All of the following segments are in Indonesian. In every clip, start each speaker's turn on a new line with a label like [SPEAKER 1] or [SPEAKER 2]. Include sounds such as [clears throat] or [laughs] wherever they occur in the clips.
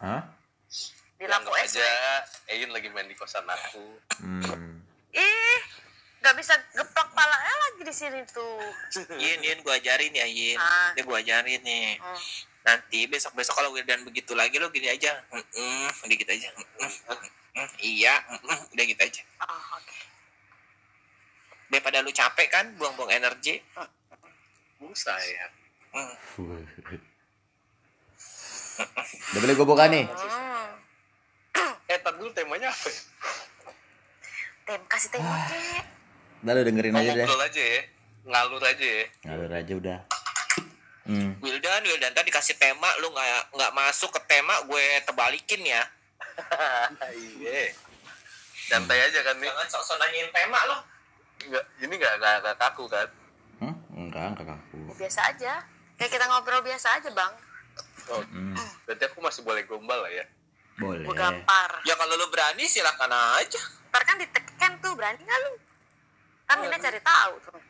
[SPEAKER 1] Hah?
[SPEAKER 2] Di lampu
[SPEAKER 3] aja Eyun lagi main di kosan aku.
[SPEAKER 1] Hmm.
[SPEAKER 2] Ih, nggak bisa gepak palanya lagi di sini tuh.
[SPEAKER 4] Yin, Yin, gua ajarin ya, Yin.
[SPEAKER 2] Ah.
[SPEAKER 4] Dia gua ajarin nih.
[SPEAKER 2] Hmm.
[SPEAKER 4] Nanti besok-besok kalau Wildan begitu lagi lo gini aja. Udah gitu aja. Mm-mm, mm-mm, iya, mm-mm, udah gitu aja.
[SPEAKER 2] Oh, oke.
[SPEAKER 4] Daripada lu capek kan, buang-buang energi.
[SPEAKER 3] Busa ya.
[SPEAKER 4] Mm.
[SPEAKER 1] Udah boleh gue buka nih.
[SPEAKER 2] Hmm.
[SPEAKER 3] Eh, tar dulu temanya apa ya?
[SPEAKER 2] Tem, kasih tembok, Cek.
[SPEAKER 1] Udah lu dengerin aja deh.
[SPEAKER 3] Ngobrol aja ya. Ngalur aja ya.
[SPEAKER 1] Ngalur aja udah. Hmm.
[SPEAKER 4] Wildan, Wildan tadi dikasih tema, lu nggak nggak masuk ke tema, gue tebalikin ya. [laughs]
[SPEAKER 3] Iya. Santai aja kan nih.
[SPEAKER 4] Jangan sok-sok nanyain tema lo.
[SPEAKER 3] Enggak, ini enggak enggak enggak kaku kan.
[SPEAKER 1] Hmm? Enggak, enggak kaku.
[SPEAKER 2] Biasa aja. Kayak kita ngobrol biasa aja, Bang.
[SPEAKER 3] Oh,
[SPEAKER 1] Hmm.
[SPEAKER 3] berarti aku masih boleh gombal lah ya.
[SPEAKER 1] Boleh.
[SPEAKER 2] Gue gampar.
[SPEAKER 4] Ya kalau lu berani silakan aja.
[SPEAKER 2] Ntar kan ditekan tuh, berani nggak lu? Kan Nina cari tahu tuh.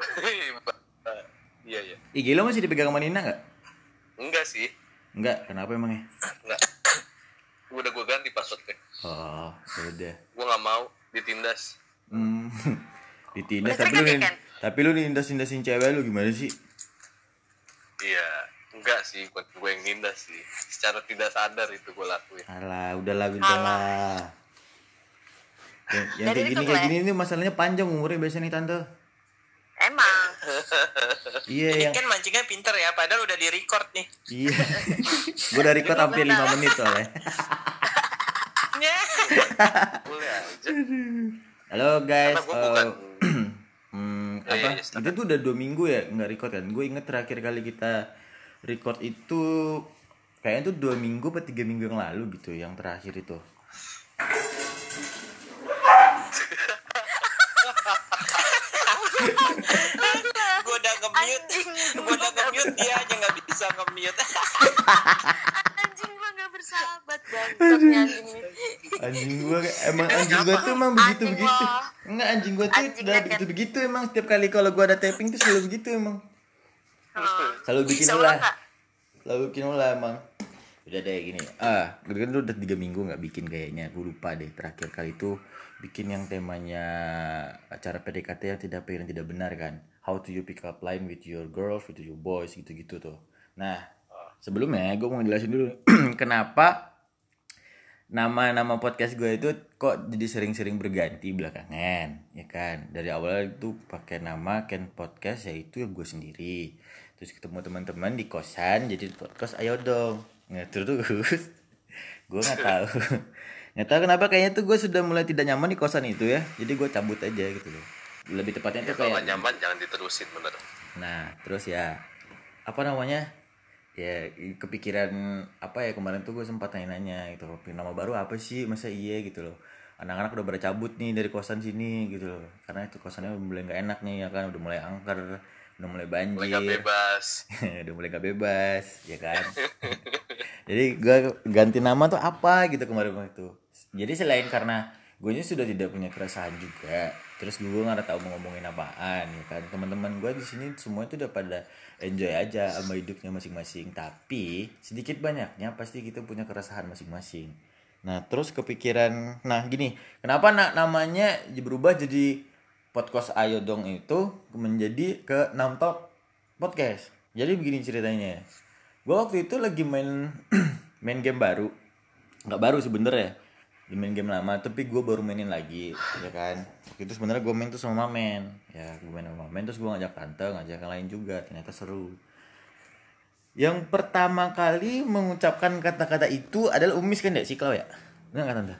[SPEAKER 2] [laughs]
[SPEAKER 3] Iya, iya.
[SPEAKER 1] IG lo masih dipegang sama Nina nggak?
[SPEAKER 3] Enggak sih.
[SPEAKER 1] Enggak, kenapa emangnya?
[SPEAKER 3] Enggak. [coughs] Udah gue ganti passwordnya.
[SPEAKER 1] Oh, udah.
[SPEAKER 3] Gue nggak mau ditindas.
[SPEAKER 1] Hmm. [laughs] Ditindas tapi lu
[SPEAKER 2] kan,
[SPEAKER 1] tapi lu nindas-nindasin cewek lu gimana sih?
[SPEAKER 3] Iya. Enggak sih, bukan gue yang nindas sih. Secara tidak sadar itu gue lakuin.
[SPEAKER 1] Alah, udahlah Winton lah. Yang, yang kayak gini kayak gini nih masalahnya panjang umurnya biasanya nih tante.
[SPEAKER 2] Emang. [laughs]
[SPEAKER 1] Iya
[SPEAKER 4] Ini
[SPEAKER 1] yang
[SPEAKER 4] kan mancingnya pinter ya, padahal udah di record nih.
[SPEAKER 1] iya. Gue dari record hampir 5 menit soalnya. [laughs]
[SPEAKER 3] Boleh aja.
[SPEAKER 1] Halo guys. Eh, [clears throat] hmm,
[SPEAKER 3] Ya,
[SPEAKER 1] apa?
[SPEAKER 3] ya, ya,
[SPEAKER 1] itu tuh udah dua minggu ya nggak record kan? Gue inget terakhir kali kita record itu kayaknya tuh dua minggu atau tiga minggu yang lalu gitu yang terakhir itu.
[SPEAKER 4] gue udah nge-mute, gue udah nge-mute dia aja nggak bisa nge-mute.
[SPEAKER 2] Anjing gua gak bersahabat bangsatnya anjing ini.
[SPEAKER 1] Anjing gue emang anjing gue tuh emang begitu begitu. Enggak anjing gue tuh udah begitu begitu emang setiap kali kalau gue ada taping tuh selalu begitu emang. Selalu bikin
[SPEAKER 2] Bisa
[SPEAKER 1] ulah. Selalu bikin ulah emang. Udah deh gini. Ah, gue kan udah tiga minggu nggak bikin kayaknya. Gue lupa deh terakhir kali itu bikin yang temanya acara PDKT yang tidak fair dan tidak benar kan. How to you pick up line with your girls, with your boys gitu-gitu tuh. Nah, sebelumnya gue mau jelasin dulu [clears throat] kenapa nama-nama podcast gue itu kok jadi sering-sering berganti belakangan ya kan dari awal itu pakai nama Ken Podcast yaitu gue sendiri terus ketemu teman-teman di kosan jadi podcast ayo dong nggak terus [laughs] gue nggak tahu [laughs] nggak tahu kenapa kayaknya tuh gue sudah mulai tidak nyaman di kosan itu ya jadi gue cabut aja gitu loh lebih tepatnya
[SPEAKER 3] Ya,
[SPEAKER 1] tuh
[SPEAKER 3] kalau
[SPEAKER 1] kayak
[SPEAKER 3] nyaman jangan diterusin bener.
[SPEAKER 1] Nah, terus ya apa namanya? Ya kepikiran apa ya kemarin tuh gue sempat nanya-nanya gitu loh, nama baru apa sih? Masa iya gitu loh. Anak-anak udah pada cabut nih dari kosan sini gitu loh. Karena itu kosannya mulai nggak enak nih ya kan, udah mulai angker, udah mulai banjir.
[SPEAKER 3] Mulai nggak bebas. [laughs]
[SPEAKER 1] udah mulai gak bebas, ya kan? [laughs] Jadi gue ganti nama tuh apa gitu kemarin waktu. Jadi selain karena gue sudah tidak punya keresahan juga, terus gue nggak tahu mau ngomongin apaan, ya kan? Teman-teman gue di sini semua itu udah pada enjoy aja sama hidupnya masing-masing. Tapi sedikit banyaknya pasti kita punya keresahan masing-masing. Nah terus kepikiran, nah gini, kenapa na- namanya berubah jadi podcast Ayo Dong itu menjadi ke Namtok Podcast. Jadi begini ceritanya. Gue waktu itu lagi main [clears throat] main game baru, nggak baru sebenernya, di main game lama, tapi gue baru mainin lagi, ya kan. Waktu itu sebenarnya gue main tuh sama Mamen, ya gue main sama Mamen, terus gue ngajak tante, ngajak yang lain juga, ternyata seru. Yang pertama kali mengucapkan kata-kata itu adalah Umis kan ya, Siklau ya? Benar nggak tante?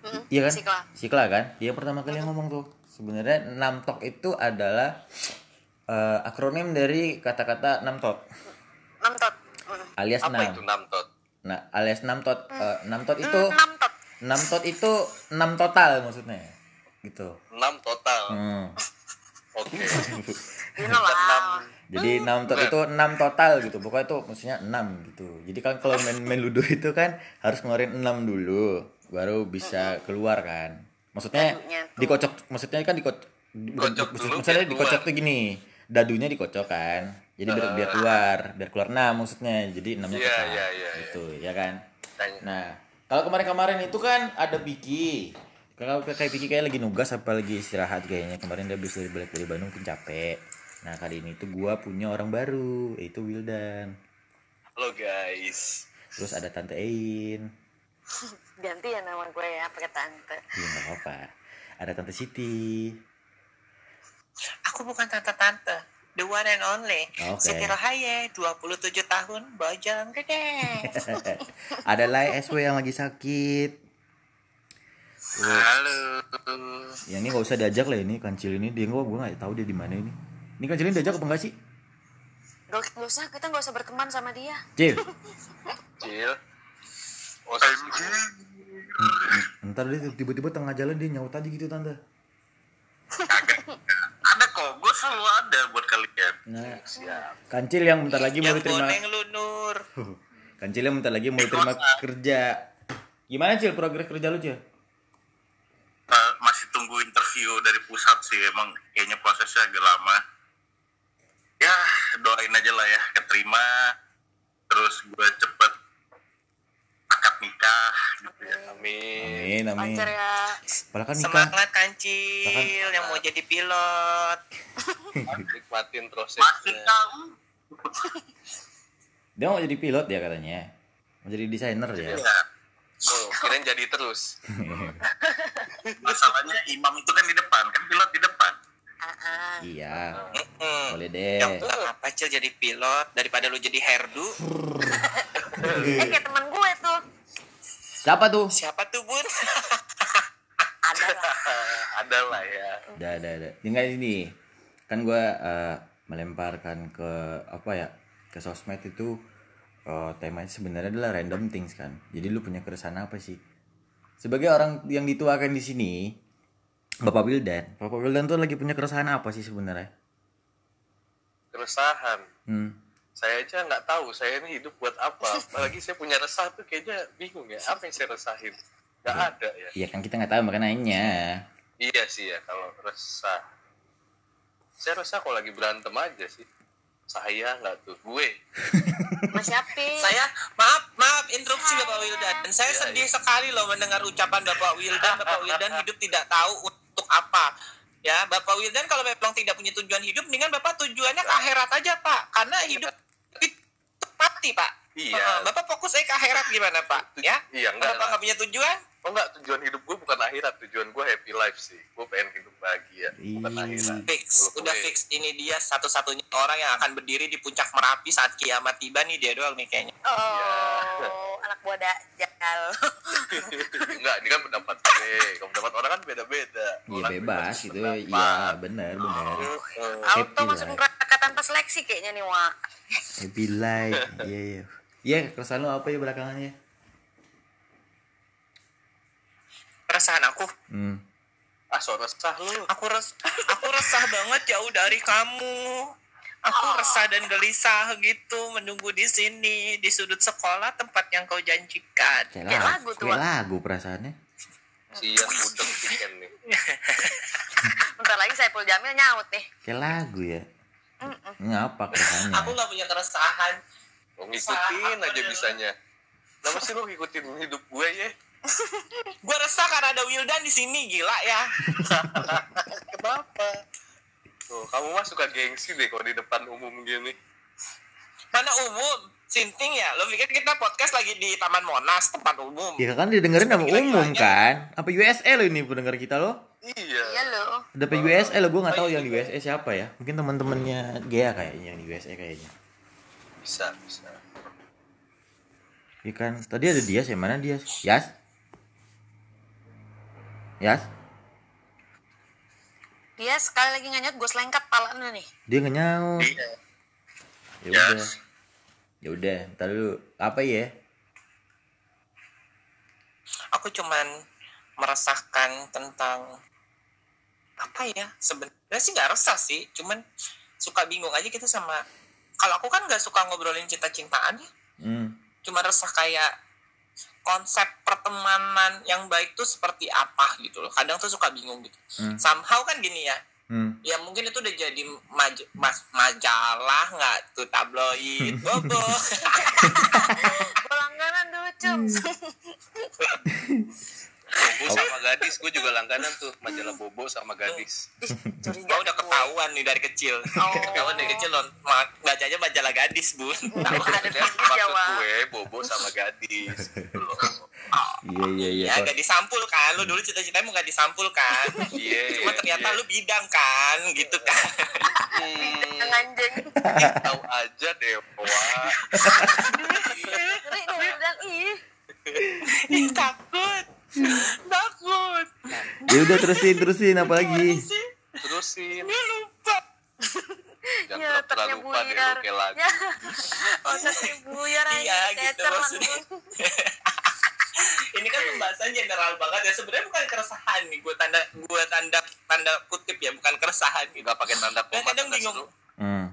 [SPEAKER 2] Hmm,
[SPEAKER 1] Iya kan?
[SPEAKER 2] Sikla.
[SPEAKER 1] Sikla kan? Dia pertama kali yang ngomong tuh. Sebenarnya Namtok itu adalah eh, akronim dari kata-kata Namtot
[SPEAKER 2] Namtot. Hmm.
[SPEAKER 1] alias
[SPEAKER 3] Apa
[SPEAKER 1] enam.
[SPEAKER 3] itu namtot?
[SPEAKER 1] Nah, alias Namtot eh, Namtot itu
[SPEAKER 2] Hmm, Namtot.
[SPEAKER 1] Namtot itu enam total maksudnya. Gitu.
[SPEAKER 3] Enam total.
[SPEAKER 1] Hmm.
[SPEAKER 3] Oke. [laughs]
[SPEAKER 2] You know lah.
[SPEAKER 1] Jadi Namtot itu enam total gitu. Pokoknya itu maksudnya enam gitu. Jadi kan kalau main main ludo itu kan harus ngeluarin enam dulu baru bisa keluar kan. Maksudnya
[SPEAKER 2] Dadunya tuh.
[SPEAKER 1] dikocok maksudnya kan dikocok
[SPEAKER 3] Kocok dulu,
[SPEAKER 1] maksudnya dikocok
[SPEAKER 3] keluar.
[SPEAKER 1] tuh gini. Dadunya dikocok kan. Jadi biar, biar keluar, biar keluar enam maksudnya. Jadi enamnya pecah.
[SPEAKER 3] iya, iya,
[SPEAKER 1] Gitu, ya kan?
[SPEAKER 3] Tanya.
[SPEAKER 1] Nah, kalau kemarin-kemarin itu kan ada Piki. Kalau kayak Piki kayak lagi nugas apa lagi istirahat kayaknya. Kemarin dia habis dari balik dari Bandung mungkin capek. Nah, kali ini tuh gua punya orang baru, yaitu Wildan.
[SPEAKER 3] Halo guys.
[SPEAKER 1] Terus ada Tante Ein. [laughs]
[SPEAKER 2] Ganti ya nama gue ya pakai tante.
[SPEAKER 1] Iya, nggak apa-apa. Ada Tante Siti.
[SPEAKER 4] Aku bukan tante-tante. The one and only.
[SPEAKER 1] Oke.
[SPEAKER 4] Siti Rohaye, 27 tahun, bojong gede. [laughs]
[SPEAKER 1] ada Lai SW yang lagi sakit.
[SPEAKER 4] Halo.
[SPEAKER 1] Ya ini nggak usah diajak lah ini kancil ini dia gua gua nggak tahu dia di mana ini. Ini kancil ini diajak apa enggak sih?
[SPEAKER 2] Gak, gak usah, kita gak usah berteman sama dia.
[SPEAKER 1] Cil. [laughs]
[SPEAKER 3] Cil. Oh. [laughs]
[SPEAKER 1] Ntar dia tiba-tiba tengah jalan dia nyaut aja gitu tante.
[SPEAKER 5] Ada kok, gue selalu ada buat kalian.
[SPEAKER 1] Nah,
[SPEAKER 3] Siap.
[SPEAKER 1] kancil yang bentar lagi mau diterima.
[SPEAKER 4] boneng lu Nur. [laughs]
[SPEAKER 1] Kancil yang bentar lagi mau diterima kerja. Gimana cil progres kerja lu cil?
[SPEAKER 5] Eh, masih tunggu interview dari pusat sih, emang kayaknya prosesnya agak lama. Ya, doain aja lah ya, keterima. Terus gue cepet nikah gitu ya.
[SPEAKER 3] Amin.
[SPEAKER 1] Amin amin.
[SPEAKER 2] Lancar ya.
[SPEAKER 1] Padahal kan nikah.
[SPEAKER 4] Semangat kancil yang mau jadi pilot.
[SPEAKER 3] Nikmatin
[SPEAKER 5] Masih
[SPEAKER 3] prosesnya.
[SPEAKER 5] tahu.
[SPEAKER 1] Dia mau jadi pilot dia katanya. Mau jadi desainer dia.
[SPEAKER 5] Ya,
[SPEAKER 3] Oh, kirain jadi terus. [laughs]
[SPEAKER 5] masalahnya imam itu kan di depan, kan pilot di depan.
[SPEAKER 2] Ah.
[SPEAKER 1] iya.
[SPEAKER 4] Mm-mm.
[SPEAKER 1] Boleh deh.
[SPEAKER 4] Yang tua apa cil jadi pilot daripada lu jadi herdu? [laughs]
[SPEAKER 2] Eh kayak teman gue tuh.
[SPEAKER 1] Siapa tuh?
[SPEAKER 4] Siapa tuh bun? [laughs]
[SPEAKER 2] Ada lah.
[SPEAKER 3] Ada lah ya.
[SPEAKER 1] Ada ada ada. Tinggal ini. Kan gua eh, melemparkan ke apa ya? Ke sosmed itu eh, temanya sebenarnya adalah random things kan. Jadi lu punya keresahan apa sih? Sebagai orang yang dituakan di sini, Bapak Wildan, Bapak Wildan tuh lagi punya keresahan apa sih sebenarnya?
[SPEAKER 3] Keresahan.
[SPEAKER 1] Hmm.
[SPEAKER 3] Saya aja nggak tahu saya ini hidup buat apa. Apalagi saya punya resah tuh kayaknya bingung ya. Apa yang saya resahin? Nggak ada ya.
[SPEAKER 1] Iya kan kita nggak tahu makanya nanya.
[SPEAKER 3] Iya sih ya kalau resah. Saya resah kalau lagi berantem aja sih. Saya nggak tuh gue. [laughs]
[SPEAKER 2] Mas Yapi.
[SPEAKER 4] Saya maaf maaf interupsi Bapak Wildan. Dan saya
[SPEAKER 3] Iya,
[SPEAKER 4] sedih
[SPEAKER 3] iya.
[SPEAKER 4] sekali loh mendengar ucapan Bapak Wildan. Bapak Wildan hidup tidak tahu untuk apa. Ya, Bapak Wildan kalau memang tidak punya tujuan hidup, mendingan Bapak tujuannya ke akhirat aja, Pak. Karena hidup itu mati, Pak.
[SPEAKER 3] Iya.
[SPEAKER 4] Bapak fokus aja ke akhirat gimana, Pak? Ya?
[SPEAKER 3] Iya, enggak
[SPEAKER 4] Bapak
[SPEAKER 3] lah.
[SPEAKER 4] nggak punya tujuan?
[SPEAKER 3] Oh enggak, tujuan hidup gue bukan akhirat. Tujuan gue happy life sih. Gue pengen hidup bahagia. Bukan akhirat.
[SPEAKER 4] Fix, udah
[SPEAKER 3] gue-
[SPEAKER 4] fix. Ini dia satu-satunya orang yang akan berdiri di puncak Merapi saat kiamat tiba nih dia doang nih kayaknya.
[SPEAKER 2] Oh, [laughs] anak buah dajjal. [laughs]
[SPEAKER 3] enggak, ini kan pendapat gue. Kalau pendapat orang kan beda-beda.
[SPEAKER 1] Iya
[SPEAKER 3] Orang
[SPEAKER 1] bebas gitu.
[SPEAKER 3] pendapat.
[SPEAKER 1] Iya benar benar.
[SPEAKER 3] Heeh.
[SPEAKER 2] Auto
[SPEAKER 1] Happy
[SPEAKER 2] masuk neraka tanpa seleksi kayaknya nih, Wak.
[SPEAKER 1] Happy life. [laughs] Iya iya. Iya keresahan lu apa ya belakangannya?
[SPEAKER 4] Perasaan aku,
[SPEAKER 1] Hmm.
[SPEAKER 3] Ah, so resah lu.
[SPEAKER 4] aku res aku resah banget jauh dari kamu. Aku resah dan gelisah gitu menunggu di sini di sudut sekolah tempat yang kau janjikan.
[SPEAKER 1] Kayak
[SPEAKER 2] Kayak
[SPEAKER 1] lagu,
[SPEAKER 2] lagu tuh,
[SPEAKER 1] kayak lagu perasaannya.
[SPEAKER 3] Sian budek chicken nih. [laughs]
[SPEAKER 2] Bentar lagi saya Saiful Jamil nyaut nih.
[SPEAKER 1] Kayak lagu ya. Ngapa keresahannya?
[SPEAKER 4] Aku nggak punya keresahan.
[SPEAKER 3] Lo ngikutin aja bisanya. Kenapa sih lu ngikutin hidup gue ya?
[SPEAKER 4] Gue resah karena ada Wildan di sini gila ya. [laughs]
[SPEAKER 3] Kenapa? Tuh, kamu mah suka gengsi deh kalau di depan umum gini.
[SPEAKER 4] Mana umum? Sinting ya? Lo pikir kita podcast lagi di Taman Monas tempat umum?
[SPEAKER 1] Ya kan didengerin sama umum kan? Apa USA lo ini pendengar kita lo?
[SPEAKER 3] Iya.
[SPEAKER 2] Iya loh.
[SPEAKER 1] Ada apa USA lo? Gue nggak tahu yang di USA siapa ya. Mungkin teman-temannya Gea kayaknya yang di USA kayaknya.
[SPEAKER 3] Bisa, bisa.
[SPEAKER 1] Iya kan? Tadi ada dia sih mana dia? Yas? Yas?
[SPEAKER 2] Dia sekali lagi nganyut gue selengkat palanya nih.
[SPEAKER 1] Dia nggak nyaut.
[SPEAKER 5] Iya.
[SPEAKER 1] Ya udah.
[SPEAKER 5] Yes.
[SPEAKER 1] Ya udah, ntar dulu. Apa ya?
[SPEAKER 4] Aku cuman merasakan tentang apa ya? Sebenarnya sih nggak resah sih, cuman suka bingung aja gitu sama. Kalau aku kan nggak suka ngobrolin cinta-cintaan ya,
[SPEAKER 1] Hmm.
[SPEAKER 4] cuma resah kayak konsep pertemanan yang baik tuh seperti apa gitu loh. Kadang tuh suka bingung gitu.
[SPEAKER 1] Hmm.
[SPEAKER 4] Somehow kan gini ya,
[SPEAKER 1] Hmm.
[SPEAKER 4] ya mungkin itu udah jadi maj- mas- majalah nggak tuh tabloid [laughs] bobo [laughs] [laughs]
[SPEAKER 2] Gua langganan dulu cum
[SPEAKER 3] Bobo sama gadis, gue juga langganan tuh majalah Bobo sama gadis.
[SPEAKER 4] Gua udah ketahuan nih dari kecil ketahuan dari kecil non ma- bacanya majalah gadis bun
[SPEAKER 2] Tahu ada
[SPEAKER 3] maksud gue Bobo sama gadis. Loh.
[SPEAKER 1] Iya iya iya.
[SPEAKER 4] ya gak disampul kan lu dulu cita-citanya mau gak disampul kan
[SPEAKER 3] Iya.
[SPEAKER 4] cuma ternyata
[SPEAKER 3] iya.
[SPEAKER 4] lu bidang kan gitu kan
[SPEAKER 2] yang anjing
[SPEAKER 3] tahu aja deh, Wah.
[SPEAKER 2] ngeri nih ih
[SPEAKER 4] Ih, takut [laughs] takut
[SPEAKER 1] Ya udah terusin terusin apa lagi?
[SPEAKER 3] Terusin.
[SPEAKER 4] gue lupa
[SPEAKER 3] Jangan
[SPEAKER 2] ya otaknya
[SPEAKER 3] lupa deh lu
[SPEAKER 2] buyar
[SPEAKER 3] kayak lagu.
[SPEAKER 2] ya [laughs] otaknya buyar aja
[SPEAKER 4] Iya, gitu
[SPEAKER 2] terlalu
[SPEAKER 4] maksudnya. [laughs] ini kan pembahasan general banget ya sebenarnya bukan keresahan nih gue tanda gue tanda tanda kutip ya bukan keresahan gitu
[SPEAKER 3] Gak pakai tanda
[SPEAKER 4] Nah,
[SPEAKER 3] koma.
[SPEAKER 4] kadang
[SPEAKER 3] tanda
[SPEAKER 4] bingung.
[SPEAKER 1] Hmm.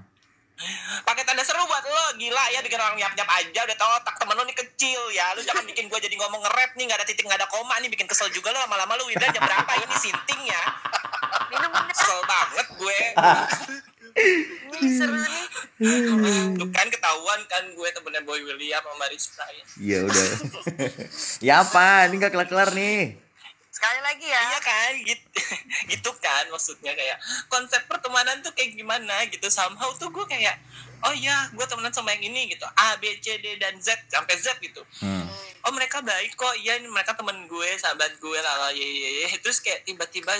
[SPEAKER 4] Pakai tanda seru buat lo gila ya dengan orang nyap nyap aja udah tau otak temen lo nih kecil ya lu jangan bikin gue jadi ngomong nge-rap nih nggak ada titik nggak ada koma nih bikin kesel juga lo lama-lama lu Wildan jam berapa ini sinting ya
[SPEAKER 2] minum
[SPEAKER 4] kesel banget gue
[SPEAKER 2] nih seru nih
[SPEAKER 4] tuh kan ketahuan kan gue temennya Boy William sama Rizka ya
[SPEAKER 1] Ya udah. [laughs] ya apa? Ini nggak kelar-kelar nih.
[SPEAKER 2] Sekali lagi ya
[SPEAKER 4] Iya kan, gitu, [laughs] gitu kan maksudnya kayak konsep pertemanan tuh kayak gimana gitu. Somehow tuh gue kayak, oh ya gue temenan sama yang ini gitu. A, B, C, D, dan Z sampai Z gitu.
[SPEAKER 1] Hmm.
[SPEAKER 4] Oh mereka baik kok, iya ini mereka temen gue, sahabat gue, lala ye, ye, ye. [laughs] Terus kayak tiba-tiba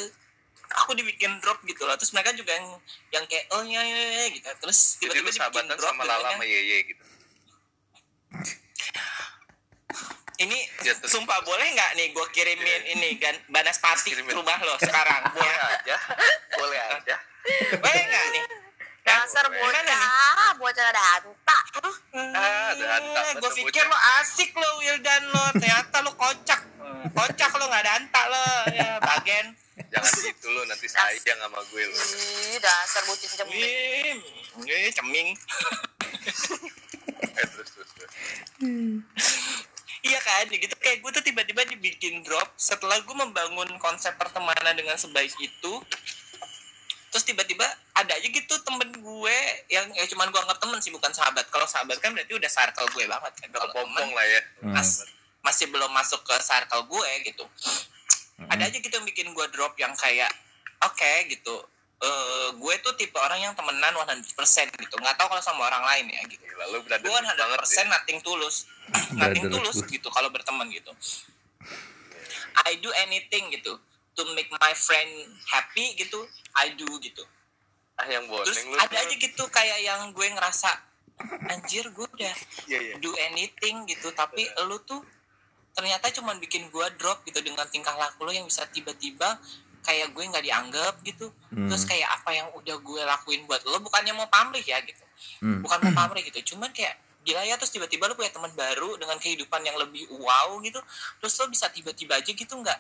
[SPEAKER 4] aku dibikin drop gitu loh. Terus mereka juga yang yang kayak oh ya, ya, ya gitu. Terus tiba-tiba dibikin drop
[SPEAKER 3] sama
[SPEAKER 4] gitu
[SPEAKER 3] Lala
[SPEAKER 4] kan.
[SPEAKER 3] sama Yeye gitu. [laughs]
[SPEAKER 4] Ini
[SPEAKER 3] terus-
[SPEAKER 4] sumpah boleh nggak nih gue kirimin ini gan banaspati ke
[SPEAKER 3] Kirimin.
[SPEAKER 4] rumah lo sekarang? [laughs]
[SPEAKER 3] Boleh aja. Boleh aja.
[SPEAKER 4] Boleh nggak nih?
[SPEAKER 2] dasar bocah bocah ada hanta
[SPEAKER 3] Ah, ada hantak,
[SPEAKER 4] gue pikir lo asik lo Wildan lo ternyata lo kocak kocak lo nggak ada anta lo ya bagen
[SPEAKER 3] Jangan gitu lu nanti sayang sama gue lu.
[SPEAKER 2] ih dasar bocah jam
[SPEAKER 4] Wih, wih, ceming
[SPEAKER 3] Eh, terus terus terus.
[SPEAKER 4] Iya kan gitu. Kayak gue tuh tiba-tiba dibikin drop setelah gue membangun konsep pertemanan dengan sebaik itu. Terus tiba-tiba ada aja gitu temen gue yang ya cuman gue anggap temen sih bukan sahabat. Kalau sahabat kan berarti udah circle gue banget kan. Kalau temen
[SPEAKER 3] lah ya.
[SPEAKER 1] Hmm.
[SPEAKER 4] mas- masih belum masuk ke circle gue gitu. Ada aja gitu yang bikin gue drop yang kayak oke gitu eh gue tuh tipe orang yang temenan 100% gitu. Nggak tahu kalau sama orang lain ya gitu.
[SPEAKER 3] Gila, lu berada
[SPEAKER 4] gue
[SPEAKER 3] banget
[SPEAKER 4] 100%
[SPEAKER 3] ya.
[SPEAKER 4] nothing tulus. Nothing
[SPEAKER 1] Brother
[SPEAKER 4] tulus gitu kalau berteman gitu. I do anything gitu to make my friend happy gitu I do gitu.
[SPEAKER 3] Ah yang
[SPEAKER 4] terus
[SPEAKER 3] boneng lu.
[SPEAKER 4] ada aja gitu kayak yang gue ngerasa anjir gue udah
[SPEAKER 3] Iya iya.
[SPEAKER 4] do anything gitu. Tapi lu tuh ternyata cuman bikin gue drop gitu dengan tingkah laku lo yang bisa tiba-tiba kayak gue nggak dianggap gitu.
[SPEAKER 1] Hmm.
[SPEAKER 4] terus kayak apa yang udah gue lakuin buat lo bukannya mau pamrih ya gitu.
[SPEAKER 1] Hmm.
[SPEAKER 4] bukan mau pamrih gitu cuman kayak gila ya terus tiba-tiba lo punya teman baru dengan kehidupan yang lebih wow gitu terus lo bisa tiba-tiba aja gitu nggak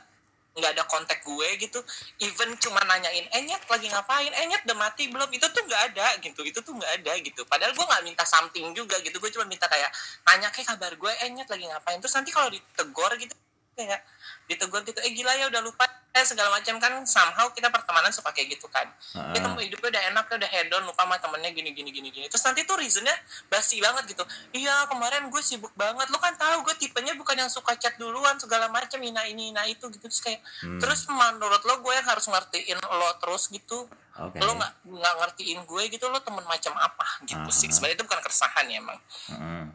[SPEAKER 4] nggak ada kontak gue gitu. Even cuma nanyain enyet lagi ngapain? Enyet udah mati belum? Itu tuh nggak ada gitu itu tuh nggak ada gitu. Padahal gue nggak minta something juga gitu gue cuma minta kayak nanya kayak kabar gue enyet lagi ngapain? Terus nanti kalau ditegor gitu kayak ditegur gitu eh gila ya udah lupa eh segala macam kan somehow kita pertemanan suka kayak gitu kan. Dia temen hidupnya udah enak udah hedon lupa sama temennya gini gini gini gini. Terus nanti tuh reasonnya basi banget gitu. Iya kemarin gue sibuk banget. Lo kan tahu gue tipenya bukan yang suka chat duluan segala macam ina ini ina itu gitu. Terus kayak
[SPEAKER 1] Hmm.
[SPEAKER 4] terus menurut lo gue yang harus ngertiin lo terus gitu?
[SPEAKER 1] Oke.
[SPEAKER 4] lo nggak nggak ngertiin gue gitu lo temen macam apa? Gitu sih
[SPEAKER 1] Ah.
[SPEAKER 4] sebenarnya itu bukan keresahan ya emang.
[SPEAKER 1] Hmm.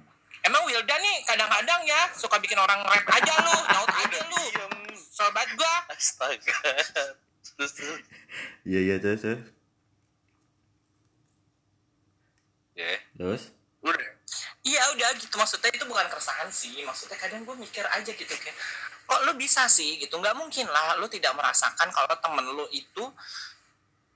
[SPEAKER 4] Emang Wildan nih kadang-kadang ya suka bikin orang rap aja lu nyaut aja lu sobat gue
[SPEAKER 3] Astaga. Terus terus.
[SPEAKER 1] Iya iya terus terus.
[SPEAKER 3] Ya.
[SPEAKER 1] Terus.
[SPEAKER 3] Udah.
[SPEAKER 4] Iya udah gitu maksudnya itu bukan keresahan sih maksudnya kadang gue mikir aja gitu kayak kok lu bisa sih gitu nggak mungkin lah lu tidak merasakan kalau temen lu itu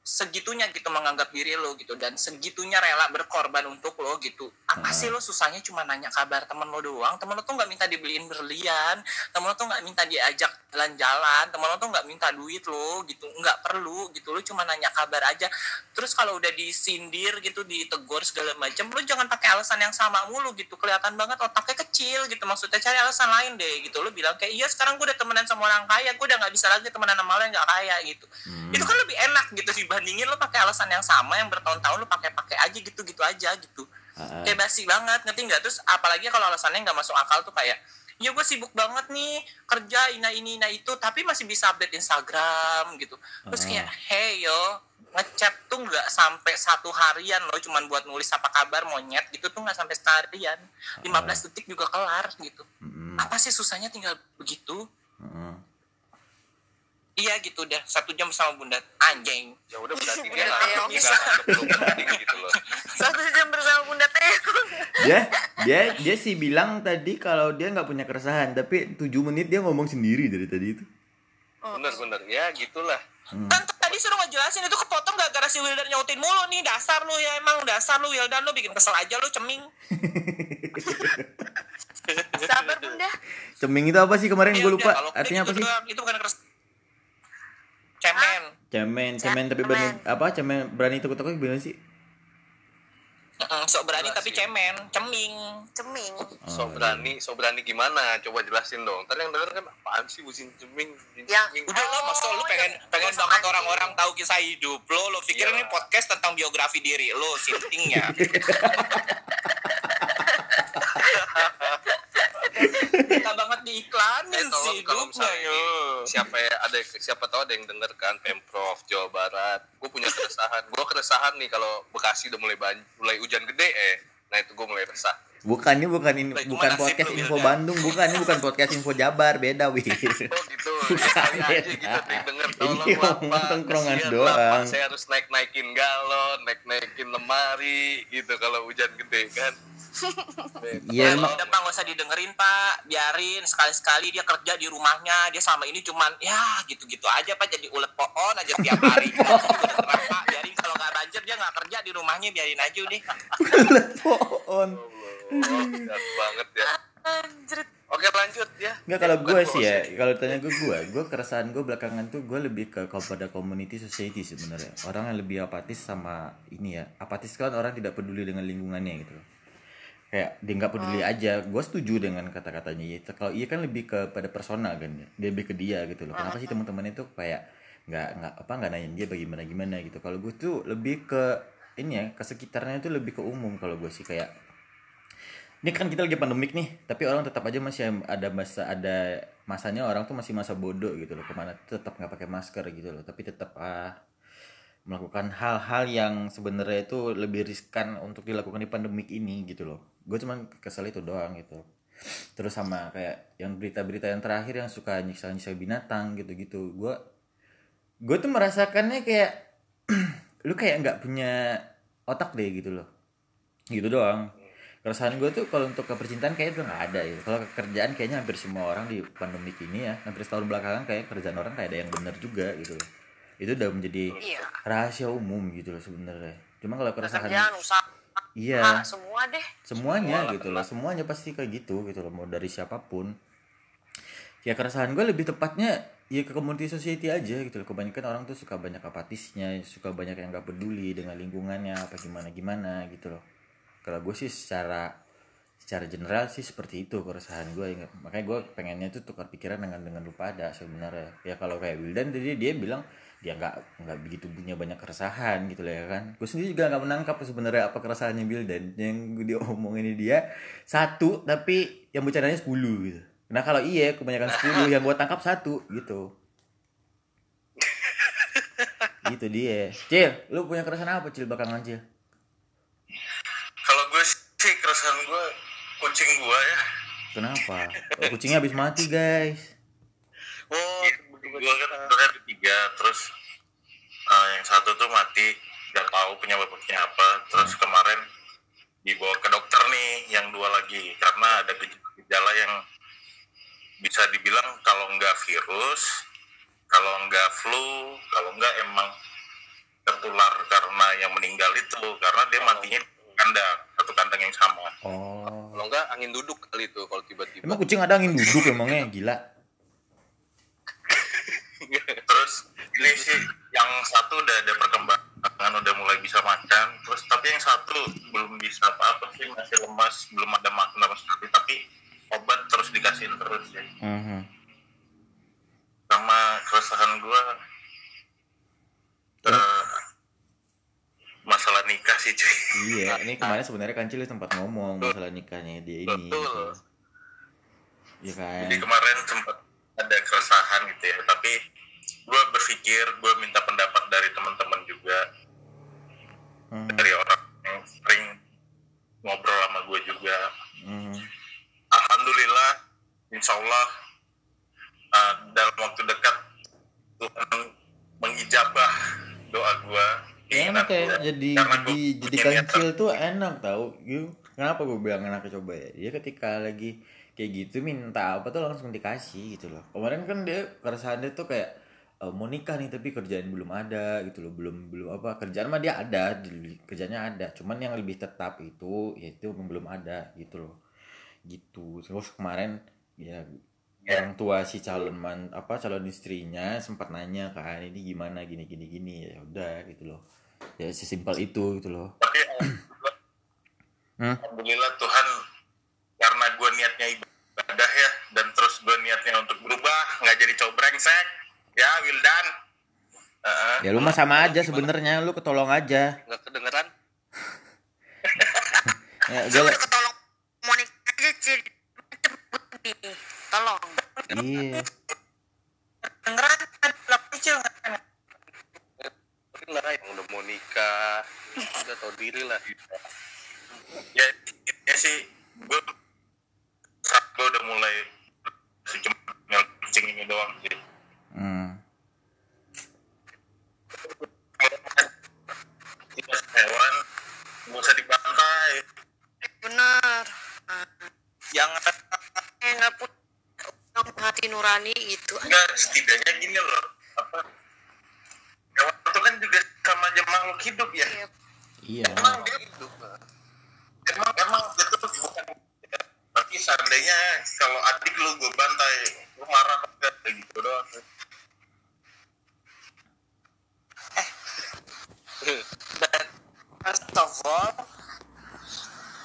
[SPEAKER 4] segitunya gitu menganggap diri lo gitu dan segitunya rela berkorban untuk lo gitu. Apa sih lo susahnya cuma nanya kabar temen lo doang? Temen lo tuh nggak minta dibeliin berlian temen lo tuh nggak minta diajak jalan-jalan temen lo tuh nggak minta duit lo gitu nggak perlu gitu. Lo cuma nanya kabar aja. Terus kalau udah disindir gitu ditegur segala macam lo jangan pakai alasan yang sama mulu gitu. Kelihatan banget otaknya kecil gitu maksudnya cari alasan lain deh gitu. Lo bilang kayak iya sekarang gue udah temenan sama orang kaya gue udah nggak bisa lagi temenan sama lo yang nggak kaya gitu.
[SPEAKER 1] Hmm.
[SPEAKER 4] itu kan lebih enak gitu bandingin lo pakai alasan yang sama yang bertahun-tahun lo pakai-pakai aja gitu-gitu aja gitu.
[SPEAKER 1] Ah.
[SPEAKER 4] kayak basi banget ngerti nggak? Terus apalagi kalau alasannya nggak masuk akal tuh kayak ya gue sibuk banget nih kerja ina ini ina itu tapi masih bisa update Instagram gitu. Terus kayak hey yo ngechat tuh nggak sampai satu harian loh cuman buat nulis apa kabar monyet gitu tuh nggak sampai seharian 15 detik juga kelar gitu. Apa sih susahnya tinggal begitu. Iya gitu deh satu jam sama bunda. Anjing.
[SPEAKER 3] Ya udah berarti dia
[SPEAKER 2] Udah,
[SPEAKER 3] nggak gitu loh.
[SPEAKER 2] Satu jam bersama Bunda Teo.
[SPEAKER 1] dia dia dia sih bilang tadi kalau dia nggak punya keresahan tapi 7 menit dia ngomong sendiri dari tadi itu.
[SPEAKER 3] Bener bener. Ya gitulah.
[SPEAKER 4] Kan tadi suruh ngejelasin itu kepotong gak gara si Wildan nyautin mulu nih? Dasar lu ya emang dasar lu Wildan. Lu bikin kesel aja lu ceming.
[SPEAKER 2] Sabar Bunda.
[SPEAKER 1] ceming itu apa sih? Kemarin
[SPEAKER 4] Iya,
[SPEAKER 1] gue lupa.
[SPEAKER 4] udah,
[SPEAKER 1] artinya apa
[SPEAKER 4] gitu
[SPEAKER 1] sih?
[SPEAKER 4] doang, itu bukan keres cemen.
[SPEAKER 1] Cemen cemen. tapi berani apa cemen berani tukuk-tukuk gimana sih?
[SPEAKER 4] Heeh, sok berani tapi
[SPEAKER 3] Jelasin.
[SPEAKER 4] cemen ceming.
[SPEAKER 2] Ceming.
[SPEAKER 3] so
[SPEAKER 1] Oh,
[SPEAKER 3] berani so berani gimana? Coba jelasin dong. Tadi yang denger kan apaan sih bucin ceming ceming?
[SPEAKER 4] Udah lo
[SPEAKER 2] Oh,
[SPEAKER 4] maksud lu pengen
[SPEAKER 2] yang
[SPEAKER 4] pengen banget orang-orang tahu kisah hidup lo lo pikir
[SPEAKER 3] Iya.
[SPEAKER 4] ini podcast tentang biografi diri lo sintingnya [laughs] [laughs] kita banget
[SPEAKER 3] Eh,
[SPEAKER 4] diiklanin
[SPEAKER 3] tolong
[SPEAKER 4] sih
[SPEAKER 3] kalau misalnya ini, siapa ya ada siapa tahu ada yang denger kan pemprov Jawa Barat. Gue punya keresahan gue keresahan nih kalau Bekasi udah mulai ban- mulai hujan gede eh. Nah itu gue mulai resah
[SPEAKER 1] bukan ini bukan ini bukan podcast info. Bandung bukan ini bukan podcast info Jabar beda wih [laughs]
[SPEAKER 3] oh gitu. [laughs] Ya, kali aja gitu denger
[SPEAKER 1] Ini
[SPEAKER 3] lah
[SPEAKER 1] ngomong tongkrongan doang.
[SPEAKER 3] lah, Pak. saya harus naik naikin galon naik naikin lemari gitu kalau hujan gede kan? [laughs]
[SPEAKER 1] Iya,
[SPEAKER 4] Pak,
[SPEAKER 1] emang-
[SPEAKER 4] udah pak nggak usah didengerin pak. Biarin sekali-sekali dia kerja di rumahnya dia selama ini cuman ya gitu-gitu aja pak jadi ulet pohon aja tiap hari Udah terang, Pak. biarin kalau nggak banjir dia nggak kerja di rumahnya biarin aja deh
[SPEAKER 1] pohon.
[SPEAKER 3] Oh, berat banget ya
[SPEAKER 2] Anjrit.
[SPEAKER 3] oke lanjut ya
[SPEAKER 1] Enggak kalau gue sih ya, kalau tanya gue gue, gue keresahan gue belakangan tuh gue lebih ke kepada community society sebenarnya. Orang yang lebih apatis sama ini ya, apatis kan orang tidak peduli dengan lingkungannya gitu. loh. Kayak dia nggak peduli aja. Gue setuju dengan kata-katanya ya. Kalau iya kan lebih kepada personal kan ya. Dia lebih ke dia gitu loh. Kenapa sih teman-teman itu kayak nggak nggak apa nggak nanya dia bagaimana gimana gitu. Kalau gue tuh lebih ke ini ya, ke sekitarnya itu lebih ke umum kalau gue sih kayak ini kan kita lagi pandemik nih tapi orang tetap aja masih ada masa ada masanya orang tuh masih masa bodoh gitu loh. Ke mana tetap nggak pakai masker gitu loh. Tapi tetap ah melakukan hal-hal yang sebenarnya itu lebih riskan untuk dilakukan di pandemik ini gitu loh. Gue cuman kesel itu doang gitu. Terus sama kayak yang berita-berita yang terakhir yang suka nyiksa-nyiksa binatang gitu-gitu. Gue gue tuh merasakannya kayak [clears throat] lu kayak nggak punya otak deh gitu loh. Gitu doang keresahan gue tuh kalau untuk kepercintaan kayaknya udah nggak ada ya kalau kerjaan kayaknya hampir semua orang di pandemik ini ya hampir setahun belakangan kayak kerjaan orang kayak ada yang benar juga gitu loh. Itu udah menjadi
[SPEAKER 2] Iya.
[SPEAKER 1] rahasia umum gitu loh sebenarnya. Cuma kalau keresahan
[SPEAKER 2] Kerjaan, usaha,
[SPEAKER 1] iya.
[SPEAKER 2] Semua deh.
[SPEAKER 1] semuanya gitu loh semuanya pasti kayak gitu gitu loh mau dari siapa pun. Ya keresahan gue lebih tepatnya ya ke community society aja gitu loh. Kebanyakan orang tuh suka banyak apatisnya suka banyak yang gak peduli dengan lingkungannya apa gimana gimana gitu loh kalau gue sih secara secara general sih seperti itu keresahan gue makanya gue pengennya tuh tukar pikiran dengan dengan lu pada sebenarnya. Ya kalau kayak Wildan tadi dia bilang dia nggak nggak begitu punya banyak keresahan gitu lah ya kan. Gue sendiri juga nggak menangkap sebenarnya apa keresahannya Wildan. Yang gue diomongin dia satu tapi yang bercandanya 10 gitu. Nah kalau iya kebanyakan 10 yang gue tangkap satu gitu. Gitu dia. Cil lu punya keresahan apa Cil belakangan Cil
[SPEAKER 5] Kalau gue sih keresahan gue kucing gue ya.
[SPEAKER 1] kenapa? Oh, kucingnya habis mati guys.
[SPEAKER 3] Oh
[SPEAKER 5] Gue kan sebenarnya ada tiga, terus uh, yang satu tuh mati, nggak tahu penyebabnya apa. Terus kemarin dibawa ke dokter nih, yang dua lagi. Karena ada gejala yang bisa dibilang kalau nggak virus, kalau nggak flu, kalau nggak emang tertular karena yang meninggal itu, karena dia matinya kandang, satu kandang yang sama.
[SPEAKER 1] oh.
[SPEAKER 3] Kalau enggak angin duduk kali itu kalau tiba-tiba.
[SPEAKER 1] Emang kucing ada angin duduk emangnya? Gila. [laughs]
[SPEAKER 5] Terus ini sih yang satu udah ada perkembangan udah mulai bisa makan terus tapi yang satu belum bisa apa-apa sih masih lemas belum ada makan sama sekali tapi obat terus dikasihin terus ya
[SPEAKER 1] Mhm.
[SPEAKER 5] sama keresahan gua eh, sih cuy.
[SPEAKER 1] Iya ini kemarin sebenarnya kancil sempat ngomong masalah nikahnya dia ini
[SPEAKER 3] Betul.
[SPEAKER 1] gitu. Iya kan?
[SPEAKER 5] Jadi kemarin sempat ada keresahan gitu ya tapi gue berpikir gue minta pendapat dari teman-teman juga.
[SPEAKER 1] Hmm,
[SPEAKER 5] dari orang yang sering ngobrol sama gue juga.
[SPEAKER 1] Hmm.
[SPEAKER 5] alhamdulillah insya Allah uh, dalam waktu dekat Tuhan mengijabah doa gue
[SPEAKER 1] enak kayak jadi
[SPEAKER 5] Karena
[SPEAKER 1] jadi kancil tuh enak tau. Yuk, kenapa gue bilang enak coba ya? Dia ketika lagi kayak gitu minta apa tuh langsung dikasih gitu loh. Kemarin kan dia keresahan dia tuh kayak eh, mau nikah nih tapi kerjaan belum ada gitu loh. Belum belum apa kerjaan mah dia ada di- kerjanya ada. Cuman yang lebih tetap itu yaitu belum ada gitu loh. Gitu. Terus kemarin ya orang tua si calon man apa calon istrinya sempat nanya kan ini gimana? Gini gini gini. Ya udah gitu loh. Ya sesimpel itu gitu loh.
[SPEAKER 5] Tapi [clears throat] alhamdulillah,
[SPEAKER 1] Hmm?
[SPEAKER 5] alhamdulillah Tuhan karena gue niatnya ibadah ya dan terus gue niatnya untuk berubah nggak jadi cowok brengsek ya Wildan. Heeh.
[SPEAKER 1] ya lu mah sama aja sebenarnya lu ketolong aja.
[SPEAKER 3] Nggak kedengeran? [laughs]
[SPEAKER 1] Ya gue
[SPEAKER 2] udah ketolong Monik aja nih. Tolong
[SPEAKER 1] iya.
[SPEAKER 4] Dengeran ada kecil
[SPEAKER 3] lah yang udah mau nikah. Udah tau diri lah.
[SPEAKER 5] Ya ya sih gue saat gue udah mulai cuma kencing ini doang sih.
[SPEAKER 1] Hmm.
[SPEAKER 5] Hewan nggak usah dibantai.
[SPEAKER 2] Bener. Nah,
[SPEAKER 4] Jangan
[SPEAKER 2] hati nurani gitu.
[SPEAKER 5] Enggak setidaknya gini loh apa hewan itu kan juga sama aja makhluk hidup ya.
[SPEAKER 2] Iya.
[SPEAKER 1] iya.
[SPEAKER 5] Emang dia hidup emang emang itu bukan tapi seandainya kalau adik lu gue bantai lu marah enggak kayak gitu doang.
[SPEAKER 4] Dan first of all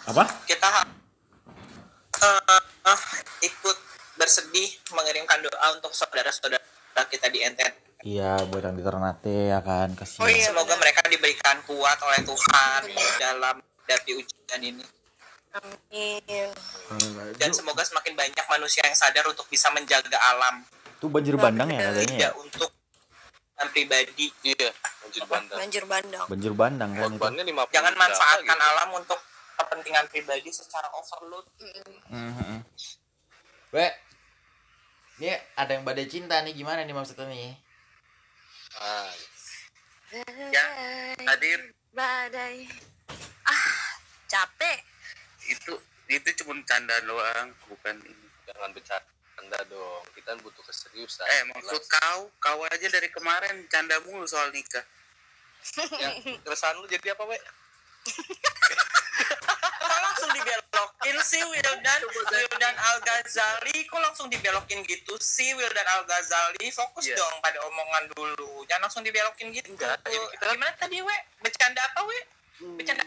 [SPEAKER 1] apa
[SPEAKER 4] kita eh, ikut bersedih mengirimkan doa untuk saudara-saudara kita di NTT.
[SPEAKER 1] iya buat yang di Ternate ya kan kasihan
[SPEAKER 2] Oh, iya.
[SPEAKER 4] Semoga mereka diberikan kuat oleh Tuhan dalam menghadapi ujian ini.
[SPEAKER 2] Amin
[SPEAKER 4] Dan semoga semakin banyak manusia yang sadar untuk bisa menjaga alam,
[SPEAKER 1] tuh banjir bandang ya katanya ya
[SPEAKER 4] tidak untuk dan pribadi.
[SPEAKER 3] iya lanjut bandar
[SPEAKER 2] Banjir bandang
[SPEAKER 1] banjir bandang kan itu
[SPEAKER 4] Jangan manfaatkan alam untuk kepentingan pribadi secara overload.
[SPEAKER 1] Mhm. We, ini ada yang badai cinta nih gimana nih maksudnya nih?
[SPEAKER 3] ah,
[SPEAKER 5] Ya, hadir
[SPEAKER 2] Badai. Ah Capek.
[SPEAKER 6] Itu itu cuma canda doang bukan ini.
[SPEAKER 3] Jangan bercanda dong kita butuh keseriusan.
[SPEAKER 6] Eh maksud kau kau aja dari kemarin canda mulu soal nikah.
[SPEAKER 3] Ya, [laughs] keresahan lu jadi apa we
[SPEAKER 4] Kok langsung dibelokin sih Wildan? Wildan Al Ghazali kok langsung dibelokin gitu sih Wildan Al Ghazali fokus
[SPEAKER 3] Iya.
[SPEAKER 4] dong pada omongan dulu. Jangan langsung dibelokin gitu.
[SPEAKER 3] Enggak, jadi kita-
[SPEAKER 4] gimana tadi we bercanda apa we bercanda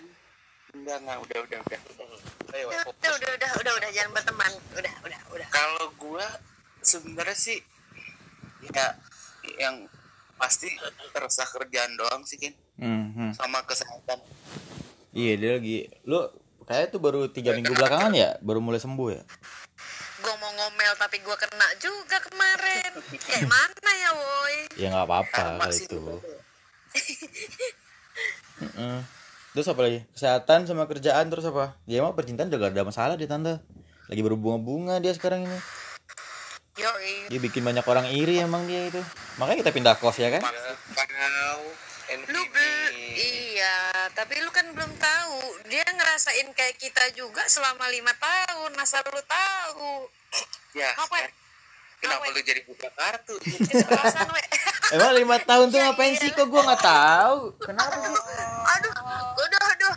[SPEAKER 6] enggak enggak. Udah udah udah.
[SPEAKER 3] Ayo we,
[SPEAKER 2] udah, udah, udah, udah, udah, udah, jangan berteman. Udah, udah, udah.
[SPEAKER 6] kalau gua sebenarnya sih ya yang pasti resah kerjaan doang sih kan
[SPEAKER 1] Hmm,
[SPEAKER 6] sama kesehatan
[SPEAKER 1] Iya dia lagi, lu kayak tuh baru tiga minggu belakangan ya, baru mulai sembuh ya.
[SPEAKER 2] Gue mau ngomel tapi gue kena juga kemarin. Kayak mana ya, woi?
[SPEAKER 1] Ya nggak apa-apa itu. Heeh. Terus apa lagi? Kesehatan sama kerjaan terus apa? Dia mah percintaan juga ada masalah dia tante. Lagi berbunga-bunga dia sekarang ini.
[SPEAKER 2] Yoi.
[SPEAKER 1] Dia bikin banyak orang iri emang dia itu. Makanya kita pindah kos ya kan?
[SPEAKER 2] Lu tapi lu kan belum tahu. Dia ngerasain kayak kita juga selama lima tahun. Masa lu tahu?
[SPEAKER 6] ya
[SPEAKER 2] Apa?
[SPEAKER 6] kan? kenapa
[SPEAKER 2] Apa?
[SPEAKER 6] lu jadi buka kartu
[SPEAKER 2] we.
[SPEAKER 1] Emang lima tahun tuh
[SPEAKER 2] Iya,
[SPEAKER 1] ngapain
[SPEAKER 2] iya.
[SPEAKER 1] sih? Kok gua nggak tahu? Kenapa sih?
[SPEAKER 2] Aduh, aduh, aduh.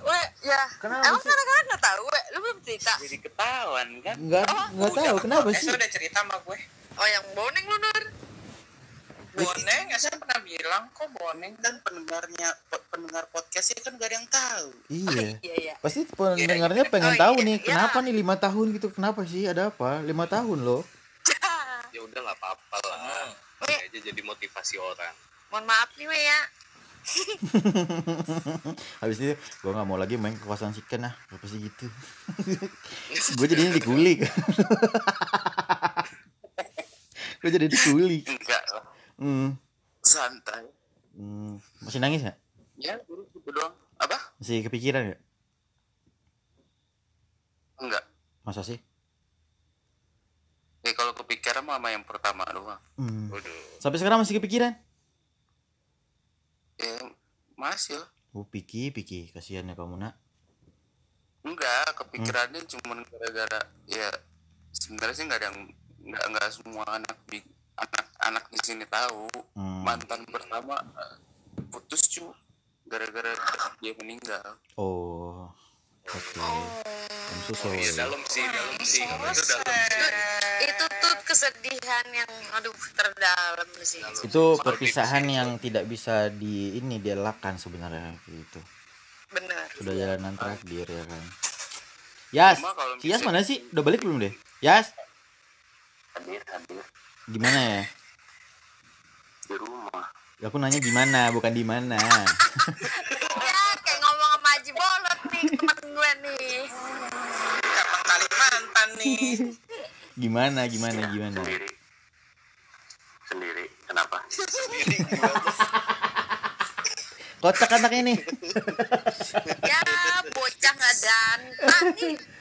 [SPEAKER 2] We, ya.
[SPEAKER 1] Kenapa
[SPEAKER 2] Emang
[SPEAKER 1] sih?
[SPEAKER 2] kadang-kadang nggak tahu, we. Lu belum cerita.
[SPEAKER 6] jadi ketahuan kan
[SPEAKER 1] Nggak nggak tahu kenapa
[SPEAKER 4] Esa
[SPEAKER 1] sih?
[SPEAKER 4] udah cerita sama gue
[SPEAKER 2] Oh, yang boneng lu, Nur.
[SPEAKER 4] Boneng Esa pernah bilang kok Boneng
[SPEAKER 6] kan pendengarnya pe- pendengar podcastnya kan gak ada yang tahu?
[SPEAKER 1] Iya. [laughs]
[SPEAKER 2] Iya, iya.
[SPEAKER 1] Pasti pendengarnya pengen
[SPEAKER 2] Oh,
[SPEAKER 1] tahu
[SPEAKER 2] iya,
[SPEAKER 1] nih
[SPEAKER 2] iya.
[SPEAKER 1] kenapa nih lima tahun gitu? Kenapa sih? Ada apa? Lima tahun loh. [laughs]
[SPEAKER 3] Ya udah nggak apa-apa lah. Ini aja jadi motivasi orang.
[SPEAKER 2] Mohon maaf nih, ya. [laughs]
[SPEAKER 1] habis itu gue nggak mau lagi main ke kosan si Ken ah. Apa sih gitu? Gue jadinya dikulik. Gue jadi dikulik.
[SPEAKER 6] Enggak
[SPEAKER 1] hmm.
[SPEAKER 6] santai.
[SPEAKER 1] Hmm. masih nangis nggak?
[SPEAKER 6] Ya guru gitu doang. Apa?
[SPEAKER 1] Masih kepikiran nggak?
[SPEAKER 6] Enggak.
[SPEAKER 1] Masa sih?
[SPEAKER 6] Ya kalau kepikiran mah sama yang pertama doang.
[SPEAKER 1] Hmm.
[SPEAKER 3] Waduh.
[SPEAKER 1] sampai sekarang masih kepikiran?
[SPEAKER 6] Ya masih lah.
[SPEAKER 1] Oh piki piki. Kasihan ya kamu nak.
[SPEAKER 6] Enggak kepikirannya cuman gara-gara ya sebenarnya sih nggak ada yang nggak nggak semua anak di anak anak di sini tahu
[SPEAKER 1] Hmm.
[SPEAKER 6] mantan pertama eh, putus cu gara-gara dia meninggal.
[SPEAKER 1] Oh oke. I'm so sorry.
[SPEAKER 3] Iya dalam sih, dalam sih. Itu dalam.
[SPEAKER 2] Itu, itu tuh kesedihan yang aduh terdalam sih.
[SPEAKER 1] itu perpisahan yang tidak bisa di ini dielakkan sebenarnya gitu.
[SPEAKER 2] Bener.
[SPEAKER 1] sudah jalanan terakhir ya kan? Yas Yas mana sih? Udah balik belum deh? Yas?
[SPEAKER 6] Hadir hadir
[SPEAKER 1] gimana ya?
[SPEAKER 6] Di rumah.
[SPEAKER 1] Aku nanya gimana bukan di mana.
[SPEAKER 2] Ya kayak ngomong sama Haji Bolot nih temen gue nih.
[SPEAKER 4] Kapan Kalimantan nih.
[SPEAKER 1] Gimana gimana gimana?
[SPEAKER 6] sendiri. Sendiri kenapa?
[SPEAKER 1] Kocak anaknya nih.
[SPEAKER 2] Ya bocah nggak nih.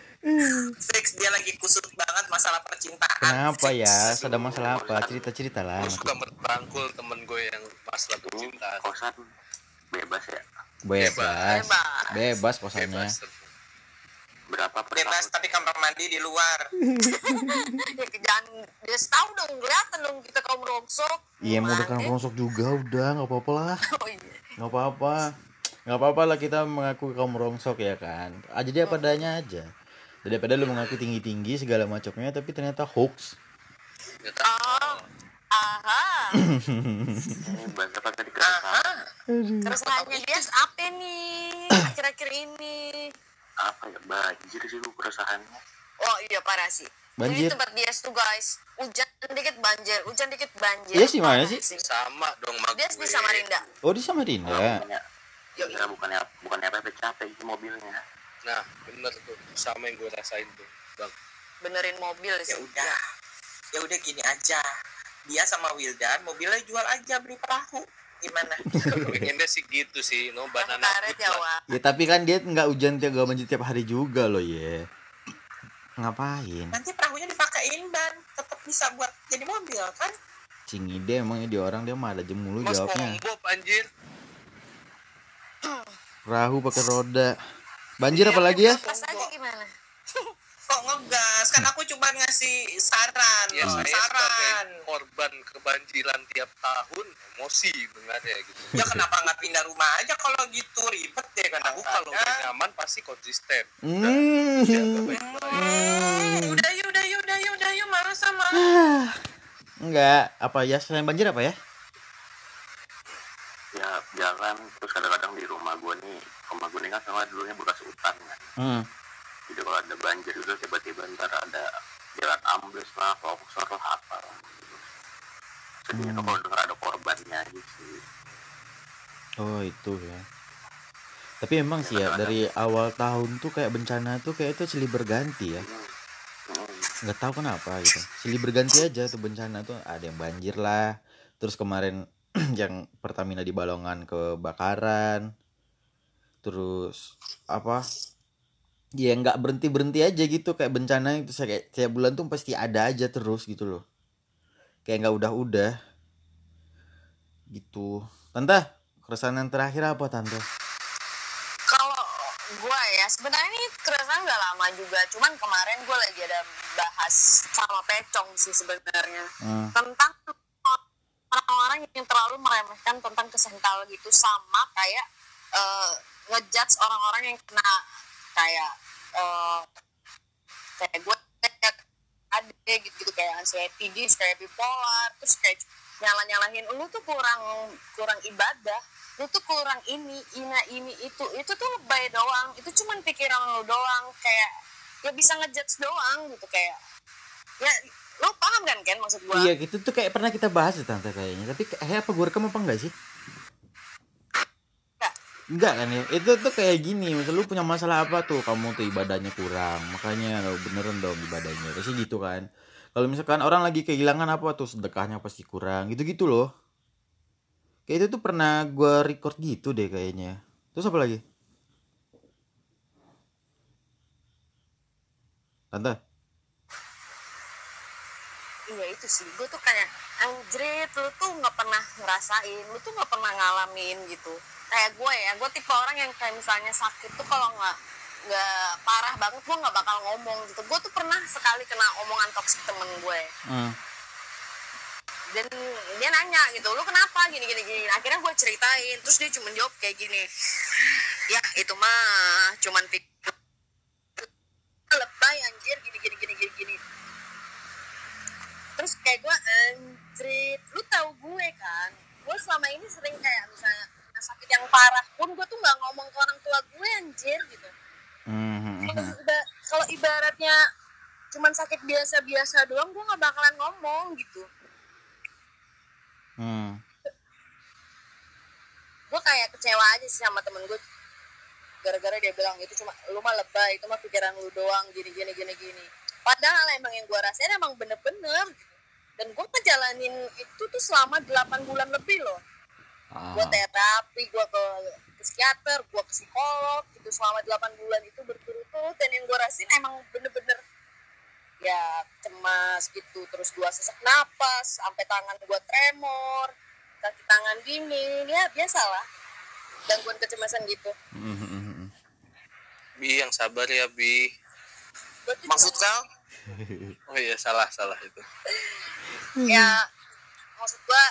[SPEAKER 4] Fix dia lagi kusut banget masalah percintaan.
[SPEAKER 1] Kenapa ya? Ada masalah apa? Cerita cerita lah
[SPEAKER 3] Gue suka merangkul temen gue yang masalah percintaan.
[SPEAKER 6] kosan bebas ya?
[SPEAKER 1] Bebas.
[SPEAKER 2] Bebas.
[SPEAKER 1] bebas. Kosannya
[SPEAKER 3] Bebas.
[SPEAKER 6] berapa per
[SPEAKER 4] bebas tapi kamar mandi di luar. [laughs]
[SPEAKER 2] Ya jangan dia tahu dong kelihatan dong kita kaum rongsok.
[SPEAKER 1] iya mau kan
[SPEAKER 2] Gimana?
[SPEAKER 1] rongsok juga udah nggak apa-apa lah.
[SPEAKER 2] Oh iya.
[SPEAKER 1] nggak apa-apa. Nggak apa-apa lah kita mengaku kaum rongsok ya kan. Aja dia padanya aja daripada lu mengaku tinggi tinggi segala macamnya tapi ternyata hoax
[SPEAKER 3] Ya,
[SPEAKER 2] Oh. Aha.
[SPEAKER 6] apa tadi
[SPEAKER 2] Keresahannya dia apa nih akhir-akhir ini?
[SPEAKER 6] apa ya banjir sih lu keresahannya
[SPEAKER 2] Oh iya parah sih.
[SPEAKER 1] Banjir.
[SPEAKER 2] Ini tempat dia tuh guys. Hujan dikit banjir, hujan dikit banjir.
[SPEAKER 1] Iya sih, mana sih?
[SPEAKER 3] Sama dong sama
[SPEAKER 2] Dia
[SPEAKER 3] gue.
[SPEAKER 2] di Samarinda.
[SPEAKER 1] oh di Samarinda
[SPEAKER 6] bukannya ya, bukannya bukannya apa capek sih mobilnya
[SPEAKER 3] Nah, bener tuh. Sama yang gue rasain tuh. Bang.
[SPEAKER 2] benerin mobil
[SPEAKER 4] ya
[SPEAKER 2] sih.
[SPEAKER 4] udah ya udah gini aja dia sama Wildan mobilnya jual aja beli perahu gimana [laughs]
[SPEAKER 3] Pengennya sih gitu sih. No, banana
[SPEAKER 2] ya,
[SPEAKER 1] ya tapi kan dia nggak hujan tiap gak banjir tiap hari juga loh ya ngapain
[SPEAKER 4] nanti perahunya dipakaiin ban tetap bisa buat jadi mobil kan
[SPEAKER 1] cingide emangnya dia orang dia mah ada jem mulu
[SPEAKER 3] Mas
[SPEAKER 1] jawabnya
[SPEAKER 3] Bob anjir.
[SPEAKER 1] perahu pakai roda banjir apa lagi ya
[SPEAKER 2] Pas aja gimana?
[SPEAKER 4] kok ngegas kan aku cuma ngasih saran
[SPEAKER 3] Ya saya
[SPEAKER 4] saran
[SPEAKER 3] korban kebanjiran tiap tahun emosi sebenarnya gitu.
[SPEAKER 4] ya kenapa nggak pindah rumah aja kalau gitu ribet deh kan
[SPEAKER 3] Aku kalau udah nyaman pasti konsisten.
[SPEAKER 1] hmm.
[SPEAKER 3] Baik-baik.
[SPEAKER 4] Hmm, udah yuk udah yuk udah yuk udah yuk marah sama [sighs]
[SPEAKER 1] enggak apa ya selain banjir apa ya
[SPEAKER 6] ya jalan terus kadang-kadang di rumah gue nih rumah gue kan sama dulunya bekas hutan kan.
[SPEAKER 1] Hmm.
[SPEAKER 6] jadi kalau ada banjir itu tiba-tiba ntar ada jalan ambles lah longsor lah apa lah gitu. sedihnya tuh kalau denger ada korbannya gitu
[SPEAKER 1] oh itu ya. Tapi emang sih ya dari awal tahun tuh kayak bencana tuh kayak itu silih berganti ya.
[SPEAKER 6] Hmm.
[SPEAKER 1] nggak tahu kenapa gitu. Silih berganti aja tuh bencana tuh ada yang banjir lah. Terus kemarin [clears throat] yang Pertamina di Balongan kebakaran terus apa? Ya nggak berhenti berhenti aja gitu kayak bencana itu saya kayak tiap bulan tuh pasti ada aja terus gitu loh. Kayak nggak udah udah gitu. Tante keresahan yang terakhir apa tante?
[SPEAKER 2] Kalau gue ya sebenarnya ini keresahan nggak lama juga. Cuman kemarin gue lagi ada bahas sama Pecong sih sebenarnya.
[SPEAKER 1] Hmm.
[SPEAKER 2] tentang orang-orang yang terlalu meremehkan tentang kesental gitu sama kayak eh, ngejudge orang-orang yang kena. Kayak eh, kayak gue kayak ada gitu, gitu kayak anxiety dis kayak bipolar terus kayak nyala nyalahin lu tuh kurang kurang ibadah. Lu tuh kurang ini ina ini itu. Itu tuh lebay doang. Itu cuman pikiran lu doang. Kayak ya bisa ngejudge doang gitu kayak. Ya lu paham kan Ken maksud gua?
[SPEAKER 1] Iya gitu tuh kayak pernah kita bahas ya tante kayaknya. Tapi kayak apa gue rekam apa enggak sih enggak kan ya itu tuh kayak gini misal lu punya masalah apa tuh kamu tuh ibadahnya kurang makanya lo beneran dong ibadahnya pasti gitu kan. Kalau misalkan orang lagi kehilangan apa tuh sedekahnya pasti kurang gitu gitu loh. Kayak itu tuh pernah gua record gitu deh kayaknya. Terus apa lagi? Tante?
[SPEAKER 2] Iya itu sih. Gue tuh kayak anjrit lu tuh nggak pernah ngerasain lu tuh nggak pernah ngalamin gitu kayak gue ya gue tipe orang yang kayak misalnya sakit tuh kalau nggak nggak parah banget gue nggak bakal ngomong gitu. Gue tuh pernah sekali kena omongan toksik temen gue.
[SPEAKER 1] Hmm.
[SPEAKER 2] dan dia nanya gitu lu kenapa? Gini gini gini. Akhirnya gue ceritain terus dia cuma jawab kayak gini. Ya itu mah cuman lebay anjir gini gini gini gini gini. Terus kayak gue anjrit lu tahu gue kan? Gue selama ini sering kayak misalnya sakit yang parah pun gue tuh nggak ngomong ke orang tua gue anjir gitu.
[SPEAKER 1] Hmm, hmm,
[SPEAKER 2] kalau iba- kalau ibaratnya cuman sakit biasa-biasa doang gue nggak bakalan ngomong gitu.
[SPEAKER 1] Hmm.
[SPEAKER 2] gue kayak kecewa aja sih sama temen gue gara-gara dia bilang itu cuma lu mah lebay itu mah pikiran lu doang gini gini gini gini. Padahal emang yang gue rasain emang bener-bener gitu. dan gue ngejalanin itu tuh selama 8 bulan lebih loh
[SPEAKER 1] Ah.
[SPEAKER 2] gue terapi gue ke psikiater gue ke psikolog gitu selama 8 bulan itu berturut-turut dan yang gue rasain emang bener-bener ya cemas gitu terus gue sesak napas sampai tangan gue tremor kaki tangan dingin ya biasalah gangguan kecemasan gitu.
[SPEAKER 3] Bi yang sabar ya Bi.
[SPEAKER 2] Tuh
[SPEAKER 4] maksud kau
[SPEAKER 3] Oh iya salah salah itu.
[SPEAKER 2] ya maksud gue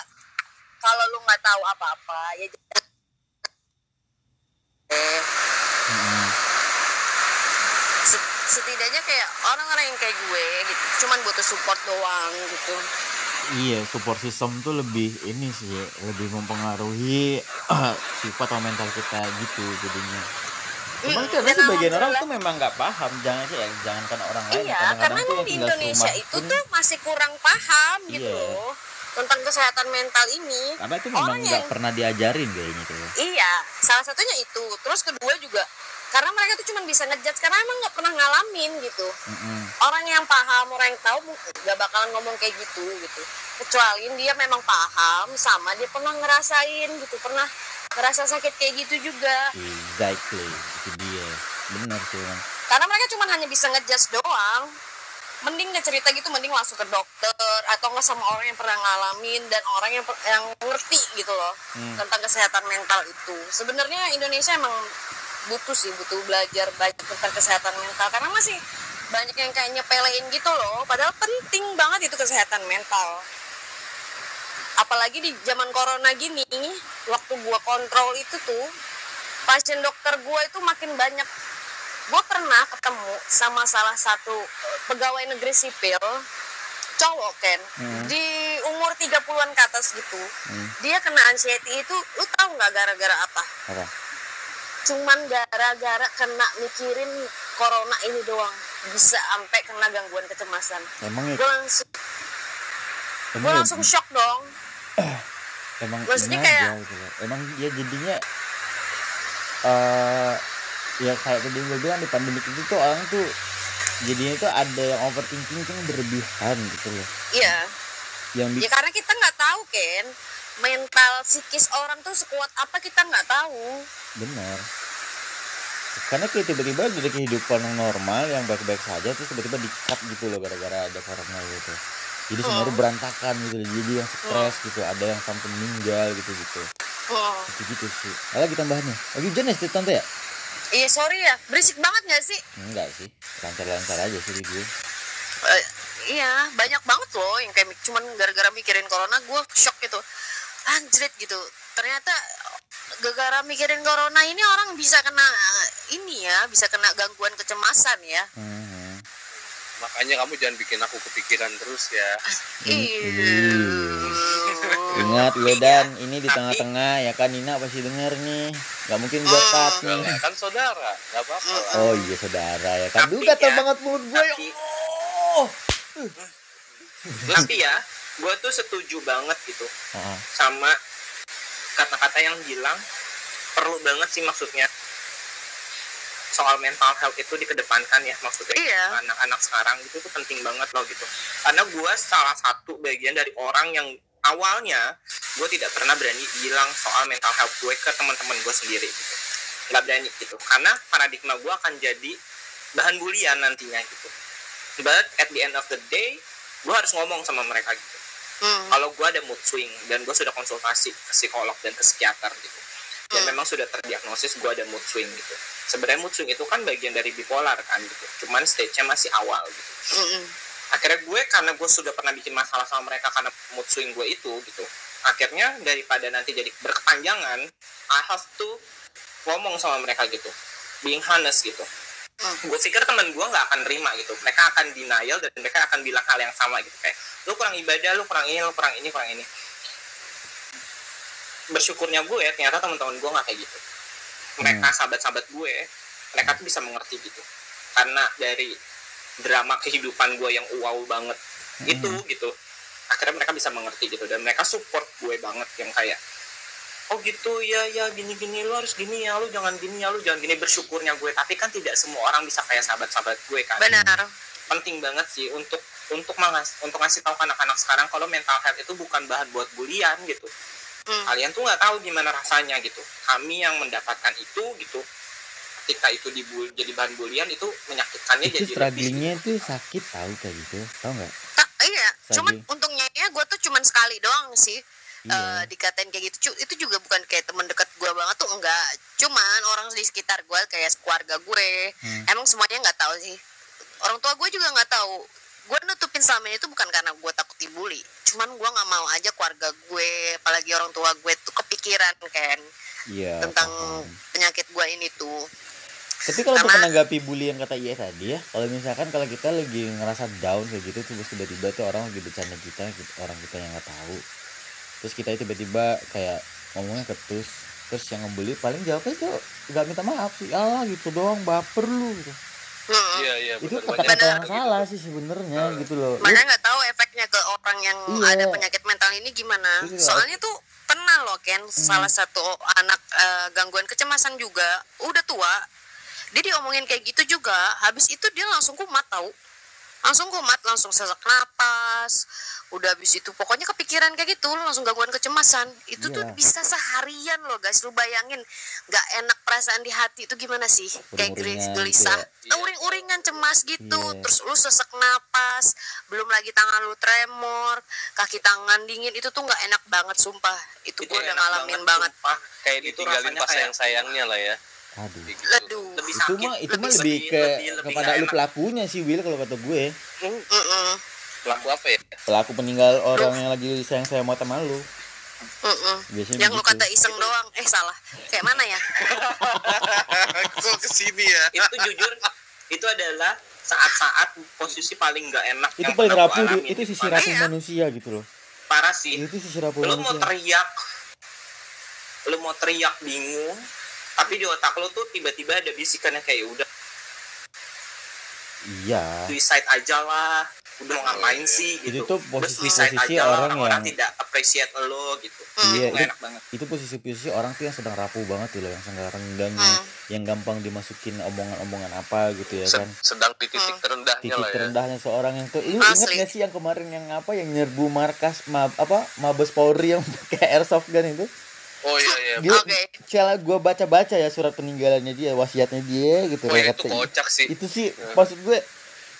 [SPEAKER 2] kalau lu nggak tahu apa-apa ya jangan eh,
[SPEAKER 1] Hmm.
[SPEAKER 2] set- setidaknya kayak orang-orang yang kayak gue gitu cuman butuh support doang gitu
[SPEAKER 1] Iya, support system tuh lebih ini sih, lebih mempengaruhi [clears throat] sifat atau mental kita gitu jadinya. Cuman karena
[SPEAKER 2] dan
[SPEAKER 1] sebagian orang tuh memang nggak paham, jangan sih ya, jangan kan orang lain.
[SPEAKER 2] iya
[SPEAKER 1] kadang-kadang
[SPEAKER 2] karena
[SPEAKER 1] tuh
[SPEAKER 2] di Indonesia itu
[SPEAKER 1] pun-
[SPEAKER 2] tuh masih kurang paham gitu
[SPEAKER 1] Iya.
[SPEAKER 2] loh tentang kesehatan mental ini
[SPEAKER 1] karena itu memang nggak
[SPEAKER 2] yang-
[SPEAKER 1] pernah diajarin kayaknya tuh.
[SPEAKER 2] iya salah satunya itu terus kedua juga karena mereka tuh cuma bisa ngejudge karena emang nggak pernah ngalamin gitu
[SPEAKER 1] Mm-mm.
[SPEAKER 2] orang yang paham orang yang tahu nggak bakalan ngomong kayak gitu gitu kecuali dia memang paham sama dia pernah ngerasain gitu pernah ngerasa sakit kayak gitu juga
[SPEAKER 1] Exactly, itu dia. Benar sih
[SPEAKER 2] karena mereka cuma hanya bisa ngejudge doang mending nggak cerita gitu mending langsung ke dokter atau nggak sama orang yang pernah ngalamin dan orang yang yang ngerti gitu loh
[SPEAKER 1] Hmm.
[SPEAKER 2] tentang kesehatan mental itu. Sebenarnya Indonesia emang butuh sih butuh belajar banyak tentang kesehatan mental karena masih banyak yang kayak nyepelein gitu loh. Padahal penting banget itu kesehatan mental. Apalagi di zaman corona gini waktu gua kontrol itu tuh pasien dokter gua itu makin banyak gue pernah ketemu sama salah satu pegawai negeri sipil cowok Ken
[SPEAKER 1] Hmm.
[SPEAKER 2] di umur 30-an ke atas gitu
[SPEAKER 1] Hmm.
[SPEAKER 2] dia kena anxiety itu lu tahu nggak gara-gara apa
[SPEAKER 1] Apa?
[SPEAKER 2] cuman gara-gara kena mikirin corona ini doang bisa sampai kena gangguan kecemasan
[SPEAKER 1] Emang ya,
[SPEAKER 2] gue langsung gue langsung shock dong
[SPEAKER 1] emang
[SPEAKER 2] maksudnya kayak-
[SPEAKER 1] aja gitu. Emang ya jadinya eh ya kayak tadi gue bilang di pandemi itu tuh orang tuh jadinya tuh ada yang overthinking tuh berlebihan gitu loh.
[SPEAKER 2] iya
[SPEAKER 1] Yang
[SPEAKER 2] ya
[SPEAKER 1] bikin
[SPEAKER 2] karena kita nggak tahu Ken mental psikis orang tuh sekuat apa kita nggak tahu
[SPEAKER 1] benar. Karena kayak tiba-tiba dari kehidupan yang normal yang baik-baik saja terus tiba-tiba di-cut gitu loh gara-gara ada corona gitu. Jadi semuanya
[SPEAKER 2] Hmm.
[SPEAKER 1] berantakan gitu. Jadi yang stres gitu, ada yang sampai meninggal gitu gitu.
[SPEAKER 2] Hmm.
[SPEAKER 1] Gitu gitu sih. Ada lagi tambahannya. Lagi hujan ya tante ya?
[SPEAKER 2] Iya sorry ya, berisik banget gak sih?
[SPEAKER 1] Enggak sih, lancar-lancar aja sih di gue.
[SPEAKER 2] Eh, iya, banyak banget loh yang kayak cuman gara-gara mikirin corona gue shock gitu. Anjrit gitu. Ternyata gara-gara mikirin corona ini orang bisa kena eh, ini ya, bisa kena gangguan kecemasan ya.
[SPEAKER 1] Hmm.
[SPEAKER 3] Makanya kamu jangan bikin aku kepikiran terus ya.
[SPEAKER 2] Iya.
[SPEAKER 1] Ingat Wedan, ini di tengah-tengah ya kan Nina pasti denger nih. Gak mungkin gua cut
[SPEAKER 3] Enggak
[SPEAKER 1] nih.
[SPEAKER 3] kan saudara, nggak apa-apa. lah.
[SPEAKER 1] Oh iya saudara ya kan.
[SPEAKER 4] Tapi
[SPEAKER 1] Duh gatel
[SPEAKER 4] ya,
[SPEAKER 1] banget mulut gue ya
[SPEAKER 4] tapi-
[SPEAKER 1] Allah.
[SPEAKER 4] tapi ya gue tuh setuju banget gitu
[SPEAKER 1] Heeh.
[SPEAKER 4] sama kata-kata yang bilang per perlu banget sih maksudnya soal mental health itu dikedepankan ya maksudnya
[SPEAKER 2] Iya.
[SPEAKER 4] anak-anak sekarang itu tuh penting banget loh gitu karena gue salah satu bagian dari orang yang awalnya gue tidak pernah berani bilang soal mental health gue ke teman-teman gue sendiri. Gitu nggak berani gitu. Karena paradigma gue akan jadi bahan bulian nantinya gitu. But at the end of the day gue harus ngomong sama mereka gitu.
[SPEAKER 2] Hmm.
[SPEAKER 4] kalau gue ada mood swing dan gue sudah konsultasi ke psikolog dan ke psikiater gitu. Dan
[SPEAKER 2] Hmm.
[SPEAKER 4] memang sudah terdiagnosis gue ada mood swing gitu. Sebenarnya mood swing itu kan bagian dari bipolar kan gitu. Cuman stage-nya masih awal gitu.
[SPEAKER 2] Mm-mm.
[SPEAKER 4] Akhirnya gue karena gue sudah pernah bikin masalah sama mereka karena mood swing gue itu gitu. Akhirnya daripada nanti jadi berkepanjangan I have to ngomong sama mereka gitu. Being honest gitu.
[SPEAKER 2] Hmm.
[SPEAKER 4] gue pikir teman gue nggak akan terima gitu. Mereka akan denial dan mereka akan bilang hal yang sama gitu. Kayak lu kurang ibadah lu kurang ini lu kurang ini kurang ini. Bersyukurnya gue ternyata teman-teman gue nggak kayak gitu. Mereka sahabat-sahabat gue mereka tuh bisa mengerti gitu. Karena dari drama kehidupan gue yang wow banget. Itu gitu. Akhirnya mereka bisa mengerti gitu. Dan mereka support gue banget yang kayak oh gitu. Ya ya gini gini lu harus gini ya. Lu jangan gini ya. Lu jangan gini. Bersyukurnya gue. Tapi kan tidak semua orang bisa kayak sahabat-sahabat gue kan.
[SPEAKER 2] Benar.
[SPEAKER 4] Penting banget sih untuk untuk mengas untuk ngasih tahu anak-anak sekarang kalau mental health itu bukan bahan buat bulian gitu.
[SPEAKER 2] Hmm.
[SPEAKER 4] kalian tuh nggak tahu gimana rasanya gitu. Kami yang mendapatkan itu gitu ketika itu dibul jadi bahan bulian itu menyakitkannya
[SPEAKER 1] itu
[SPEAKER 4] jadi
[SPEAKER 1] strugglingnya itu sakit tahu kayak gitu tahu nggak?
[SPEAKER 2] Ta- iya.
[SPEAKER 1] Lagi.
[SPEAKER 2] cuman untungnya ya gue tuh cuman sekali doang sih
[SPEAKER 1] iya.
[SPEAKER 2] eh, dikatain kayak gitu. Itu juga bukan kayak teman dekat gue banget tuh enggak. Cuman orang di sekitar gue kayak keluarga gue
[SPEAKER 1] Hmm.
[SPEAKER 2] emang semuanya nggak tahu sih. Orang tua gue juga nggak tahu gue nutupin selama ini tuh bukan karena gue takut dibully. Cuman gue nggak mau aja keluarga gue apalagi orang tua gue tuh kepikiran kan
[SPEAKER 1] iya
[SPEAKER 2] tentang
[SPEAKER 1] paham.
[SPEAKER 2] penyakit gue ini tuh
[SPEAKER 1] Tapi kalau untuk menanggapi bully yang kata Iya tadi ya, kalau misalkan kalau kita lagi ngerasa down kayak gitu terus tiba-tiba tuh orang lagi bercanda kita, gitu, orang kita yang nggak tahu. Terus kita tiba-tiba kayak ngomongnya ketus, terus yang ngebully paling jawabnya tuh nggak minta maaf sih, Allah gitu doang, baper lu gitu.
[SPEAKER 2] Hmm.
[SPEAKER 3] Iya iya
[SPEAKER 1] Itu kata-kata yang
[SPEAKER 3] gitu.
[SPEAKER 1] salah sih sebenarnya gitu loh.
[SPEAKER 2] Makanya nggak tahu efeknya ke orang yang
[SPEAKER 1] Iya.
[SPEAKER 2] ada penyakit mental ini gimana
[SPEAKER 1] Iya.
[SPEAKER 2] soalnya tuh pernah loh Ken salah satu anak eh, gangguan kecemasan juga udah tua dia diomongin kayak gitu juga. Habis itu dia langsung kumat tahu langsung kumat langsung sesak napas. Udah habis itu pokoknya kepikiran kayak gitu langsung gangguan kecemasan. Itu tuh
[SPEAKER 1] Iya.
[SPEAKER 2] bisa seharian loh guys. Lu bayangin nggak enak perasaan di hati itu gimana sih? Kayak gelisah.
[SPEAKER 3] ya.
[SPEAKER 2] uring-uringan cemas gitu.
[SPEAKER 1] Iya.
[SPEAKER 2] terus lu sesek napas belum lagi tangan lu tremor kaki tangan dingin itu tuh nggak enak banget sumpah. Itu, gue udah ngalamin banget,
[SPEAKER 4] sumpah. kayak itu
[SPEAKER 3] ditinggalin pas
[SPEAKER 4] kayak
[SPEAKER 3] sayang-sayangnya lah ya
[SPEAKER 1] Aduh.
[SPEAKER 2] Aduh.
[SPEAKER 4] lebih
[SPEAKER 1] Itu
[SPEAKER 4] sakit
[SPEAKER 1] mah itu mah lebih
[SPEAKER 4] sedih,
[SPEAKER 1] ke
[SPEAKER 4] lebih- lebih
[SPEAKER 1] kepada lu pelakunya sih Will kalau kata gue.
[SPEAKER 2] Mm-mm.
[SPEAKER 3] pelaku apa ya
[SPEAKER 1] Pelaku peninggal orang yang lagi sayang-sayang sama lu.
[SPEAKER 2] Mm-mm.
[SPEAKER 1] Biasanya
[SPEAKER 2] yang lu
[SPEAKER 1] begitu.
[SPEAKER 2] kata iseng doang eh salah kayak mana ya [laughs]
[SPEAKER 3] kok ke sini ya
[SPEAKER 4] itu jujur itu adalah saat-saat posisi paling nggak enak
[SPEAKER 1] Itu
[SPEAKER 4] yang
[SPEAKER 1] paling rapuh
[SPEAKER 4] alamin.
[SPEAKER 1] itu sisi rapuh
[SPEAKER 2] Iya.
[SPEAKER 1] manusia gitu loh.
[SPEAKER 4] parah sih
[SPEAKER 1] Itu sisi rapuh
[SPEAKER 4] lu mau
[SPEAKER 1] manusia.
[SPEAKER 4] teriak lu mau teriak bingung tapi di otak lu tuh tiba-tiba ada bisikan yang kayak udah.
[SPEAKER 1] Iya.
[SPEAKER 4] suicide aja lah. Udah mau ngapain sih
[SPEAKER 1] Itu
[SPEAKER 4] gitu.
[SPEAKER 1] tuh posisi-posisi
[SPEAKER 4] suicide aja lah,
[SPEAKER 1] orang
[SPEAKER 4] orang-orang
[SPEAKER 1] yang-
[SPEAKER 4] tidak appreciate lo gitu.
[SPEAKER 1] Iya,
[SPEAKER 4] itu nggak
[SPEAKER 1] itu-
[SPEAKER 4] enak banget.
[SPEAKER 1] Itu posisi-posisi orang tuh yang sedang rapuh banget tuh loh, yang sedang renggang,
[SPEAKER 2] Hmm.
[SPEAKER 1] yang gampang dimasukin omongan-omongan apa gitu ya kan.
[SPEAKER 3] sedang di titik terendahnya
[SPEAKER 1] Titik
[SPEAKER 3] lah ya.
[SPEAKER 1] terendahnya seorang yang tuh, lu inget gak sih yang kemarin yang apa yang nyerbu markas mab, apa Mabes Polri yang [laughs] pakai airsoft gun itu?
[SPEAKER 3] Oh iya iya.
[SPEAKER 2] Oke.
[SPEAKER 1] Cela gua baca-baca ya surat peninggalannya dia, wasiatnya dia gitu.
[SPEAKER 3] oh iya itu kocak sih.
[SPEAKER 1] Itu sih
[SPEAKER 3] Ya.
[SPEAKER 1] maksud gue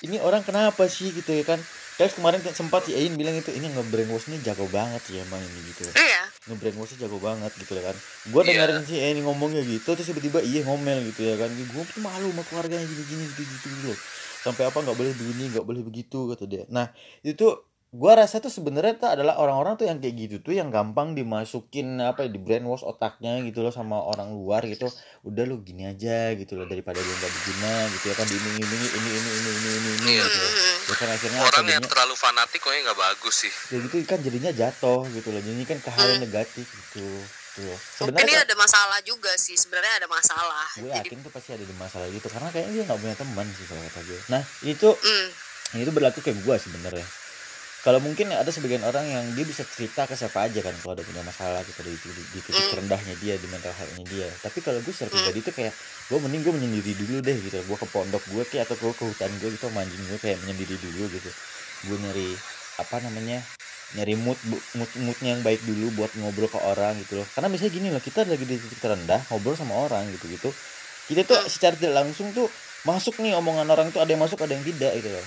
[SPEAKER 1] ini orang kenapa sih gitu ya kan? Terus kemarin kan sempat si Ain bilang itu ini nge-brainwash ini jago banget sih emang ini gitu
[SPEAKER 2] iya.
[SPEAKER 1] Nge-brainwashnya jago banget gitu ya kan. Gue
[SPEAKER 3] Iya.
[SPEAKER 1] dengerin si Ain ngomongnya gitu terus tiba-tiba iya ngomel gitu ya kan. Gue tuh malu sama keluarganya gini-gini gitu-gitu gitu loh. Sampai apa nggak boleh begini nggak boleh begitu kata dia. Nah itu gue rasa tuh sebenarnya tuh adalah orang-orang tuh yang kayak gitu tuh yang gampang dimasukin apa ya di brainwash otaknya gitu loh sama orang luar gitu. Udah lu gini aja gitu loh daripada lu nggak berguna gitu ya kan diiming-imingi ini ini ini ini ini ini
[SPEAKER 3] Iya.
[SPEAKER 1] gitu ya. Ya kan akhirnya
[SPEAKER 3] orang yang terlalu fanatik kayaknya nggak bagus sih.
[SPEAKER 1] Kayak gitu kan jadinya jatuh gitu loh jadi kan ke hal yang negatif gitu gitu loh.
[SPEAKER 2] mungkin
[SPEAKER 1] sebenarnya
[SPEAKER 2] dia ada masalah juga sih sebenarnya ada masalah.
[SPEAKER 1] Gue
[SPEAKER 2] jadi
[SPEAKER 1] yakin tuh pasti ada di masalah gitu karena kayaknya dia nggak punya teman sih kalau kata gue nah itu
[SPEAKER 2] mm,
[SPEAKER 1] itu berlaku kayak gue sebenarnya kalau mungkin ada sebagian orang yang dia bisa cerita ke siapa aja kan kalau ada punya masalah gitu di, di, di titik
[SPEAKER 2] Hmm.
[SPEAKER 1] rendahnya dia di mental healthnya dia. Tapi kalau gue secara pribadi tuh kayak gue mending gue menyendiri dulu deh gitu. Gue ke pondok gue kayak atau gue ke hutan gue gitu sama anjing gue kayak menyendiri dulu gitu. Gue nyari apa namanya nyari mood mood moodnya yang baik dulu buat ngobrol ke orang gitu loh. Karena misalnya gini loh kita lagi di titik terendah ngobrol sama orang gitu gitu. Kita tuh secara tidak langsung tuh masuk nih omongan orang itu ada yang masuk ada yang tidak gitu loh.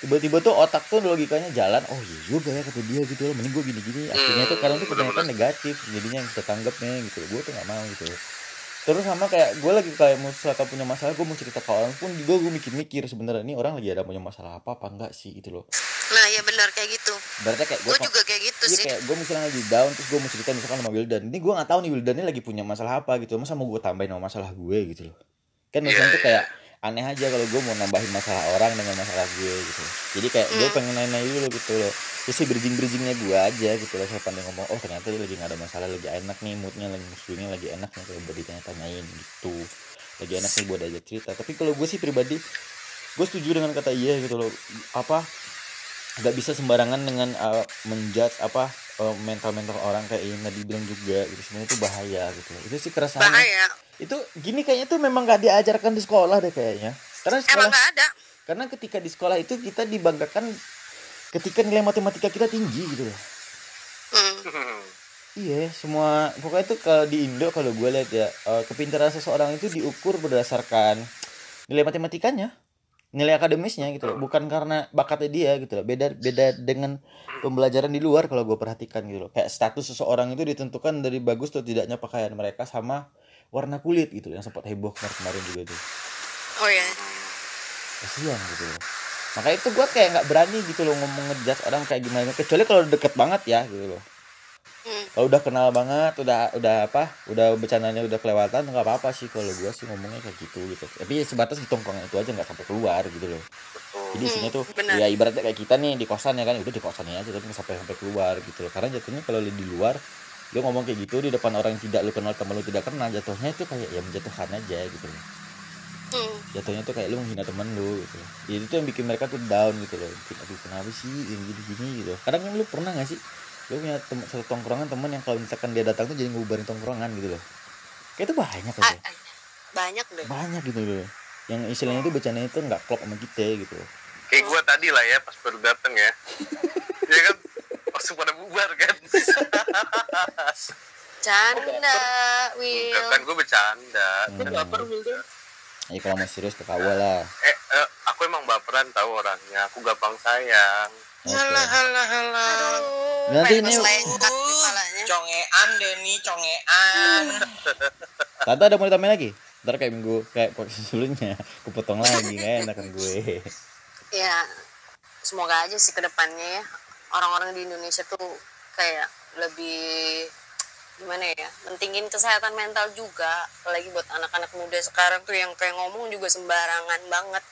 [SPEAKER 1] Tiba-tiba tuh otak tuh logikanya jalan oh iya juga ya kata dia gitu loh. Mending gue gini-gini. Akhirnya tuh kadang tuh kebanyakan negatif jadinya yang kita tanggapnya gitu gue tuh nggak mau gitu terus sama kayak gue lagi kayak misalkan punya masalah gue mau cerita ke orang pun juga gue mikir-mikir sebenarnya ini orang lagi ada punya masalah apa apa enggak sih? Gitu loh.
[SPEAKER 2] Nah ya benar kayak gitu.
[SPEAKER 1] Berarti kayak gue
[SPEAKER 2] gue juga kayak gitu
[SPEAKER 1] Iya
[SPEAKER 2] sih.
[SPEAKER 1] kayak gue misalnya lagi down terus gue mau cerita misalkan sama Wildan. Ini gue nggak tahu nih Wildan ini lagi punya masalah apa gitu masa mau gue tambahin sama masalah gue gitu loh. Kan misalnya
[SPEAKER 3] Iya,
[SPEAKER 1] tuh kayak aneh aja kalau gue mau nambahin masalah orang dengan masalah gue gitu. Jadi kayak gue
[SPEAKER 2] Hmm.
[SPEAKER 1] pengen nanya dulu gitu loh. Terus si bridging bridgingnya gue aja gitu loh saya pandai ngomong oh ternyata dia lagi nggak ada masalah lagi enak nih moodnya lagi swingnya lagi enak nih kalau buat ditanya-tanyain gitu. Lagi enak nih buat aja cerita. Tapi kalau gue sih pribadi gue setuju dengan kata iya gitu loh. Apa nggak bisa sembarangan dengan uh, menjudge apa uh, mental-mental orang kayak yang tadi bilang juga gitu sebenarnya itu bahaya gitu. Itu sih keresahan
[SPEAKER 2] bahaya.
[SPEAKER 1] Itu gini kayaknya tuh memang gak diajarkan di sekolah deh kayaknya. Karena
[SPEAKER 2] emang
[SPEAKER 1] sekolah
[SPEAKER 2] nggak ada.
[SPEAKER 1] karena ketika di sekolah itu kita dibanggakan ketika nilai matematika kita tinggi gitu loh.
[SPEAKER 2] Hmm.
[SPEAKER 1] iya semua pokoknya itu kalau di Indo kalau gue lihat ya eh, kepintaran seseorang itu diukur berdasarkan nilai matematikanya nilai akademisnya gitu loh. Bukan karena bakatnya dia gitu loh. Beda beda dengan pembelajaran di luar kalau gue perhatikan gitu loh. Kayak status seseorang itu ditentukan dari bagus atau tidaknya pakaian mereka sama warna kulit gitu loh, yang sempat heboh kemarin kemarin juga tuh.
[SPEAKER 2] Oh ya
[SPEAKER 1] kasihan gitu loh. Makanya itu gue kayak nggak berani gitu loh ngomong ngejudge orang kayak gimana. Kecuali kalau deket banget ya gitu loh
[SPEAKER 2] Hmm.
[SPEAKER 1] kalau udah kenal banget udah udah apa udah bercandanya udah kelewatan nggak apa apa sih kalau gue sih ngomongnya kayak gitu gitu. Tapi ya sebatas di tongkrongan itu aja nggak sampai keluar gitu loh. Jadi isinya tuh
[SPEAKER 2] benar.
[SPEAKER 1] ya ibaratnya kayak kita nih di kosan ya kan udah di kosannya aja tapi nggak sampai sampai keluar gitu loh. Karena jatuhnya kalau di luar lu ngomong kayak gitu di depan orang yang tidak lu kenal teman lu tidak kenal jatuhnya itu kayak ya menjatuhkan aja gitu loh.
[SPEAKER 2] Hmm.
[SPEAKER 1] jatuhnya tuh kayak lu menghina temen lu gitu jadi itu yang bikin mereka tuh down gitu loh. Bikin aduh kenapa sih gini gini gini gitu kadang kan lu pernah gak sih lu punya tem satu tongkrongan temen yang kalau misalkan dia datang tuh jadi ngubarin tongkrongan gitu loh kayak itu banyak aja
[SPEAKER 2] ah, banyak deh
[SPEAKER 1] banyak gitu loh yang istilahnya itu bercandanya tuh nggak klop sama kita gitu loh
[SPEAKER 3] Kayak gue tadi lah ya pas baru dateng ya. [laughs] ya kan langsung pada bubar kan. [laughs]
[SPEAKER 2] canda Will
[SPEAKER 3] Enggak kan gue bercanda.
[SPEAKER 1] Hmm.
[SPEAKER 4] baper Wildan
[SPEAKER 1] ya kalau mau serius ke kawal lah
[SPEAKER 3] Eh, eh, aku emang baperan tahu orangnya. Aku gampang sayang.
[SPEAKER 4] Halah halah halah
[SPEAKER 2] aduh
[SPEAKER 1] Nanti ini-
[SPEAKER 4] congean deh nih congean. [laughs]
[SPEAKER 1] Tante ada mau ditambahin lagi? Ntar kayak minggu kayak podcast sebelumnya. Aku potong lagi nggak enak kan gue.
[SPEAKER 2] Ya semoga aja sih ke depannya ya. Orang-orang di Indonesia tuh kayak lebih gimana ya mentingin kesehatan mental juga. Apalagi buat anak-anak muda sekarang tuh yang kayak ngomong juga sembarangan banget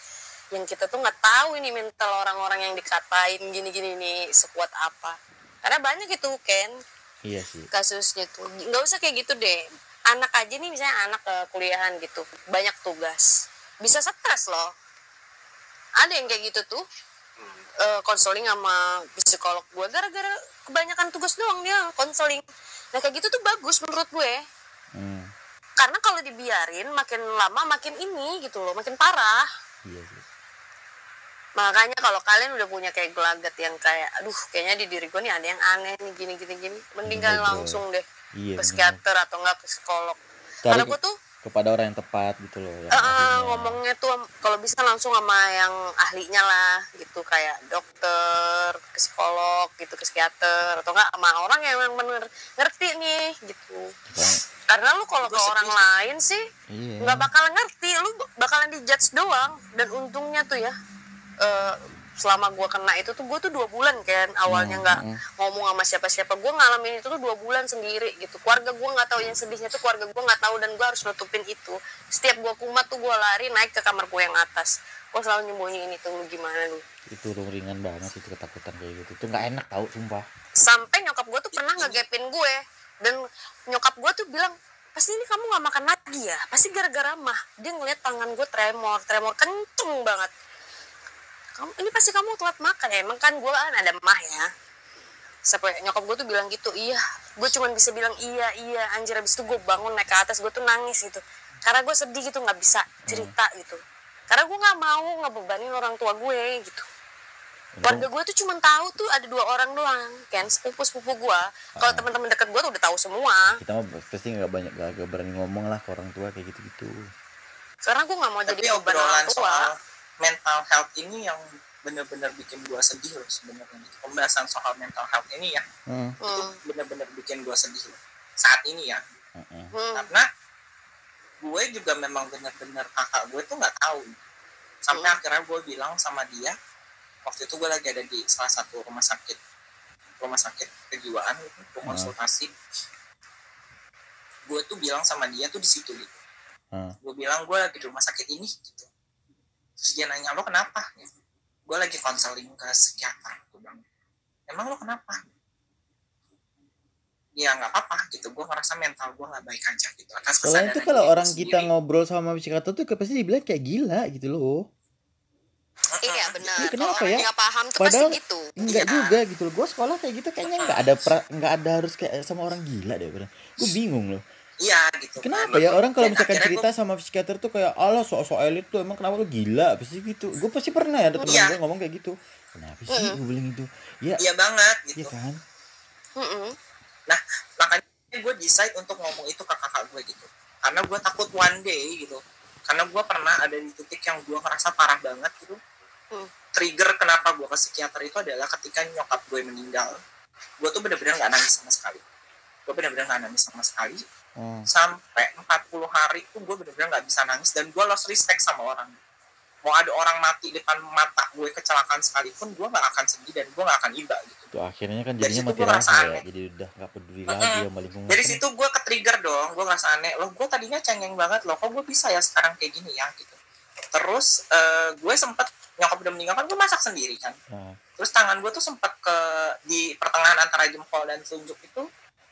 [SPEAKER 2] yang kita tuh nggak tahu ini mental orang-orang yang dikatain gini-gini nih sekuat apa. Karena banyak itu Ken.
[SPEAKER 1] Iya sih.
[SPEAKER 2] Kasusnya tuh. Nggak usah kayak gitu deh. Anak aja nih misalnya anak ke kuliahan gitu. Banyak tugas. Bisa stres loh. Ada yang kayak gitu tuh. Eh, konseling sama psikolog gue gara-gara kebanyakan tugas doang dia konseling. Nah kayak gitu tuh bagus menurut gue.
[SPEAKER 1] Hmm,
[SPEAKER 2] karena kalau dibiarin makin lama makin ini gitu loh. Makin parah.
[SPEAKER 1] Iya sih
[SPEAKER 2] makanya kalau kalian udah punya kayak gelagat yang kayak aduh kayaknya di diri gue nih ada yang aneh nih gini gini gini mending kalian
[SPEAKER 1] Bener.
[SPEAKER 2] langsung deh
[SPEAKER 1] iya
[SPEAKER 2] ke psikiater atau enggak ke psikolog.
[SPEAKER 1] Cari
[SPEAKER 2] karena gue tuh
[SPEAKER 1] kepada orang yang tepat gitu loh
[SPEAKER 2] Eh, eh,
[SPEAKER 1] ahlinya.
[SPEAKER 2] ngomongnya tuh kalau bisa langsung sama yang ahlinya lah gitu. Kayak dokter ke psikolog gitu ke psikiater atau enggak sama orang yang memang bener ngerti nih gitu.
[SPEAKER 1] Kita-
[SPEAKER 2] karena lu kalau ke orang lain sih
[SPEAKER 1] iya.
[SPEAKER 2] nggak bakalan ngerti lu bakalan dijudge doang. Dan untungnya tuh ya eh, selama gua kena itu tuh gua tuh dua bulan kan awalnya
[SPEAKER 1] Hmm,
[SPEAKER 2] nggak
[SPEAKER 1] hmm.
[SPEAKER 2] ngomong sama siapa-siapa. Gua ngalamin itu tuh dua bulan sendiri gitu. Keluarga gua nggak tahu yang sedihnya tuh keluarga gua nggak tahu dan gua harus nutupin itu. Setiap gua kumat tuh gua lari naik ke kamar gua yang atas. Gua selalu nyembunyiin itu lu gimana lu?
[SPEAKER 1] Itu ringan banget itu ketakutan kayak gitu. Itu nggak enak tau sumpah.
[SPEAKER 2] Sampai nyokap gue tuh pernah ngegepin gue dan nyokap gue tuh bilang pasti ini kamu nggak makan lagi ya? Pasti gara-gara mah. Dia ngeliat tangan gue tremor tremor kenceng banget kamu ini pasti kamu telat makan. Ya emang kan gue kan ada mah ya. Sampai nyokap gue tuh bilang gitu iya. Gue cuman bisa bilang iya iya. Anjir abis itu gue bangun naik ke atas gue tuh nangis gitu. Karena gue sedih gitu nggak bisa cerita gitu. Karena gue nggak mau ngebebanin orang tua gue gitu. Warga gue tuh cuma tahu tuh ada dua orang doang kan? Sepupu sepupu gue kalau teman-teman deket gue tuh udah tahu semua.
[SPEAKER 1] Kita mah pasti nggak banyak gak, gak berani ngomong lah ke orang tua kayak gitu gitu
[SPEAKER 2] karena gue nggak mau
[SPEAKER 4] tapi
[SPEAKER 2] jadi beban orang
[SPEAKER 4] obrolan
[SPEAKER 2] tua.
[SPEAKER 4] soal mental health ini yang bener-bener bikin gua sedih loh sebenarnya pembahasan soal mental health ini ya
[SPEAKER 1] hmm.
[SPEAKER 4] itu
[SPEAKER 2] hmm.
[SPEAKER 4] bener-bener bikin gua sedih loh saat ini ya
[SPEAKER 1] hmm.
[SPEAKER 2] Hmm.
[SPEAKER 4] karena gue juga memang bener-bener kakak gue tuh nggak tahu sampai
[SPEAKER 2] Hmm.
[SPEAKER 4] akhirnya gue bilang sama dia waktu itu gue lagi ada di salah satu rumah sakit rumah sakit kejiwaan gitu untuk
[SPEAKER 1] Hmm.
[SPEAKER 4] konsultasi gue tuh bilang sama dia tuh di situ gitu
[SPEAKER 1] Hmm.
[SPEAKER 4] gue bilang gue lagi di rumah sakit ini gitu terus dia nanya lo kenapa gitu. gue lagi konseling ke psikiater gue bilang emang lo kenapa ya nggak apa-apa gitu gue ngerasa mental gue nggak baik aja gitu atas kesadaran
[SPEAKER 1] itu kalau orang
[SPEAKER 4] gue
[SPEAKER 1] kita
[SPEAKER 4] sendiri.
[SPEAKER 1] ngobrol sama psikiater tuh pasti dibilang kayak gila gitu loh.
[SPEAKER 2] iya benar kalau
[SPEAKER 1] kenapa ya?
[SPEAKER 2] nggak paham tuh
[SPEAKER 1] Padahal-
[SPEAKER 2] pasti gitu
[SPEAKER 1] Enggak
[SPEAKER 4] Iya.
[SPEAKER 1] juga gitu loh. Gue sekolah kayak gitu kayaknya nggak ada pra, nggak ada harus kayak sama orang gila deh. Gue bingung loh.
[SPEAKER 4] Iya gitu
[SPEAKER 1] Kenapa
[SPEAKER 4] kan.
[SPEAKER 1] ya orang kalau misalkan cerita sama psikiater tuh kayak Allah sok-sok elit tuh emang kenapa lu gila pasti gitu. Gue pasti pernah ya ada teman
[SPEAKER 4] Iya.
[SPEAKER 1] gue ngomong kayak gitu. Kenapa sih
[SPEAKER 2] Mm-mm.
[SPEAKER 1] gue bilang itu? Ya,
[SPEAKER 4] gua- iya banget
[SPEAKER 1] iya
[SPEAKER 4] gitu
[SPEAKER 1] kan.
[SPEAKER 2] Mm-mm.
[SPEAKER 4] makanya gue decide untuk ngomong itu ke kakak gue gitu karena gue takut one day gitu karena gue pernah ada di titik yang gue ngerasa parah banget gitu
[SPEAKER 2] Hmm.
[SPEAKER 4] trigger kenapa gue ke psikiater itu adalah ketika nyokap gue meninggal gue tuh bener-bener nggak nangis sama sekali gue bener-bener nggak nangis sama sekali
[SPEAKER 1] Oh.
[SPEAKER 4] sampai 40 hari tuh gue bener-bener nggak bisa nangis dan gue lost respect sama orang mau ada orang mati depan mata gue kecelakaan sekalipun gue nggak akan sedih dan gue nggak akan iba gitu
[SPEAKER 1] Tuh akhirnya kan jadinya mati rasa ya. Jadi udah nggak peduli
[SPEAKER 4] Mm-mm.
[SPEAKER 1] lagi sama lingkungan.
[SPEAKER 4] dari situ gue ke trigger dong gue ngerasa aneh loh gue tadinya cengeng banget loh kok gue bisa ya sekarang kayak gini ya gitu terus eh, gue sempet nyokap udah meninggal kan gue masak sendiri kan
[SPEAKER 1] Nah,
[SPEAKER 4] terus tangan gue tuh sempet ke di pertengahan antara jempol dan telunjuk itu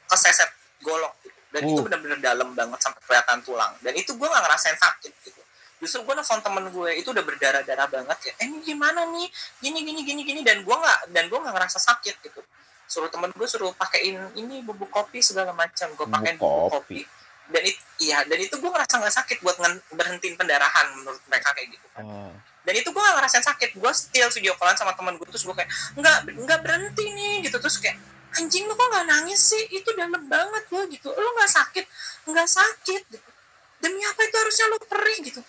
[SPEAKER 4] keseset golok gitu dan
[SPEAKER 1] Uh.
[SPEAKER 4] itu bener-bener dalam banget sampai kelihatan tulang. Dan itu gue nggak ngerasain sakit gitu. Justru gue nelfon temen gue itu udah berdarah-darah banget ya eh ini gimana nih? Gini gini gini gini. Dan gue nggak dan gue nggak ngerasa sakit gitu. Suruh temen gue suruh pakein ini bubuk kopi segala macam gue pakein
[SPEAKER 1] Bubuk kopi.
[SPEAKER 4] kopi. Dan itu iya dan itu gue ngerasa nggak sakit buat berhentiin pendarahan menurut mereka kayak gitu kan.
[SPEAKER 1] Oh.
[SPEAKER 4] dan itu gue gak ngerasain sakit gue still video callan sama temen gue terus gue kayak nggak nggak berhenti nih gitu. Terus kayak anjing lu kok nggak nangis sih? Itu dalam banget lo gitu. Lu nggak sakit? Nggak sakit gitu. Demi apa itu harusnya lu perih gitu?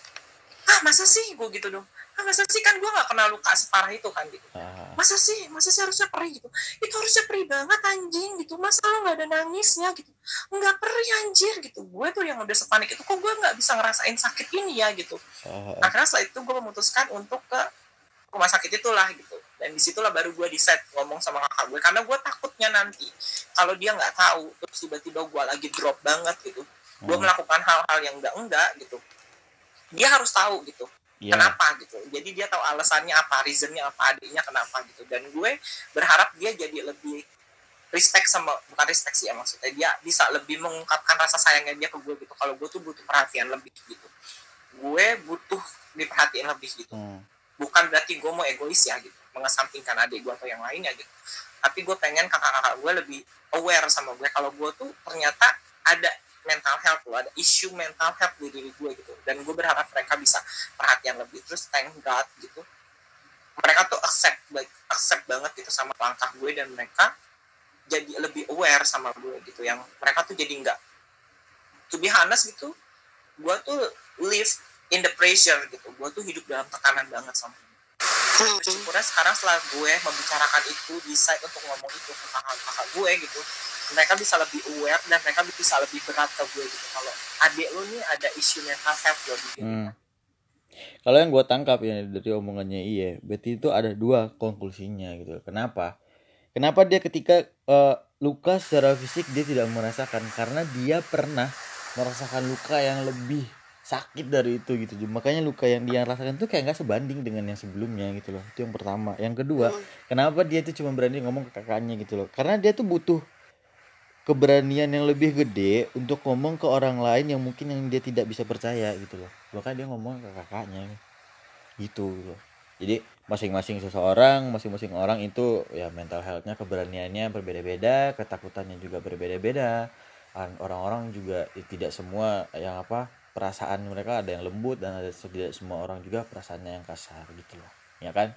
[SPEAKER 4] Ah masa sih? Gue gitu dong. Ah masa sih? Kan gue nggak pernah luka separah itu kan gitu.
[SPEAKER 1] Ah.
[SPEAKER 4] masa sih? Masa sih harusnya perih gitu? Itu harusnya perih banget anjing gitu. Masa lo nggak ada nangisnya gitu? Nggak perih anjir gitu. Gue tuh yang udah sepanik itu kok gue nggak bisa ngerasain sakit ini ya gitu?
[SPEAKER 1] Ah.
[SPEAKER 4] akhirnya setelah itu gue memutuskan untuk ke rumah sakit itulah gitu dan di situlah baru gue decide ngomong sama kakak gue karena gue takutnya nanti kalau dia nggak tahu terus tiba-tiba gue lagi drop banget gitu gue
[SPEAKER 1] Hmm.
[SPEAKER 4] melakukan hal-hal yang enggak enggak gitu dia harus tahu gitu
[SPEAKER 1] Iya.
[SPEAKER 4] kenapa gitu jadi dia tahu alasannya apa reasonnya apa adiknya kenapa gitu dan gue berharap dia jadi lebih respect sama bukan respect sih ya maksudnya dia bisa lebih mengungkapkan rasa sayangnya dia ke gue gitu kalau gue tuh butuh perhatian lebih gitu gue butuh diperhatiin lebih gitu
[SPEAKER 1] Hmm.
[SPEAKER 4] bukan berarti gue mau egois ya gitu mengesampingkan adik gue atau yang lainnya gitu. Tapi gue pengen kakak-kakak gue lebih aware sama gue kalau gue tuh ternyata ada mental health loh ada isu mental health di diri gue gitu. Dan gue berharap mereka bisa perhatian lebih. Terus thank God gitu mereka tuh accept accept banget gitu sama langkah gue dan mereka jadi lebih aware sama gue gitu. Yang mereka tuh jadi nggak to be honest gitu gue tuh live in the pressure gitu. Gue tuh hidup dalam tekanan banget sama bersyukurnya sekarang setelah gue membicarakan itu decide untuk ngomong itu ke kakak-kakak gue gitu mereka bisa lebih aware dan mereka bisa lebih berat ke gue gitu kalau adik lo nih ada isu mental health lo di
[SPEAKER 1] Hmm. Kalau yang gue tangkap ya dari omongannya iya, berarti itu ada dua konklusinya gitu. Kenapa? Kenapa dia ketika eh, luka secara fisik dia tidak merasakan karena dia pernah merasakan luka yang lebih sakit dari itu gitu. Makanya luka yang dia rasakan tuh kayak nggak sebanding dengan yang sebelumnya gitu loh. Itu yang pertama. Yang kedua, kenapa dia tuh cuma berani ngomong ke kakaknya gitu loh? Karena dia tuh butuh keberanian yang lebih gede untuk ngomong ke orang lain yang mungkin yang dia tidak bisa percaya gitu loh bahkan dia ngomong ke kakaknya gitu loh jadi masing-masing seseorang masing-masing orang itu ya mental healthnya keberaniannya berbeda-beda ketakutannya juga berbeda-beda An- orang-orang juga ya, tidak semua yang apa perasaan mereka ada yang lembut dan ada tidak semua orang juga perasaannya yang kasar gitu loh. Ya kan?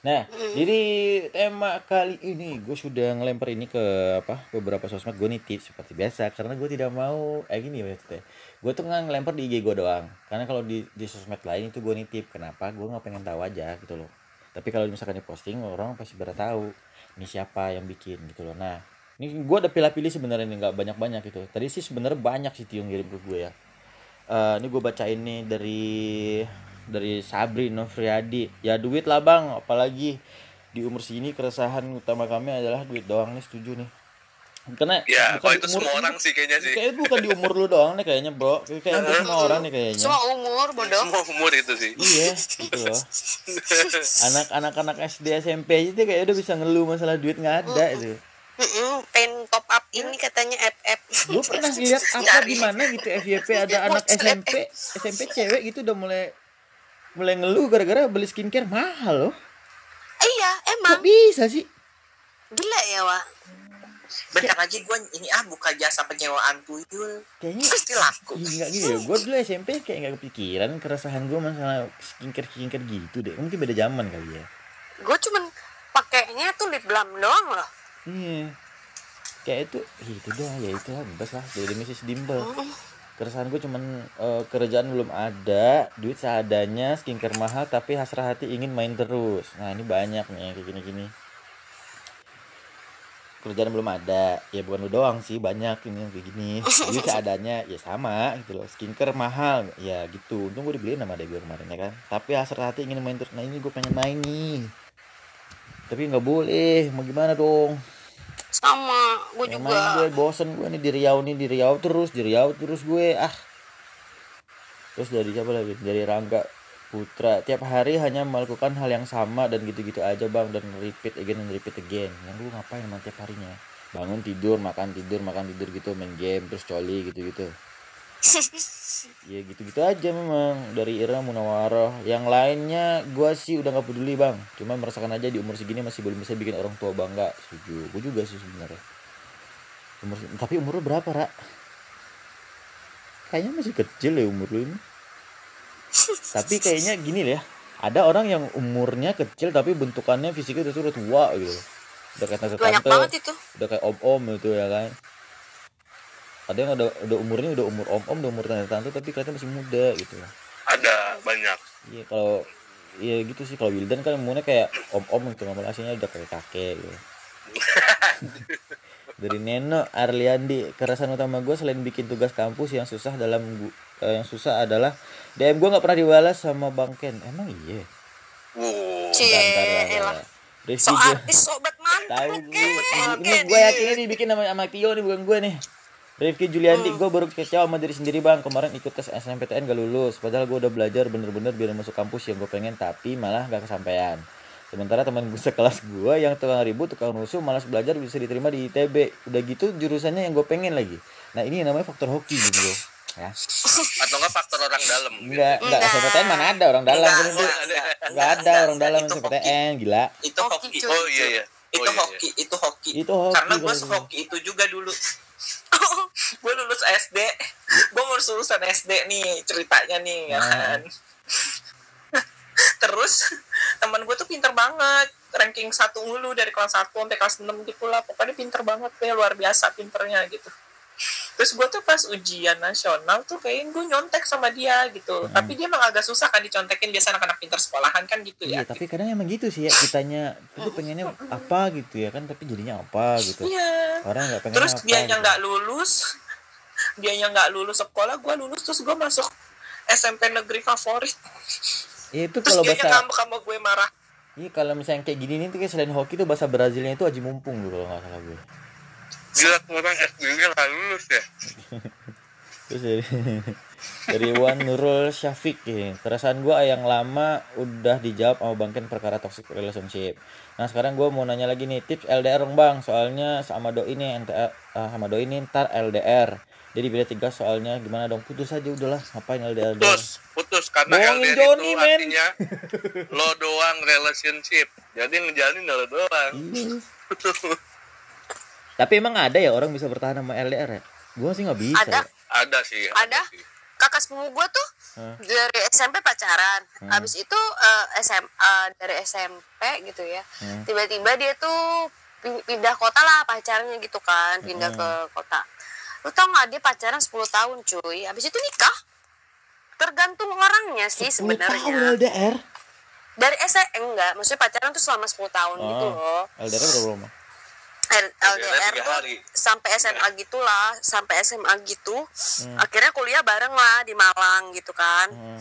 [SPEAKER 1] Nah jadi tema kali ini gue sudah ngelempar ini ke apa beberapa sosmed. Gue nitip seperti biasa karena gue tidak mau eh gini maksudnya. Gue tuh nggak ngelempar di IG gue doang. Karena kalau di di sosmed lain itu gue nitip. Kenapa? Gue nggak pengen tahu aja gitu loh. Tapi kalau misalkan di posting orang pasti pada tahu ini siapa yang bikin gitu loh. Nah ini gue ada pilih-pilih sebenarnya nggak banyak-banyak gitu. Tadi sih sebenarnya banyak sih yang ngirim ke gue ya Eh, ini gue bacain nih dari dari Sabri Novriadi ya duit lah bang. Apalagi di umur segini keresahan utama kami adalah duit doang nih setuju nih. Karena
[SPEAKER 3] Ya,
[SPEAKER 1] bukan
[SPEAKER 3] itu semua orang sih kayaknya sih.
[SPEAKER 1] kayaknya bukan di umur lu doang nih kayaknya bro. Kayaknya hampir semua orang nih kayaknya.
[SPEAKER 2] Semua umur bodoh.
[SPEAKER 3] Semua umur itu sih.
[SPEAKER 1] iya gitu loh. [laughs] Anak-anak anak SD SMP aja tuh kayak udah bisa ngeluh masalah duit nggak ada itu
[SPEAKER 2] Mm-mm, pengen top up ini katanya FF.
[SPEAKER 1] gue pernah lihat apa di mana gitu FYP ada anak SMP SMP cewek gitu udah mulai mulai ngeluh gara-gara beli skincare. Mahal loh.
[SPEAKER 2] Iya,
[SPEAKER 1] kok
[SPEAKER 2] emang.
[SPEAKER 1] bisa sih?
[SPEAKER 2] Gila ya, Wak.
[SPEAKER 4] bentar lagi gue ini ah buka jasa penyewaan tuyul.
[SPEAKER 1] Kayaknya
[SPEAKER 4] pasti laku.
[SPEAKER 1] Iya nggak gitu ya. Gue dulu SMP kayak nggak kepikiran keresahan gue masalah skincare skincare gitu deh. Mungkin beda zaman kali ya.
[SPEAKER 2] Gue cuman pakainya tuh lip balm doang loh.
[SPEAKER 1] Iya. Kayak itu itu dah ya itu lah bebas lah jadi Mrs Dimple keresahan gue cuman eh, kerjaan belum ada duit seadanya skincare mahal tapi hasrah hati ingin main terus. Nah ini banyak nih kayak gini-gini. Kerjaan belum ada ya bukan lu doang sih banyak ini yang kayak gini. [laughs] Duit seadanya ya sama gitu loh. Skincare mahal ya gitu. Untung gue dibeliin sama adek gue kemarin ya kan? Tapi hasrah hati ingin main terus. Nah ini gue pengen main nih tapi nggak boleh mau gimana dong?
[SPEAKER 2] Sama, gue
[SPEAKER 1] yang
[SPEAKER 2] juga.
[SPEAKER 1] gue bosen gue nih di Riau nih di Riau terus di Riau terus gue ah. Terus dari siapa lagi? Dari Rangga Putra. Tiap hari hanya melakukan hal yang sama dan gitu-gitu aja bang dan repeat again and repeat again. Yang lu ngapain emang tiap harinya? Bangun tidur makan tidur makan tidur gitu main game terus coli gitu-gitu [laughs] ya gitu-gitu aja memang dari Ira Munawarah. Yang lainnya gua sih udah nggak peduli bang. Cuma merasakan aja di umur segini masih belum bisa bikin orang tua bangga. Setuju. Gue juga sih sebenarnya. Umur tapi umur lu berapa Ra? kayaknya masih kecil ya umur lu ini. [laughs] Tapi kayaknya gini lah ya. Ada orang yang umurnya kecil tapi bentukannya fisiknya udah sudah tua gitu. Udah kayak tante
[SPEAKER 2] itu.
[SPEAKER 1] udah kayak om om gitu ya kan ada yang udah udah umurnya udah umur om om udah umur tante tante tapi kelihatan masih muda gitu
[SPEAKER 3] Ada banyak.
[SPEAKER 1] iya kalau iya gitu sih kalau Wildan kan umurnya kayak om om gitu ngomong aslinya udah kayak kakek gitu [laughs] dari Neno Arliandi keresahan utama gue selain bikin tugas kampus yang susah dalam eh, yang susah adalah DM gue nggak pernah dibalas sama Bang Ken emang iya
[SPEAKER 3] Wow.
[SPEAKER 2] Cielah.
[SPEAKER 1] Rifki
[SPEAKER 2] So mantap.
[SPEAKER 1] tahu gue ini gue yakin ini dibikin sama sama Tio nih bukan gue nih Rifki Julianti gue baru kecewa sama diri sendiri bang. Kemarin ikut tes SNMPTN gak lulus. Padahal gue udah belajar bener-bener biar masuk kampus yang gue pengen tapi malah gak kesampaian. Sementara teman gue [laughs] sekelas gue yang tukang ribut tukang rusuh malas belajar bisa diterima di ITB udah gitu jurusannya yang gue pengen lagi. Nah ini namanya faktor hoki gitu loh ya. [laughs]
[SPEAKER 3] Atau enggak faktor orang dalam.
[SPEAKER 1] enggak enggak
[SPEAKER 2] Enggak.
[SPEAKER 1] SNMPTN mana ada orang dalam?
[SPEAKER 4] Enggak, enggak,
[SPEAKER 1] enggak
[SPEAKER 4] enggak,
[SPEAKER 1] ada.
[SPEAKER 4] Enggak,
[SPEAKER 1] orang dalam SNMPTN gila.
[SPEAKER 4] Itu
[SPEAKER 2] Hoki.
[SPEAKER 3] Oh iya iya.
[SPEAKER 4] itu
[SPEAKER 3] oh, iya, iya.
[SPEAKER 4] hoki itu hoki.
[SPEAKER 1] Itu hoki
[SPEAKER 4] karena gue hoki itu juga dulu [laughs] gue lulus SD gue mau lulusan SD nih ceritanya nih ya
[SPEAKER 1] Nah.
[SPEAKER 4] kan. [laughs] Terus teman gue tuh pinter banget. Ranking satu mulu dari kelas 1 sampai kelas 6 gitu lah. Pokoknya pinter banget deh luar biasa pinternya gitu terus gue tuh pas ujian nasional tuh kayaknya gue nyontek sama dia gitu tapi dia emang agak susah kan dicontekin biasa anak-anak pinter sekolahan kan gitu
[SPEAKER 1] Iya,
[SPEAKER 4] ya
[SPEAKER 1] tapi kadang emang gitu sih ya kitanya itu pengennya apa gitu ya kan tapi jadinya apa gitu.
[SPEAKER 4] Iya.
[SPEAKER 1] Orang nggak pengen
[SPEAKER 4] terus
[SPEAKER 1] apa.
[SPEAKER 4] dia yang
[SPEAKER 1] gitu.
[SPEAKER 4] nggak lulus [laughs] dia yang nggak lulus sekolah gue lulus terus gue masuk SMP negeri favorit
[SPEAKER 1] Iya, itu
[SPEAKER 4] terus
[SPEAKER 1] kalau bahasa
[SPEAKER 4] ngambek sama gue marah
[SPEAKER 1] Iya, kalau misalnya kayak gini nih tuh kayak selain hoki tuh bahasa Brazilnya itu aji mumpung dulu kalau nggak salah gue.
[SPEAKER 3] Gila orang SD-nya nggak lulus ya. [laughs]
[SPEAKER 1] Terus dari, [laughs] dari Wan Nurul Syafiq ya. Perasaan gue yang lama udah dijawab sama Bang Ken perkara toxic relationship. Nah sekarang gue mau nanya lagi nih tips LDR dong bang soalnya sama doi nih NTR eh, sama doi ini ntar LDR jadi beda tiga soalnya gimana dong putus aja udahlah ngapain LDR LDR
[SPEAKER 3] putus putus karena
[SPEAKER 1] Bohongin
[SPEAKER 3] LDR
[SPEAKER 1] Johnny,
[SPEAKER 3] itu
[SPEAKER 1] men.
[SPEAKER 3] artinya [laughs] lo doang relationship jadi ngejalanin lo doang
[SPEAKER 1] Iya. Tapi emang ada ya orang bisa bertahan sama LDR ya? Gue sih nggak bisa.
[SPEAKER 2] Ada.
[SPEAKER 1] ya.
[SPEAKER 3] ada sih
[SPEAKER 2] Ada.
[SPEAKER 3] sih.
[SPEAKER 2] kakak sepupu gue tuh
[SPEAKER 1] Hah?
[SPEAKER 2] dari SMP pacaran
[SPEAKER 1] Hmm.
[SPEAKER 2] habis itu eh, SMA dari SMP gitu ya
[SPEAKER 1] Hmm.
[SPEAKER 2] tiba-tiba dia tuh pin- pindah kota lah pacarnya gitu kan pindah
[SPEAKER 1] Hmm.
[SPEAKER 2] ke kota lu tau gak dia pacaran 10 tahun cuy habis itu nikah tergantung orangnya sih
[SPEAKER 1] 10 tahun
[SPEAKER 2] sebenarnya
[SPEAKER 1] LDR.
[SPEAKER 2] dari SMP enggak maksudnya pacaran tuh selama 10 tahun gitu
[SPEAKER 1] Oh.
[SPEAKER 2] loh
[SPEAKER 1] LDR berapa lama?
[SPEAKER 2] LDR tuh sampai SMA gitulah sampai SMA gitu
[SPEAKER 1] Hmm.
[SPEAKER 2] akhirnya kuliah bareng lah di Malang gitu kan
[SPEAKER 1] Hmm.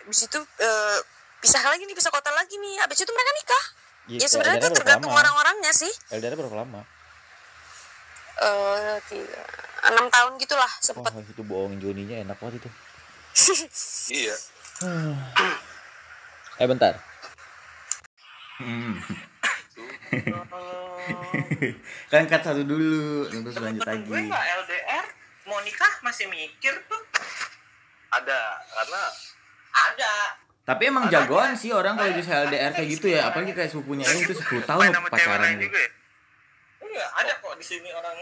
[SPEAKER 2] habis itu eh, pisah lagi nih pisah kota lagi nih habis itu mereka nikah
[SPEAKER 1] Iya,
[SPEAKER 2] ya sebenarnya itu tergantung orang-orangnya sih
[SPEAKER 1] LDR berapa lama?
[SPEAKER 2] eh tiga enam tahun gitulah sempet
[SPEAKER 1] Wah itu bohongin Joninya enak banget itu. [laughs]
[SPEAKER 3] iya
[SPEAKER 1] Eh bentar. Hmm. [laughs] kan cut satu dulu, terus lanjut lagi.
[SPEAKER 4] gue nggak LDR mau nikah masih mikir tuh
[SPEAKER 3] ada karena
[SPEAKER 4] ada
[SPEAKER 1] Tapi emang jagoan sih orang kalau bisa LDR kayak gitu ya, apalagi kayak sepupunya Aing itu 10 tahun pacaran gitu.
[SPEAKER 5] juga ya
[SPEAKER 4] iya ada kok di sini orang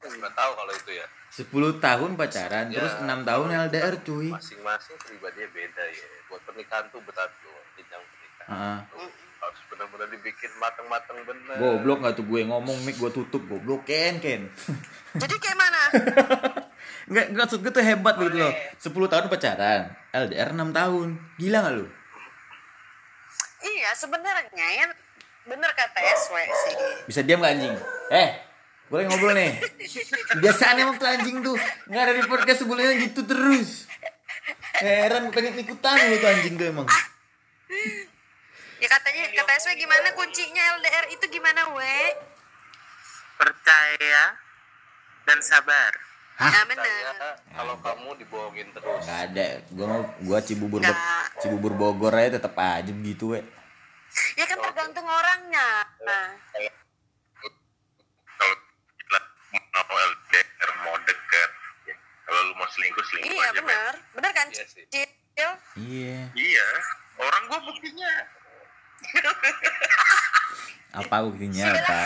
[SPEAKER 3] nggak tahu kalau itu ya
[SPEAKER 1] 10 tahun pacaran,
[SPEAKER 3] Ya.
[SPEAKER 1] terus 6 tahun LDR cuy.
[SPEAKER 3] masing-masing pribadinya beda ya buat pernikahan tuh berat tuh jenjang pernikahan
[SPEAKER 1] Heeh.
[SPEAKER 3] Tuh, harus benar-benar dibikin matang-matang bener
[SPEAKER 1] Goblok gak tuh gue ngomong mic gue tutup goblok Ken Ken. [laughs]
[SPEAKER 2] jadi kayak mana
[SPEAKER 1] Enggak, enggak maksud gue tuh hebat gitu loh. 10 tahun pacaran, LDR 6 tahun. Gila gak lu?
[SPEAKER 2] iya sebenarnya ya bener kata SW sih
[SPEAKER 1] Bisa diam gak anjing? Eh, boleh ngobrol nih. Biasaan emang tuh anjing tuh nggak ada di podcast sebelumnya gitu terus. Heran pengen ikutan lu tuh anjing tuh emang.
[SPEAKER 2] Ya katanya kata SW gimana kuncinya LDR itu gimana we
[SPEAKER 4] percaya dan sabar
[SPEAKER 2] nah bener
[SPEAKER 3] kalau kamu dibohongin terus
[SPEAKER 1] Gak ada. Gua mau gua Cibubur
[SPEAKER 2] Nggak.
[SPEAKER 1] Cibubur Bogor aja tetap aja begitu we.
[SPEAKER 2] ya kan tergantung orangnya nah
[SPEAKER 5] kalau kita mau LDR mau deket kalau lu mau selingkuh selingkuh
[SPEAKER 2] iya
[SPEAKER 5] aja men.
[SPEAKER 2] bener bener kan
[SPEAKER 3] Iya sih.
[SPEAKER 1] Iya.
[SPEAKER 5] iya orang gua buktinya
[SPEAKER 1] Apa buktinya apa?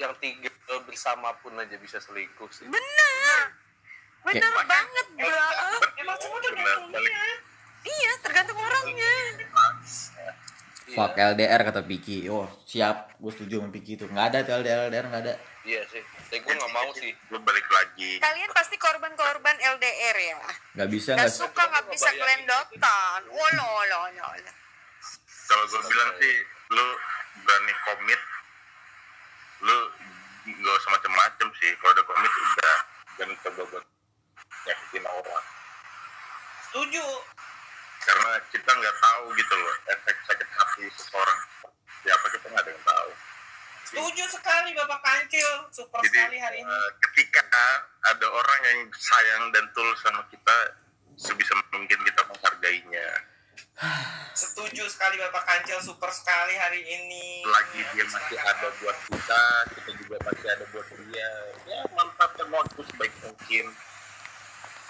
[SPEAKER 3] yang tiga bersama pun aja bisa selingkuh sih.
[SPEAKER 2] Bener bener
[SPEAKER 1] Kayak-
[SPEAKER 2] banget bro.
[SPEAKER 4] Emang semua
[SPEAKER 5] Benar,
[SPEAKER 4] tergantung dia
[SPEAKER 2] iya tergantung orangnya.
[SPEAKER 1] Fuck LDR kata Piki. Oh, siap. Gue setuju sama Piki itu. Nggak ada tuh LDR LDR nggak ada.
[SPEAKER 3] iya sih. Tapi gue nggak mau sih.
[SPEAKER 5] Lu balik lagi.
[SPEAKER 2] Kalian pasti korban-korban LDR ya.
[SPEAKER 1] Nggak bisa
[SPEAKER 2] Gak
[SPEAKER 1] nggak
[SPEAKER 2] suka nggak bisa kelendotan. Wolo wolo wolo
[SPEAKER 5] kalau gue bilang sih lu berani komit lu gak usah macem-macem sih. Kalau udah komit udah. Jangan coba buat nyakitin orang.
[SPEAKER 4] Setuju.
[SPEAKER 5] Karena kita nggak tahu gitu loh efek sakit hati seseorang. Siapa kita nggak ada yang tahu.
[SPEAKER 4] Setuju sekali bapak kancil. Super
[SPEAKER 5] jadi
[SPEAKER 4] sekali hari ini.
[SPEAKER 5] eh, ketika ada orang yang sayang dan tulus sama kita sebisa mungkin kita menghargainya
[SPEAKER 4] setuju sekali bapak kancil super sekali hari ini
[SPEAKER 5] lagi dia masih ada buat kita kita juga masih ada buat dia ya manfaatkan waktu sebaik mungkin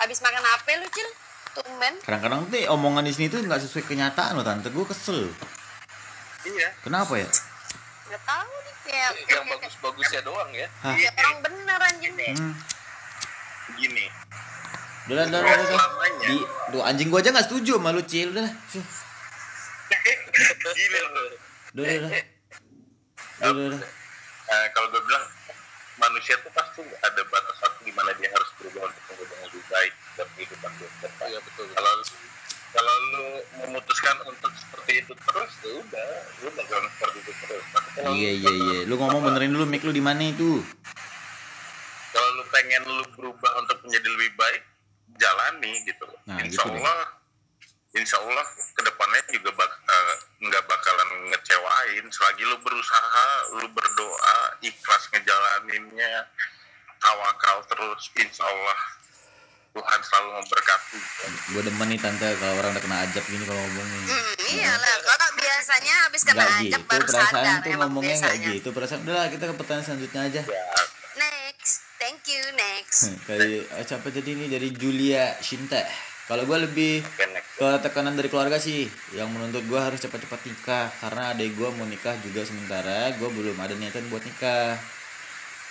[SPEAKER 2] abis makan apa lu cil tumben
[SPEAKER 1] Kadang-kadang tuh omongan di sini tuh nggak sesuai kenyataan loh tante. Gue kesel.
[SPEAKER 5] iya
[SPEAKER 1] Kenapa ya?
[SPEAKER 2] nggak tahu nih kayak
[SPEAKER 3] yang bagus-bagusnya doang ya
[SPEAKER 1] Hah?
[SPEAKER 2] orang bener anjing
[SPEAKER 1] Hmm.
[SPEAKER 5] gini
[SPEAKER 1] Udah, udah, udah, udah. Di, tuh anjing gua aja nggak setuju sama lu Cil. Udah,
[SPEAKER 5] loh
[SPEAKER 1] udah, udah, udah. Udah, udah, udah.
[SPEAKER 5] Eh, kalau gue bilang manusia tuh pasti ada batas waktu di mana dia harus berubah untuk menjadi yang lebih baik dan kehidupan dia ke depan.
[SPEAKER 3] iya betul
[SPEAKER 5] Kalau kalau lu memutuskan untuk seperti itu terus ya udah lu bakalan seperti itu terus.
[SPEAKER 1] Iya, iya, iya. Lu ngomong benerin dulu mic lu di mana itu?
[SPEAKER 5] kalau lu pengen lu berubah untuk menjadi lebih baik jalani gitu.
[SPEAKER 1] Nah,
[SPEAKER 5] insya
[SPEAKER 1] gitu deh.
[SPEAKER 5] Allah insya Allah ke depannya juga bak, eh, nggak bakalan ngecewain. Selagi lu berusaha lu berdoa ikhlas ngejalaninnya tawakal terus insya Allah Tuhan selalu memberkati.
[SPEAKER 1] Gue demen nih tante kalau orang udah kena ajab gini kalau ngomongin.
[SPEAKER 2] Hmm, iyalah kalau biasanya habis kena
[SPEAKER 1] Nggak
[SPEAKER 2] ajab
[SPEAKER 1] gitu
[SPEAKER 2] baru
[SPEAKER 1] perasaan
[SPEAKER 2] sadar
[SPEAKER 1] tuh
[SPEAKER 2] emang
[SPEAKER 1] ngomongnya nggak gitu. Perasaan udah lah kita ke pertanyaan selanjutnya aja.
[SPEAKER 2] Next thank you next.
[SPEAKER 1] Kayak eh, siapa jadi ini? Dari Julia Shinta. Kalau gue lebih ke tekanan dari keluarga sih yang menuntut gue harus cepat-cepat nikah karena adik gue mau nikah juga sementara gue belum ada niatan buat nikah.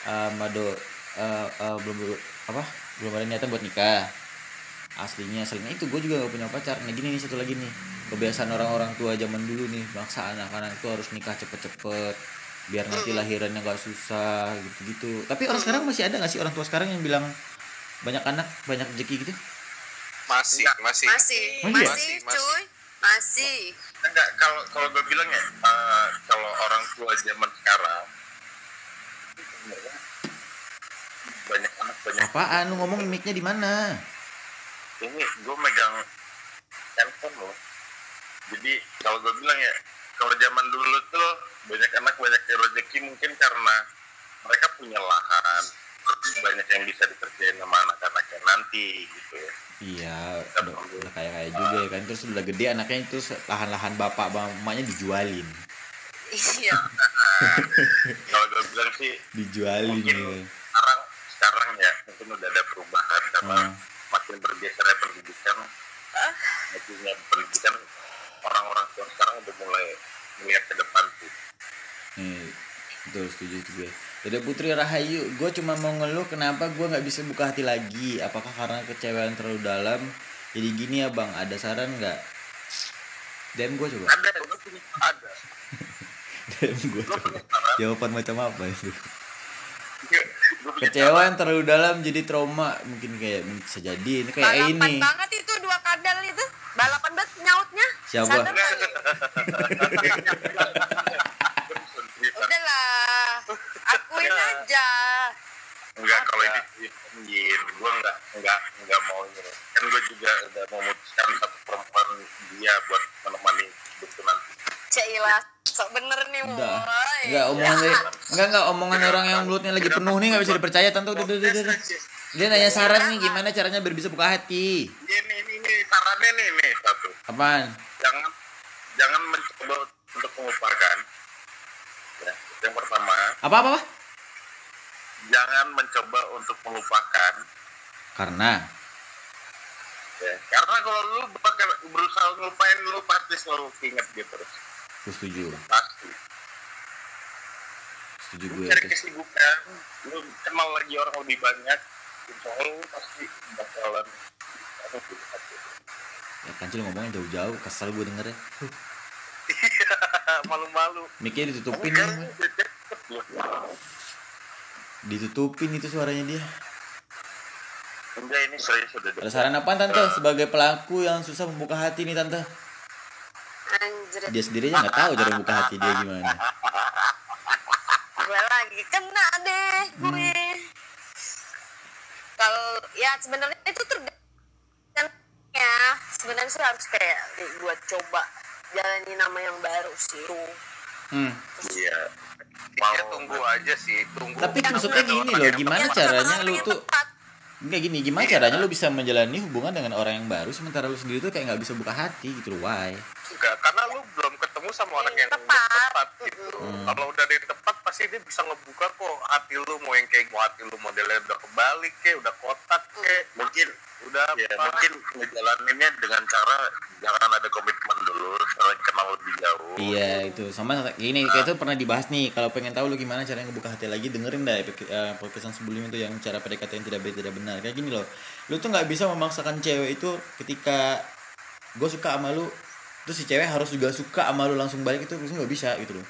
[SPEAKER 1] Eh, Mado eh, eh, belum belum- apa? Belum ada niatan buat nikah. Aslinya aslinya itu gue juga gak punya pacar. Nah gini nih satu lagi nih. Kebiasaan orang-orang tua zaman dulu nih bangsa anak-anak itu harus nikah cepet-cepet biar nanti lahirannya gak susah gitu-gitu. Tapi orang sekarang masih ada gak sih orang tua sekarang yang bilang banyak anak banyak rezeki gitu?
[SPEAKER 3] Masih, masih.
[SPEAKER 2] masih.
[SPEAKER 1] Oh, iya?
[SPEAKER 2] masih
[SPEAKER 3] Masih,
[SPEAKER 2] cuy. Masih.
[SPEAKER 5] Enggak kalau kalau gue bilang ya eh, kalau orang tua zaman sekarang banyak anak banyak
[SPEAKER 1] apaan? Lu ngomong mic-nya di mana?
[SPEAKER 5] Ini gue megang handphone loh. Jadi kalau gue bilang ya kalau zaman dulu tuh banyak anak banyak rezeki mungkin karena mereka punya lahan. Banyak yang bisa dikerjain sama anak-anaknya nanti gitu ya.
[SPEAKER 1] Iya udah, udah kayak kayak juga ya kan. Terus udah gede anaknya itu lahan-lahan bapak mamanya dijualin.
[SPEAKER 2] Iya. [laughs]
[SPEAKER 5] Kalau gue bilang sih
[SPEAKER 1] dijualin
[SPEAKER 5] mungkin
[SPEAKER 1] ya.
[SPEAKER 5] sekarang sekarang ya mungkin udah ada perubahan karena
[SPEAKER 1] Hmm.
[SPEAKER 5] makin bergesernya pendidikan. Makinnya pendidikan orang-orang tua sekarang udah mulai melihat ke depan tuh
[SPEAKER 1] Nih, betul setuju gue. Dari Putri Rahayu, gue cuma mau ngeluh kenapa gue nggak bisa buka hati lagi. Apakah karena kecewaan terlalu dalam? Jadi gini ya bang, ada saran nggak? DM gue coba.
[SPEAKER 5] ada gue punya ada
[SPEAKER 1] DM gue coba. Jawaban macam apa itu? Kecewa yang terlalu dalam jadi trauma. Mungkin kayak bisa jadi. Ini kayak
[SPEAKER 2] balapan
[SPEAKER 1] ini.
[SPEAKER 2] banget itu dua kadal itu. Balapan banget nyautnya.
[SPEAKER 1] Siapa?
[SPEAKER 2] Lu? udahlah akuin aja.
[SPEAKER 5] Enggak kalau ini anjir. Gue enggak enggak enggak mau ini. Kan gue juga udah memutuskan satu perempuan dia buat menemani hidupku nanti
[SPEAKER 2] Cailah sok bener nih
[SPEAKER 1] Udah.
[SPEAKER 2] boy
[SPEAKER 1] Enggak omongan dari, enggak enggak omongan orang yang mulutnya lagi penuh nih nggak bisa dipercaya tante udah udah udah. udah. Dia nanya saran nih gimana caranya biar bisa buka hati.
[SPEAKER 5] ini ini ini sarannya nih nih satu
[SPEAKER 1] Apaan?
[SPEAKER 5] jangan jangan mencoba untuk melupakan ya yang pertama
[SPEAKER 1] Apa apa? apa?
[SPEAKER 5] jangan mencoba untuk melupakan
[SPEAKER 1] Karena
[SPEAKER 5] ya karena kalau lu bakal berusaha ngelupain lu pasti selalu inget gitu terus
[SPEAKER 1] setuju,
[SPEAKER 5] pasti
[SPEAKER 1] setuju gue.
[SPEAKER 5] cari kesibukan lu kenal lagi orang lebih banyak insya Allah pasti bakalan
[SPEAKER 1] ya kancil ngomongnya jauh-jauh, kesel gue dengernya. Huh, [laughs]
[SPEAKER 5] malu-malu
[SPEAKER 1] Mic-nya ditutupin,
[SPEAKER 5] lu.
[SPEAKER 1] ditutupin itu suaranya dia.
[SPEAKER 5] enggak ini serius udah
[SPEAKER 1] Ada saran apa tante sebagai pelaku yang susah membuka hati nih tante?
[SPEAKER 2] Anjir
[SPEAKER 1] Dia sendiri aja nggak tahu cara membuka hati dia gimana.
[SPEAKER 2] gue lagi kena deh gue kalau ya sebenarnya itu tergantung ya sebenarnya sih harus kayak nih, gue coba jalani nama yang baru sih
[SPEAKER 1] Hmm.
[SPEAKER 5] iya
[SPEAKER 3] Ya tunggu aja sih, tunggu.
[SPEAKER 1] Tapi
[SPEAKER 2] Ya,
[SPEAKER 1] maksudnya gini loh, gimana
[SPEAKER 2] Yang
[SPEAKER 1] caranya lu tuh
[SPEAKER 2] tepat.
[SPEAKER 1] Enggak gini, gimana caranya lu bisa menjalani hubungan dengan orang yang baru sementara lu sendiri tuh kayak nggak bisa buka hati gitu loh, why?
[SPEAKER 3] Enggak, karena lu belum ketemu sama orang
[SPEAKER 2] Yang tepat.
[SPEAKER 3] tepat gitu.
[SPEAKER 1] Hmm.
[SPEAKER 3] Kalau udah yang tepat pasti dia bisa ngebuka kok hati lu mau yang kayak mau hati lu modelnya udah kebalik kayak udah kotak kayak
[SPEAKER 5] mungkin
[SPEAKER 3] udah
[SPEAKER 5] ya
[SPEAKER 3] apa.
[SPEAKER 5] mungkin ngejalaninnya dengan cara jangan ada komitmen dulu saling kenal lebih jauh
[SPEAKER 1] Iya itu. Sama gini kayak itu pernah dibahas nih. Kalau pengen tahu lu gimana cara ngebuka hati lagi dengerin dah epi- eh, podcastan sebelumnya itu yang cara PDKT yang tidak baik tidak benar. Kayak gini loh. Lu tuh nggak bisa memaksakan cewek itu ketika gue suka sama lu terus si cewek harus juga suka sama lu langsung balik itu nggak bisa gitu loh.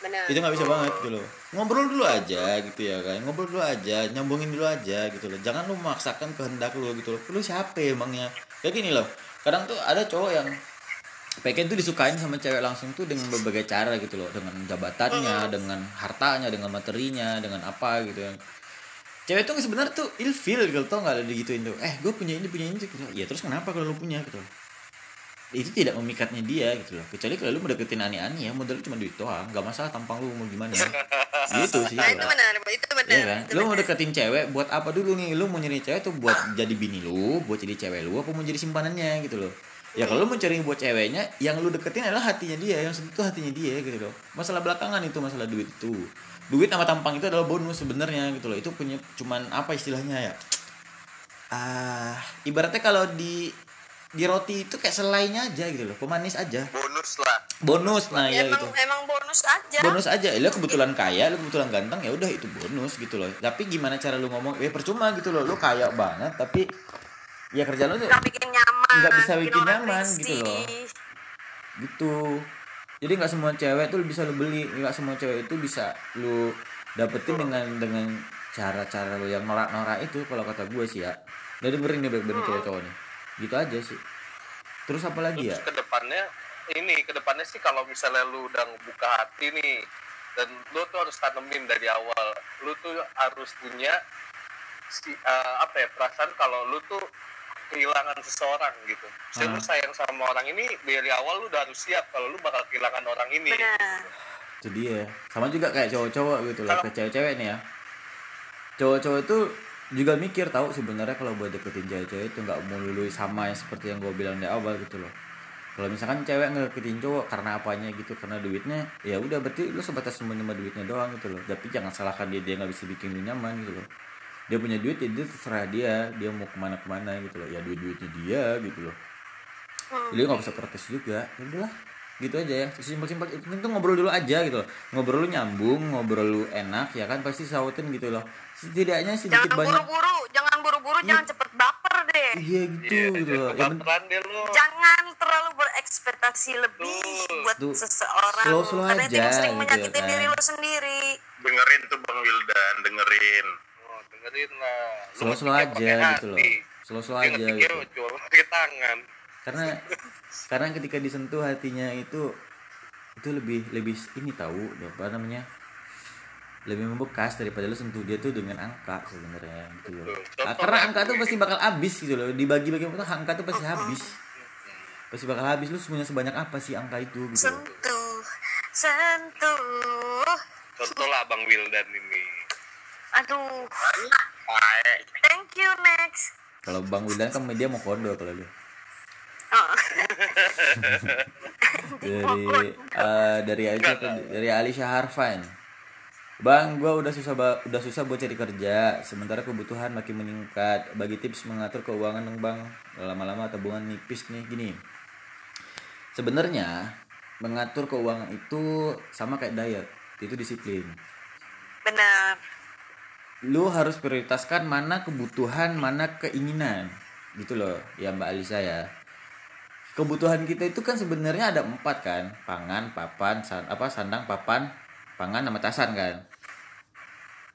[SPEAKER 2] Bener
[SPEAKER 1] itu nggak bisa banget gitu loh. Ngobrol dulu aja gitu ya kan. Ngobrol dulu aja nyambungin dulu aja gitu loh. Jangan lu memaksakan kehendak lu gitu loh. Lu siapa emangnya? Kayak gini loh. Kadang tuh ada cowok yang pengen tuh disukain sama cewek langsung tuh dengan berbagai cara gitu loh. Dengan jabatannya dengan hartanya dengan materinya dengan apa gitu yang cewek tuh sebenarnya tuh ilfil gitu tau nggak? Ada digituin tuh eh gue punya ini punya ini gitu. Ya terus kenapa kalau lu punya? gitu itu tidak memikatnya dia gitu loh. Kecuali kalau lu mau deketin ani-ani ya modal cuma duit doang. Gak masalah tampang lu mau gimana. [laughs] Gitu sih
[SPEAKER 2] nah itu
[SPEAKER 1] kalau-
[SPEAKER 2] benar itu benar.
[SPEAKER 1] Iya kan?
[SPEAKER 2] itu
[SPEAKER 1] Lu mau deketin cewek buat apa dulu nih? Lu mau nyari cewek tuh buat jadi bini lu, buat jadi cewek lu, apa mau jadi simpanannya gitu loh? Ya kalau lu mau cari buat ceweknya, yang lu deketin adalah hatinya dia, yang sentuh hatinya dia gitu loh. Masalah belakangan itu, masalah duit itu. Duit sama tampang itu adalah bonus sebenarnya gitu loh. Itu punya cuman apa istilahnya ya? Ah, ibaratnya kalau di di roti itu kayak selainya aja gitu loh, pemanis aja.
[SPEAKER 3] bonus lah
[SPEAKER 1] Bonus nah ya
[SPEAKER 2] emang
[SPEAKER 1] gitu
[SPEAKER 2] emang bonus aja
[SPEAKER 1] bonus aja lu kebetulan kaya lu kebetulan ganteng ya udah itu bonus gitu loh tapi gimana cara lu ngomong ya percuma gitu loh lu kaya banget tapi ya kerjaan lu tuh
[SPEAKER 2] nggak bikin nyaman
[SPEAKER 1] Nggak bisa bikin nyaman
[SPEAKER 2] risih.
[SPEAKER 1] gitu loh. gitu. Jadi nggak semua cewek tuh bisa lu beli nggak semua cewek itu bisa lu dapetin dengan dengan cara-cara lu yang norak-norak itu kalau kata gue sih ya. Udah dengerin nih baik-baik cowok-cowok nih. Gitu aja sih. Terus apa lagi ya?
[SPEAKER 3] terus ke depannya ini ke depannya sih kalau misalnya lu udah buka hati nih dan lu tuh harus tanemin dari awal lu tuh harus punya si eh, apa ya perasaan kalau lu tuh kehilangan seseorang gitu. Saya lu
[SPEAKER 1] Ah.
[SPEAKER 3] sayang sama orang ini dari awal lu udah harus siap kalau lu bakal kehilangan orang ini.
[SPEAKER 2] benar
[SPEAKER 1] itu dia sama juga kayak cowok-cowok gitu lah ke cewek-cewek nih ya cowok-cowok itu juga mikir tahu sebenarnya kalau buat deketin cewek-cewek itu nggak melulu sama yang seperti yang gue bilang di awal gitu loh kalau misalkan cewek ngedeketin cowok karena apanya gitu karena duitnya ya udah berarti lu sebatas menerima duitnya doang gitu loh tapi jangan salahkan dia dia nggak bisa bikin lu nyaman gitu loh dia punya duit ya dia terserah dia dia mau ke mana ke mana gitu loh. Ya duit duitnya dia gitu loh. Jadi nggak bisa protes juga. Ya udahlah gitu aja ya. Simpel simpel itu tuh ngobrol dulu aja gitu loh. ngobrol lu nyambung ngobrol lu enak ya kan? Pasti sautin gitu loh. Setidaknya sedikit
[SPEAKER 2] jangan
[SPEAKER 1] banyak
[SPEAKER 2] buru-buru jangan buru-buru
[SPEAKER 1] Iya.
[SPEAKER 2] jangan cepet baper deh.
[SPEAKER 1] Iya gitu
[SPEAKER 3] Iya,
[SPEAKER 1] gitu loh.
[SPEAKER 3] Deh lu.
[SPEAKER 2] jangan terlalu berekspektasi lebih buat
[SPEAKER 1] Tuh,
[SPEAKER 2] seseorang.
[SPEAKER 1] slow-slow
[SPEAKER 2] karena itu
[SPEAKER 1] aja,
[SPEAKER 2] sering
[SPEAKER 1] gitu ya
[SPEAKER 2] menyakitin
[SPEAKER 1] kan.
[SPEAKER 2] diri lu sendiri.
[SPEAKER 5] Dengerin tuh bang Wildan dengerin
[SPEAKER 3] dengerin lah. Lu
[SPEAKER 1] slow slow
[SPEAKER 3] ngetiknya
[SPEAKER 1] aja gitu loh
[SPEAKER 3] hati.
[SPEAKER 1] slow slow
[SPEAKER 3] Dia
[SPEAKER 1] aja gitu
[SPEAKER 3] cuma pakai tangan.
[SPEAKER 1] karena karena ketika disentuh hatinya itu itu lebih lebih ini tahu apa namanya lebih membekas daripada lu sentuh dia tuh dengan angka sebenarnya gitu loh
[SPEAKER 3] Betul.
[SPEAKER 1] Ah, karena angka tuh pasti bakal habis gitu loh dibagi-bagi tuh angka tuh pasti habis [laughs] pasti bakal habis lu punya sebanyak apa sih angka itu gitu
[SPEAKER 2] sentuh sentuh
[SPEAKER 3] Contoh lah Bang Wildan ini.
[SPEAKER 2] Aduh thank you next
[SPEAKER 1] kalau bang Wildan kan dia mau kodo kalau dia
[SPEAKER 2] oh. [laughs]
[SPEAKER 1] dari eh, dari Ali dari Ali Syaharfan Bang, gua udah susah udah susah buat cari kerja, sementara kebutuhan makin meningkat. Bagi tips mengatur keuangan dong, Bang. Lama-lama tabungan nipis nih gini. Sebenarnya mengatur keuangan itu sama kayak diet, itu disiplin.
[SPEAKER 2] benar
[SPEAKER 1] Lu harus prioritaskan mana kebutuhan, mana keinginan. Gitu loh, ya Mbak Alisa ya. Kebutuhan kita itu kan sebenarnya ada empat kan, pangan, papan, san- apa sandang, papan, pangan, sama tasan kan.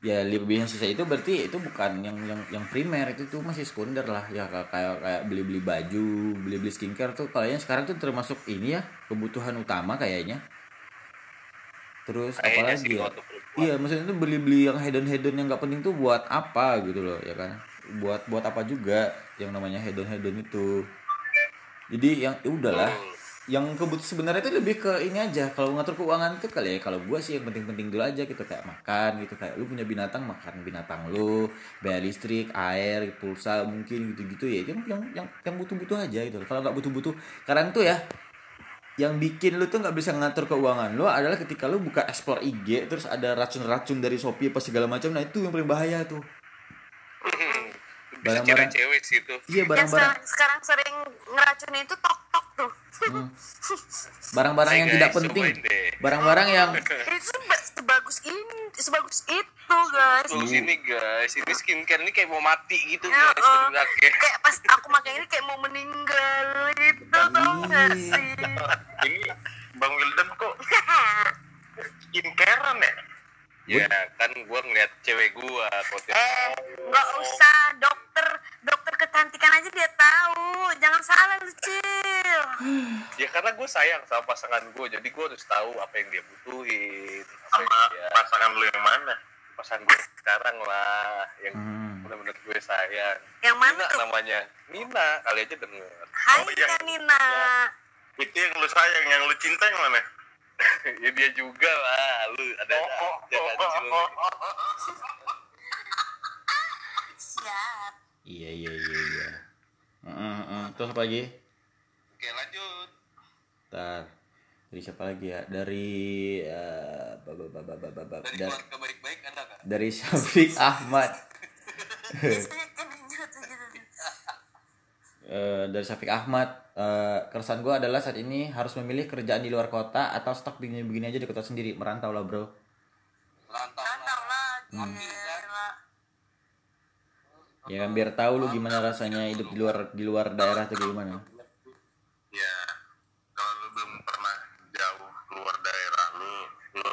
[SPEAKER 1] Ya lebih yang sisa itu berarti itu bukan yang yang yang primer itu tuh masih sekunder lah ya kayak kayak, beli beli baju beli beli skincare tuh kayaknya sekarang tuh termasuk ini ya kebutuhan utama kayaknya terus
[SPEAKER 3] Kayaknya
[SPEAKER 1] apalagi
[SPEAKER 3] sih
[SPEAKER 1] ya. Iya, maksudnya itu beli-beli yang hedon-hedon yang nggak penting tuh buat apa gitu loh, ya kan? Buat buat apa juga yang namanya hedon-hedon itu. Jadi yang ya udahlah, yang kebutuhan sebenarnya itu lebih ke ini aja. Kalau ngatur keuangan itu kali ya, kalau gua sih yang penting-penting dulu aja gitu kayak makan gitu kayak lu punya binatang makan binatang lu, bayar listrik, air, pulsa mungkin gitu-gitu ya. Yang yang yang, butuh-butuh aja gitu. Kalau nggak butuh-butuh, sekarang tuh ya yang bikin lu tuh nggak bisa ngatur keuangan lu adalah ketika lu buka explore IG terus ada racun-racun dari Shopee apa segala macam nah itu yang paling bahaya tuh Barang-barang-
[SPEAKER 3] cewek-cewek sih itu.
[SPEAKER 1] iya
[SPEAKER 2] yang
[SPEAKER 1] barang-barang.
[SPEAKER 2] sekarang, sekarang sering ngeracun itu tok tok tuh.
[SPEAKER 1] Hmm. barang-barang yang tidak penting. barang-barang yang [laughs]
[SPEAKER 2] itu se- sebagus ini sebagus itu guys.
[SPEAKER 3] Tuh sini guys, ini skincare ini kayak mau mati gitu
[SPEAKER 2] Ya,
[SPEAKER 3] guys.
[SPEAKER 2] uh, kayak pas aku pakai ini kayak mau meninggal gitu tau gak sih?
[SPEAKER 5] Ini bang Wildan kok [laughs] skincarean ya
[SPEAKER 3] Ya kan gua ngeliat cewek gua konten.
[SPEAKER 2] eh nggak usah dokter dokter kecantikan aja dia tahu jangan salah lu cil
[SPEAKER 3] Ya karena gue sayang sama pasangan gue, jadi gue harus tahu apa yang dia butuhin. Apa
[SPEAKER 5] sama
[SPEAKER 3] yang dia,
[SPEAKER 5] pasangan lu yang mana
[SPEAKER 3] pasangan gue sekarang lah, yang
[SPEAKER 1] Hmm.
[SPEAKER 3] benar-benar gue sayang.
[SPEAKER 2] yang mana
[SPEAKER 3] Nina
[SPEAKER 2] tuh
[SPEAKER 3] namanya? Nina, kali aja denger.
[SPEAKER 2] Hai
[SPEAKER 5] Oh.
[SPEAKER 2] Kak Nina
[SPEAKER 5] itu yang lu sayang yang lu cinta yang mana [laughs]
[SPEAKER 3] ya dia juga lah lu ada
[SPEAKER 5] Oh,
[SPEAKER 3] ada aja kecil
[SPEAKER 2] siap.
[SPEAKER 1] Iya iya iya iya. Heeh, heeh. terus apa lagi?
[SPEAKER 5] Oke lanjut.
[SPEAKER 1] Ntar dari siapa lagi ya? Dari ba- ba- ba- ba- ba- ba- ba-
[SPEAKER 5] dari
[SPEAKER 1] da-
[SPEAKER 5] keluarga baik-baik ada kan
[SPEAKER 1] dari Syafiq Ahmad [laughs] [laughs]
[SPEAKER 2] biasanya kan gitu gitu
[SPEAKER 1] Eh, dari Syafiq Ahmad eh, keresahan gue adalah saat ini harus memilih kerjaan di luar kota atau stuck begini-begini aja di kota sendiri. Merantau lah bro.
[SPEAKER 5] Rantau
[SPEAKER 2] Rantau
[SPEAKER 5] lah
[SPEAKER 2] lah. Gila
[SPEAKER 1] ya kan biar tahu lu gimana rasanya hidup di luar di luar daerah tuh gimana.
[SPEAKER 5] Ya kalau lu belum pernah jauh keluar daerah lu lu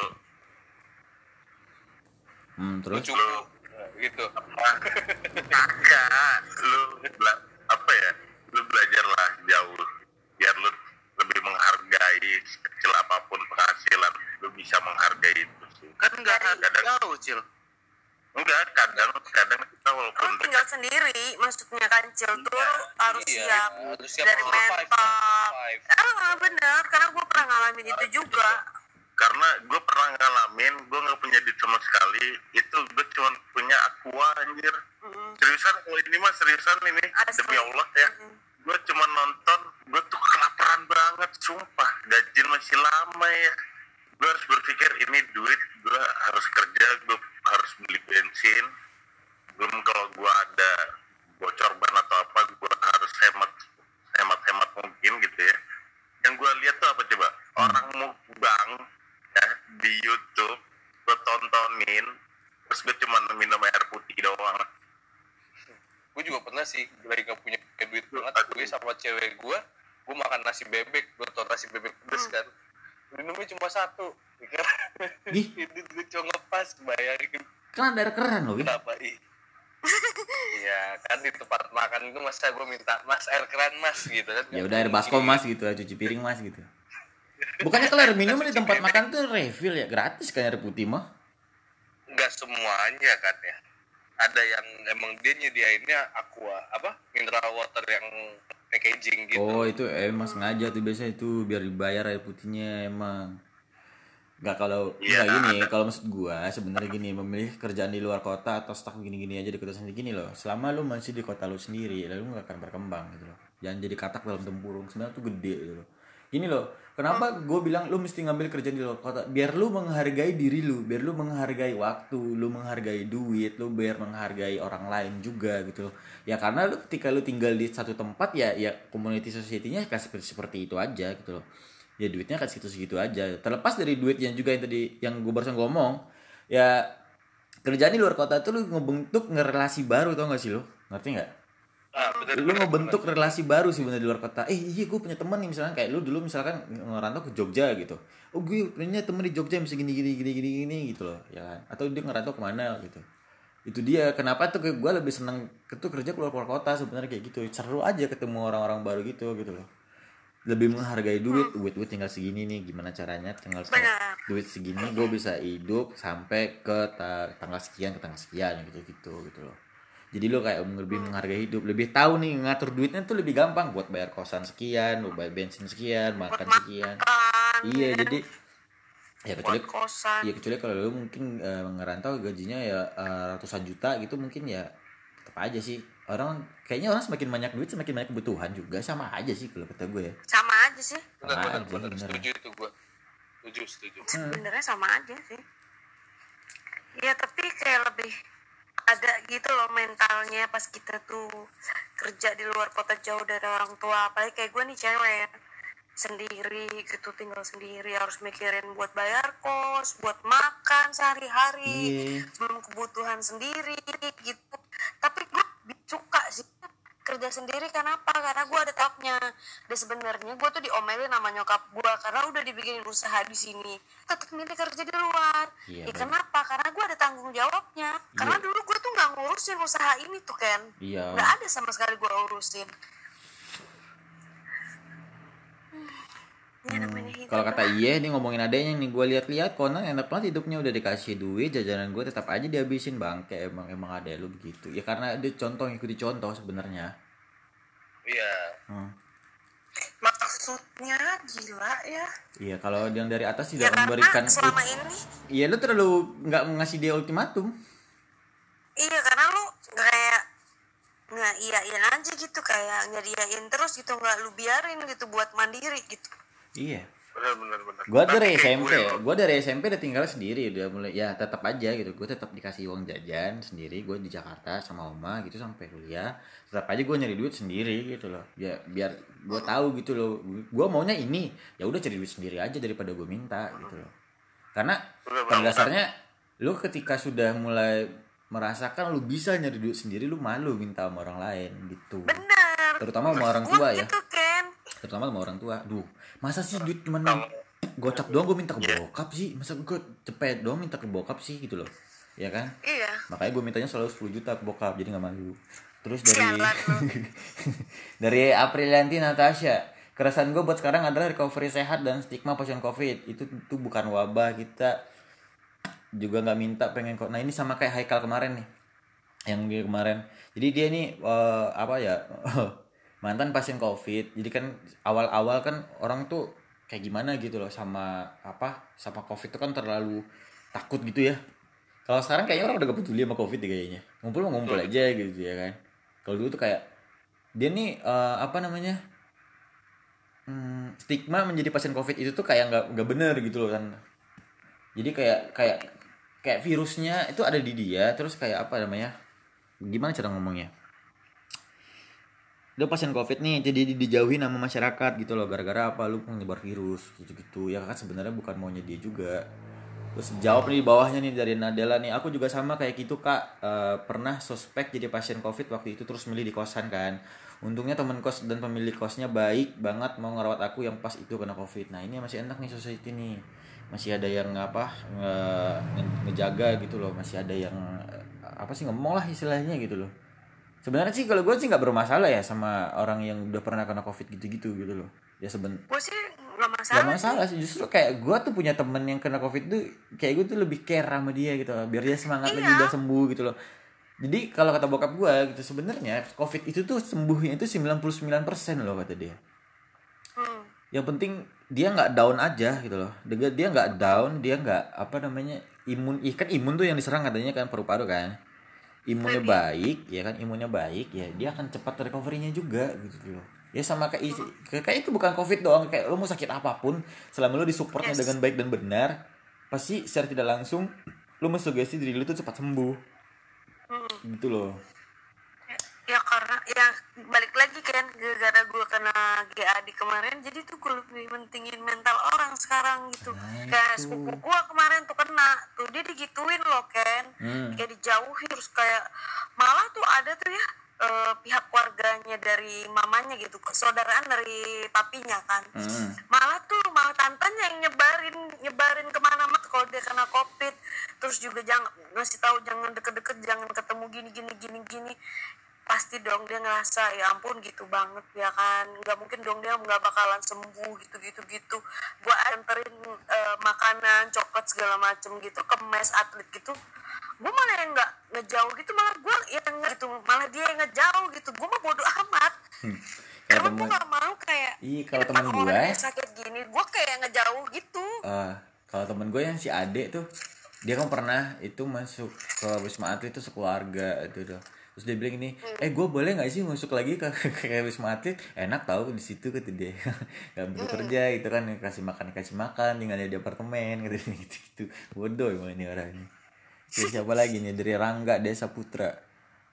[SPEAKER 1] hmm,
[SPEAKER 3] lu
[SPEAKER 1] terus?
[SPEAKER 3] cukup Nah, gitu. [laughs]
[SPEAKER 5] Kagak, lu apa ya? Lu belajarlah jauh biar lu lebih menghargai sekecil apa pun penghasilan, lu bisa menghargai itu sih. Kan enggak kadang
[SPEAKER 4] jauh cil
[SPEAKER 5] enggak kadang kadang kita walaupun
[SPEAKER 2] lu tinggal sendiri maksudnya kancil tuh harus
[SPEAKER 3] Iya,
[SPEAKER 2] siap
[SPEAKER 3] harus siap
[SPEAKER 2] dari mental ah bener karena gue pernah ngalamin itu juga
[SPEAKER 5] karena gue pernah ngalamin gue nggak punya duit sama sekali itu gue cuma punya aqua anjir
[SPEAKER 2] Mm.
[SPEAKER 5] seriusan kalau ini mah seriusan ini
[SPEAKER 2] Asli.
[SPEAKER 5] demi Allah ya
[SPEAKER 2] Mm.
[SPEAKER 5] Gue cuma nonton gue tuh kelaparan banget sumpah. Gajian masih lama ya. Gue harus berpikir ini duit gue harus kerja gue harus beli bensin. Belum kalau gue ada bocor ban atau apa gue harus hemat hemat hemat mungkin gitu ya. Yang gue lihat tuh apa coba? Orang mukbang ya, di YouTube gue tontonin. Terus gue cuma minum air putih doang
[SPEAKER 3] gue juga pernah sih lagi gak punya duit banget gue sama cewek gue gue makan nasi bebek gue tau nasi bebek pedes kan. Minumnya cuma satu Ya kan?
[SPEAKER 1] Ih. [laughs]
[SPEAKER 3] itu gue cuma ngepas bayangin.
[SPEAKER 1] Kan ada air keran loh
[SPEAKER 3] kenapa ih? Iya kan di tempat makan itu masa gue minta mas air keran mas gitu kan.
[SPEAKER 1] Ya udah air baskom mas gitu cuci piring mas gitu. [laughs] Bukannya kalau air minum di tempat makan tuh refill ya gratis kan air putih mah?
[SPEAKER 3] Nggak semuanya kan ya ada yang emang dia nyediainnya aqua apa mineral water yang packaging gitu
[SPEAKER 1] Oh itu emang sengaja tuh biasanya itu biar dibayar air putihnya emang. Gak kalau
[SPEAKER 5] Iya.
[SPEAKER 1] nggak gini kalau maksud gua sebenarnya gini memilih kerjaan di luar kota atau stuck gini-gini aja di kota sendiri gini loh. Selama lu masih di kota lu sendiri, lalu lu gak akan berkembang gitu loh. Jangan jadi katak dalam tempurung sebenarnya tuh gede gitu loh. Gini loh, kenapa gue bilang lu mesti ngambil kerjaan di luar kota? Biar lu menghargai diri lu, biar lu menghargai waktu, lu menghargai duit, lu biar menghargai orang lain juga gitu loh. Ya karena lu ketika lu tinggal di satu tempat ya ya community society-nya kayak seperti seperti itu aja gitu loh. Ya duitnya kan segitu-segitu aja. Terlepas dari duitnya juga yang tadi yang gue barusan ngomong, ya kerjaan di luar kota tuh lu ngebentuk ngerelasi baru tau gak sih lu? Ngerti nggak?
[SPEAKER 3] Ah, bener,
[SPEAKER 1] lu
[SPEAKER 3] bener,
[SPEAKER 1] ngebentuk relasi baru sih bener di luar kota. Eh iya gue punya teman nih misalkan kayak lu dulu misalkan ngerantau ke Jogja gitu. Oh gue punya temen di Jogja bisa gini gini gini gini gini gitu loh ya kan? Atau dia ngerantau ke mana gitu. Itu dia. Kenapa tuh gue lebih seneng tuh kerja keluar keluar kota sebenarnya kayak gitu. Seru aja ketemu orang-orang baru gitu gitu loh. Lebih menghargai duit. Duit duit tinggal segini nih gimana caranya tinggal se- duit segini gue bisa hidup sampai ke ta- tanggal sekian ke tanggal sekian gitu gitu gitu loh jadi lo kayak lebih menghargai hidup lebih tahu nih ngatur duitnya tuh lebih gampang buat bayar kosan sekian buat bayar bensin sekian
[SPEAKER 2] buat
[SPEAKER 1] makan
[SPEAKER 2] makan
[SPEAKER 1] sekian
[SPEAKER 2] kan,
[SPEAKER 1] iya
[SPEAKER 2] ya.
[SPEAKER 1] jadi ya kecuali
[SPEAKER 2] kosan
[SPEAKER 1] ya kecuali kalau lo mungkin eh, ngerantau gajinya ya eh, ratusan juta gitu mungkin ya tetap aja sih orang kayaknya orang semakin banyak duit semakin banyak kebutuhan juga sama aja sih kalau kata gue ya
[SPEAKER 2] sama aja sih
[SPEAKER 1] sama
[SPEAKER 3] bener,
[SPEAKER 1] aja
[SPEAKER 3] bener.
[SPEAKER 1] bener.
[SPEAKER 3] setuju itu gue setuju setuju
[SPEAKER 1] Hmm.
[SPEAKER 2] sebenarnya sama aja sih ya tapi kayak lebih ada gitu loh mentalnya pas kita tuh kerja di luar kota jauh dari orang tua apalagi kayak gue nih cewek sendiri gitu tinggal sendiri harus mikirin buat bayar kos buat makan sehari-hari
[SPEAKER 1] Iya.
[SPEAKER 2] belum kebutuhan sendiri gitu tapi gue suka sih kerja sendiri kenapa karena gue ada tahapnya dan sebenarnya gue tuh diomelin sama nyokap gue karena udah dibikinin usaha di sini. Tetap milih kerja di luar.
[SPEAKER 1] Iya,
[SPEAKER 2] ya, kenapa? Karena gue ada tanggung jawabnya. Karena
[SPEAKER 1] Iya.
[SPEAKER 2] dulu gue tuh nggak ngurusin usaha ini tuh kan
[SPEAKER 1] iya.
[SPEAKER 2] Nggak ada sama sekali gue urusin Ya, namanya hidup
[SPEAKER 1] kalau kata iya nih ngomongin adanya nih gue lihat-lihat konon enak banget hidupnya udah dikasih duit jajanan gue tetap aja dihabisin bangke emang emang ada lu begitu. Ya karena dia contoh ngikuti contoh sebenarnya.
[SPEAKER 3] Iya.
[SPEAKER 1] Hmm.
[SPEAKER 4] Mak maksudnya gila ya.
[SPEAKER 1] Iya kalau yang dari atas
[SPEAKER 2] ya
[SPEAKER 1] tidak
[SPEAKER 2] karena
[SPEAKER 1] memberikan
[SPEAKER 2] selama ini
[SPEAKER 1] iya lu terlalu nggak ngasih dia ultimatum.
[SPEAKER 2] Iya karena lu kayak nggak iyain aja gitu kayak nyediain terus gitu nggak lu biarin gitu buat mandiri gitu
[SPEAKER 1] iya
[SPEAKER 3] benar benar benar
[SPEAKER 1] Gua dari SMP,
[SPEAKER 3] gue
[SPEAKER 1] gua dari SMP udah tinggal sendiri udah mulai ya tetap aja gitu. Gue tetap dikasih uang jajan sendiri, gue di Jakarta sama oma gitu sampai kuliah. Tetap aja gue nyari duit sendiri gitu loh. Ya biar gue tahu gitu loh. Gue maunya ini, ya udah cari duit sendiri aja daripada gue minta gitu loh. Karena pada dasarnya lu ketika sudah mulai merasakan lu bisa nyari duit sendiri, lu malu minta sama orang lain gitu.
[SPEAKER 2] benar
[SPEAKER 1] Terutama sama orang
[SPEAKER 2] Gua
[SPEAKER 1] tua ya
[SPEAKER 2] gitu
[SPEAKER 1] terutama sama orang tua duh masa sih duit cuman gocap doang? Gue minta ke bokap sih. Masa gue cepet doang minta ke bokap sih gitu loh. Ya kan?
[SPEAKER 2] Iya.
[SPEAKER 1] Makanya gue mintanya selalu 10 juta ke bokap jadi nggak malu. Terus dari [laughs] dari Aprilianti Natasha. Keresahan gue buat sekarang adalah recovery sehat dan stigma pasien covid. Itu itu bukan wabah kita. Juga nggak minta pengen kok nah ini sama kayak Haikal kemarin nih. Yang dia kemarin. Jadi dia nih eh, apa ya [laughs] mantan pasien covid jadi kan awal-awal kan orang tuh kayak gimana gitu loh sama apa sama covid itu kan terlalu takut gitu ya. Kalau sekarang kayaknya orang udah gak peduli sama covid deh kayaknya. Ngumpul mau ngumpul aja gitu ya kan. Kalau dulu tuh kayak dia nih eh, apa namanya hmm, stigma menjadi pasien covid itu tuh kayak nggak nggak bener gitu loh kan. Jadi kayak kayak kayak virusnya itu ada di dia terus kayak apa namanya gimana cara ngomongnya dia pasien covid nih jadi di- dijauhin sama masyarakat gitu loh gara-gara apa? Lu penyebar virus gitu-gitu. Ya kan sebenarnya bukan maunya dia juga. Terus jawab nih di bawahnya nih dari Nadela nih aku juga sama kayak gitu kak. Eh, pernah suspek jadi pasien covid waktu itu terus milih di kosan kan. Untungnya teman kos dan pemilik kosnya baik banget mau ngerawat aku yang pas itu kena covid. Nah ini masih enak nih society nih. Masih ada yang apa nge- ngejaga gitu loh. Masih ada yang eh, apa sih ngomong lah istilahnya gitu loh sebenarnya sih kalau gue sih nggak bermasalah ya sama orang yang udah pernah kena covid gitu-gitu gitu loh. Ya seben
[SPEAKER 2] gue sih nggak masalah,
[SPEAKER 1] Gak masalah sih. Justru kayak gue tuh punya temen yang kena covid tuh kayak gue tuh lebih care sama dia gitu loh. Biar dia semangat lagi
[SPEAKER 2] Iya.
[SPEAKER 1] udah sembuh gitu loh. Jadi kalau kata bokap gue gitu sebenarnya covid itu tuh sembuhnya itu 99% loh kata dia.
[SPEAKER 2] Hmm.
[SPEAKER 1] yang penting dia nggak down aja gitu loh. Dia dia nggak down dia nggak apa namanya imun ih kan imun tuh yang diserang katanya kan paru-paru kan imunnya baik ya kan? Imunnya baik ya dia akan cepat recovery-nya juga gitu loh. Ya sama kayak kayak itu bukan covid doang kayak lo mau sakit apa pun selama lo disupportnya
[SPEAKER 2] Yes.
[SPEAKER 1] dengan baik dan benar pasti secara tidak langsung lo mensugesti diri lo tuh cepat sembuh. Gitu loh
[SPEAKER 2] ya karena ya balik lagi kan gara-gara gue kena GAD kemarin jadi tuh gue lebih mentingin mental orang sekarang gitu.
[SPEAKER 1] Nah,
[SPEAKER 2] kayak sepupu gue kemarin tuh kena tuh dia digituin loh Ken.
[SPEAKER 1] Hmm.
[SPEAKER 2] kayak dijauhin terus kayak malah tuh ada tuh ya eh, pihak keluarganya dari mamanya gitu saudaraan dari papinya kan.
[SPEAKER 1] Hmm.
[SPEAKER 2] malah tuh malah tantanya yang nyebarin nyebarin ke mana-mana kalau dia kena covid. Terus juga jangan ngasih tahu jangan deket-deket jangan ketemu gini gini gini gini pasti dong dia ngerasa ya ampun gitu banget ya kan. Nggak mungkin dong dia nggak bakalan sembuh gitu gitu gitu gua anterin eh, makanan coklat segala macem gitu ke mes atlet gitu. Gua malah yang nggak ngejauh gitu malah gua yang gitu malah dia yang ngejauh gitu. Gua mah bodo amat.
[SPEAKER 1] Kayak
[SPEAKER 2] karena
[SPEAKER 1] temen-
[SPEAKER 2] gua nggak mau kayak
[SPEAKER 1] Iya, kalau temen
[SPEAKER 2] yang sakit gini gua kayak ngejauh gitu.
[SPEAKER 1] Eh, kalau temen gue yang si Ade tuh dia kan pernah itu masuk ke wisma atlet itu sekeluarga itu tuh terus dia bilang ini eh gue boleh nggak sih masuk lagi ke [laughs] wisma atlet enak tahu di situ kata dia. [laughs] Nggak perlu kerja itu kan kasih makan kasih makan tinggal di apartemen gitu gitu gitu bodoh emang ini orangnya. Terus siapa lagi? Nih dari Rangga Desa Putra.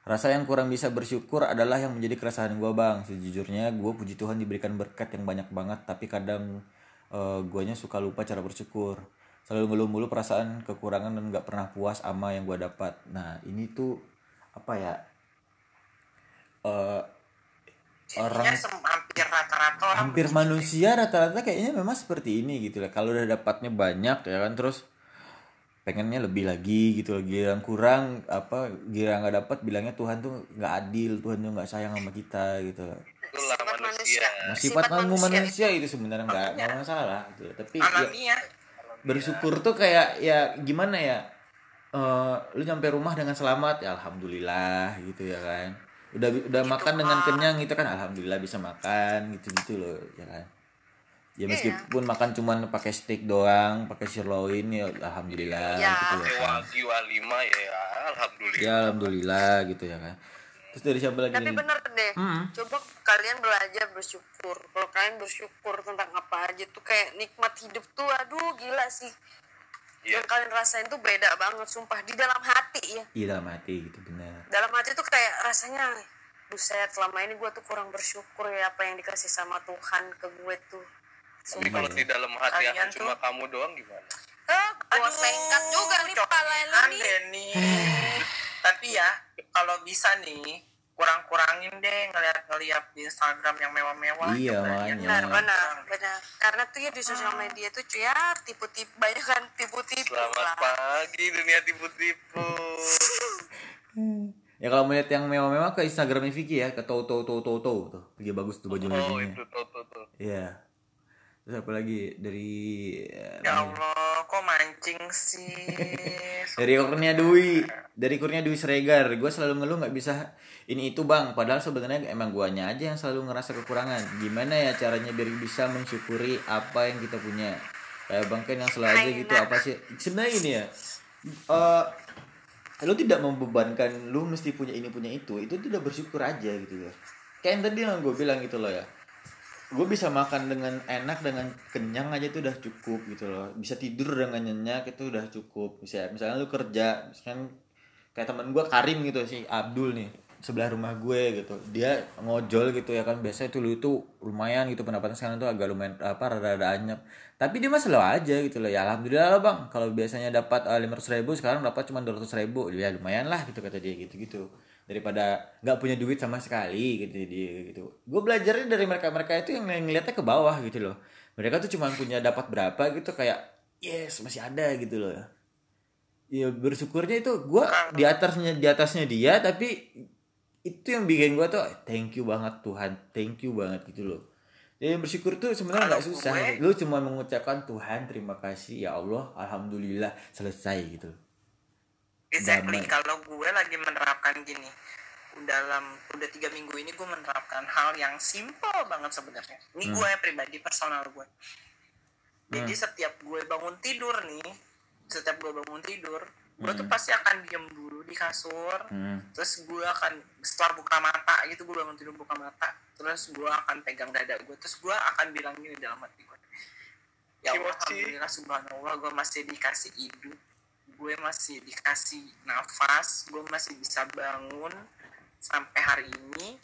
[SPEAKER 1] Rasa yang kurang bisa bersyukur adalah yang menjadi keresahan gue bang. Sejujurnya gue puji Tuhan diberikan berkat yang banyak banget Tapi kadang eh, guanya suka lupa cara bersyukur. Selalu ngeluh mulu perasaan kekurangan dan gak pernah puas sama yang gue dapat. Nah ini tuh apa ya eh orang
[SPEAKER 4] hampir rata-rata orang
[SPEAKER 1] hampir manusia rata-rata kayaknya memang seperti ini gitu lah. Kalau udah dapatnya banyak ya kan terus pengennya lebih lagi gitu loh yang kurang apa gira nggak dapat bilangnya Tuhan tuh nggak adil Tuhan tuh nggak sayang sama kita gitu
[SPEAKER 3] itulah
[SPEAKER 2] Sifat
[SPEAKER 3] manusia.
[SPEAKER 1] nah, sifat manusia, manusia itu. sebenarnya nggak nggak masalah gitu tapi ya, bersyukur tuh kayak ya gimana ya Eh, lu nyampe rumah dengan selamat ya alhamdulillah gitu ya kan udah udah makan dengan kenyang gitu kan alhamdulillah bisa makan gitu gitu loh ya kan? Ya meskipun makan cuman pakai steak doang pakai sirloin ya alhamdulillah
[SPEAKER 2] Ya.
[SPEAKER 1] gitu ya
[SPEAKER 3] Kayak
[SPEAKER 1] kan?
[SPEAKER 3] Wagyu A5 ya alhamdulillah.
[SPEAKER 1] Ya alhamdulillah gitu ya kan? Terus dari siapa lagi
[SPEAKER 2] tapi
[SPEAKER 1] nih?
[SPEAKER 2] bener deh
[SPEAKER 1] Hmm.
[SPEAKER 2] coba kalian belajar bersyukur. Kalau kalian bersyukur tentang apa aja tuh kayak nikmat hidup tuh aduh gila sih
[SPEAKER 3] Iya.
[SPEAKER 2] yang kalian rasain tuh beda banget sumpah di dalam hati ya.
[SPEAKER 1] Iya dalam hati gitu benar.
[SPEAKER 2] Dalam hati tuh kayak rasanya buset selama ini gue tuh kurang bersyukur ya apa yang dikasih sama Tuhan ke gue tuh.
[SPEAKER 3] Tapi kalau di dalam hati
[SPEAKER 4] Kalian
[SPEAKER 3] aku cuma kamu doang gimana?
[SPEAKER 2] Eh gue sengkat juga nih kepala lu nih. [sighs]
[SPEAKER 4] Tapi ya, kalau bisa nih, kurang-kurangin deh ngeliat-ngeliat di Instagram yang mewah-mewah.
[SPEAKER 1] Iya,
[SPEAKER 4] Coba
[SPEAKER 1] makanya.
[SPEAKER 4] lihat
[SPEAKER 2] benar benar. benar. Karena tuh ya di sosial media tuh cuy ya tipu-tipu banyak kan tipu-tipu
[SPEAKER 3] selamat
[SPEAKER 2] lah.
[SPEAKER 3] pagi dunia tipu-tipu. [laughs]
[SPEAKER 1] Ya kalau melihat yang mewah-mewah ke Instagramnya Vicky ya ke Toto Toto Toto tuh. Lagi bagus tuh baju
[SPEAKER 3] oh
[SPEAKER 1] bajunya.
[SPEAKER 3] itu tuh tuh tuh
[SPEAKER 1] iya terus apa lagi? Dari
[SPEAKER 4] Ya Allah, kok mancing sih? [laughs]
[SPEAKER 1] dari Kurnia Dwi. Dari Kurnia Dwi Sregar. Gue selalu ngeluh nggak bisa ini itu bang. Padahal sebenarnya emang guanya aja yang selalu ngerasa kekurangan. Gimana ya caranya biar bisa mensyukuri apa yang kita punya? Kayak bang Ken yang selalu aja gitu apa sih? Sebenarnya ini ya eh lu tidak membebankan lu mesti punya ini punya itu. Itu tuh udah bersyukur aja gitu loh kayak yang tadi yang gue bilang gitu loh ya gue bisa makan dengan enak dengan kenyang aja itu udah cukup gitu loh. Bisa tidur dengan nyenyak itu udah cukup. Bisa misalnya lu kerja misalkan kayak teman gue Karim gitu si Abdul nih sebelah rumah gue gitu. Dia ngojol gitu ya kan biasanya itu lu itu lumayan gitu pendapatan sekarang tuh agak lumayan apa rada-rada anyep tapi dia mah aja gitu loh ya. Alhamdulillah lah bang. Kalau biasanya dapat lima ratus ribu sekarang dapat cuma dua ratus ribu. Ya lumayan lah gitu kata dia gitu gitu daripada nggak punya duit sama sekali gitu dia gitu. Gue belajarnya dari mereka mereka itu yang ngeliatnya ke bawah gitu loh. Mereka tuh cuma punya dapat berapa gitu kayak yes masih ada gitu loh. Ya bersyukurnya itu gue di atasnya di atasnya dia tapi itu yang bikin gue tuh thank you banget Tuhan. Thank you banget gitu loh jadi bersyukur tuh sebenarnya nggak susah
[SPEAKER 4] gue-
[SPEAKER 1] lu cuma mengucapkan Tuhan terima kasih ya Allah alhamdulillah selesai gitu
[SPEAKER 4] Exactly.
[SPEAKER 1] Damai.
[SPEAKER 4] Kalau gue lagi menerapkan gini, dalam udah tiga minggu ini gue menerapkan hal yang simple banget sebenarnya. Ini gue pribadi personal gue. Jadi setiap gue bangun tidur nih, setiap gue bangun tidur, gue tuh pasti akan diem dulu di kasur.
[SPEAKER 1] Hmm.
[SPEAKER 4] Terus gue akan setelah buka mata gitu, gue bangun tidur buka mata. Terus gue akan pegang dada gue. Terus gue akan bilang gini dalam hati gue. Ya Allah. Alhamdulillah subhanallah gue masih dikasih hidup. Gue masih dikasih nafas. Gue masih bisa bangun sampai hari ini.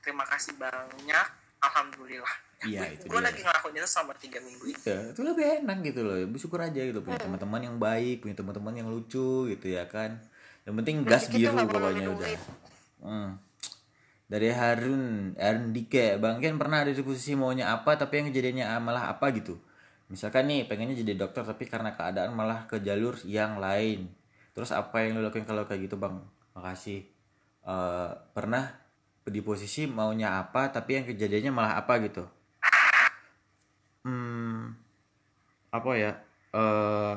[SPEAKER 4] Terima kasih banyak. Alhamdulillah.
[SPEAKER 1] Iya, itu
[SPEAKER 4] gue
[SPEAKER 1] dia.
[SPEAKER 4] lagi ngelakuin itu selama tiga minggu ini.
[SPEAKER 1] Ya itu lebih enak gitu loh. Bersyukur aja gitu punya teman-teman yang baik punya teman-teman yang lucu gitu ya kan. Yang penting gas biru pokoknya udah. Hmm. Dari Harun Harun Dike bang Ken pernah ada di posisi maunya apa tapi yang kejadiannya malah apa? Gitu. Misalkan nih pengennya jadi dokter tapi karena keadaan malah ke jalur yang lain. Terus apa yang lo lakuin kalau kayak gitu bang? Makasih. Eh, pernah di posisi maunya apa tapi yang kejadiannya malah apa gitu? Hmm apa ya? Eh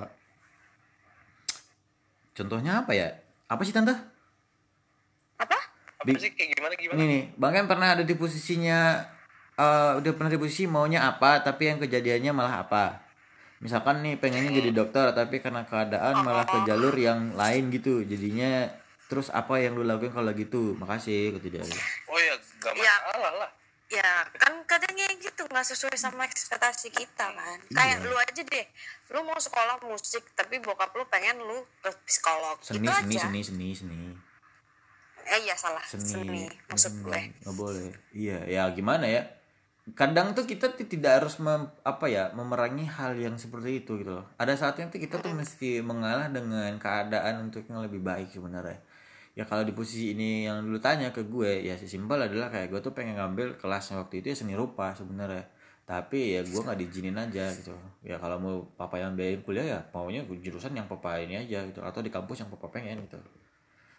[SPEAKER 1] contohnya apa ya? Apa sih tante Bi-
[SPEAKER 3] sih? Kayak gimana gimana?
[SPEAKER 1] Ini nih bang kan pernah ada di posisinya eh udah pernah di posisi maunya apa tapi yang kejadiannya malah apa. Misalkan nih pengennya jadi dokter tapi karena keadaan malah ke jalur yang lain gitu. Jadinya terus apa yang lu lakuin kalau gitu? Makasih kata dia
[SPEAKER 3] oh ya gak
[SPEAKER 2] Iya.
[SPEAKER 3] masalah lah.
[SPEAKER 2] Ya kan kadangnya gitu nggak sesuai sama ekspektasi kita kan. Kayak lu aja deh lu mau sekolah musik tapi bokap lu pengen lu ke psikolog.
[SPEAKER 1] Seni
[SPEAKER 2] gitu
[SPEAKER 1] seni
[SPEAKER 2] aja.
[SPEAKER 1] seni seni seni
[SPEAKER 2] eh iya salah.
[SPEAKER 1] Seni,
[SPEAKER 2] seni, maksud
[SPEAKER 1] Hmm,
[SPEAKER 2] gue.
[SPEAKER 1] nggak boleh. Iya ya gimana ya? Kadang tuh kita tidak harus mem- apa ya memerangi hal yang seperti itu gitu loh. Ada saatnya tuh kita tuh mesti mengalah dengan keadaan untuk yang lebih baik sebenarnya. Ya kalau di posisi ini yang dulu tanya ke gue ya simpel adalah kayak gue tuh pengen ngambil kelas waktu itu ya seni rupa sebenarnya. Tapi ya gue nggak diizinin aja gitu. Ya kalau mau papa yang biayain kuliah ya maunya jurusan yang papa ini aja gitu atau di kampus yang papa pengen gitu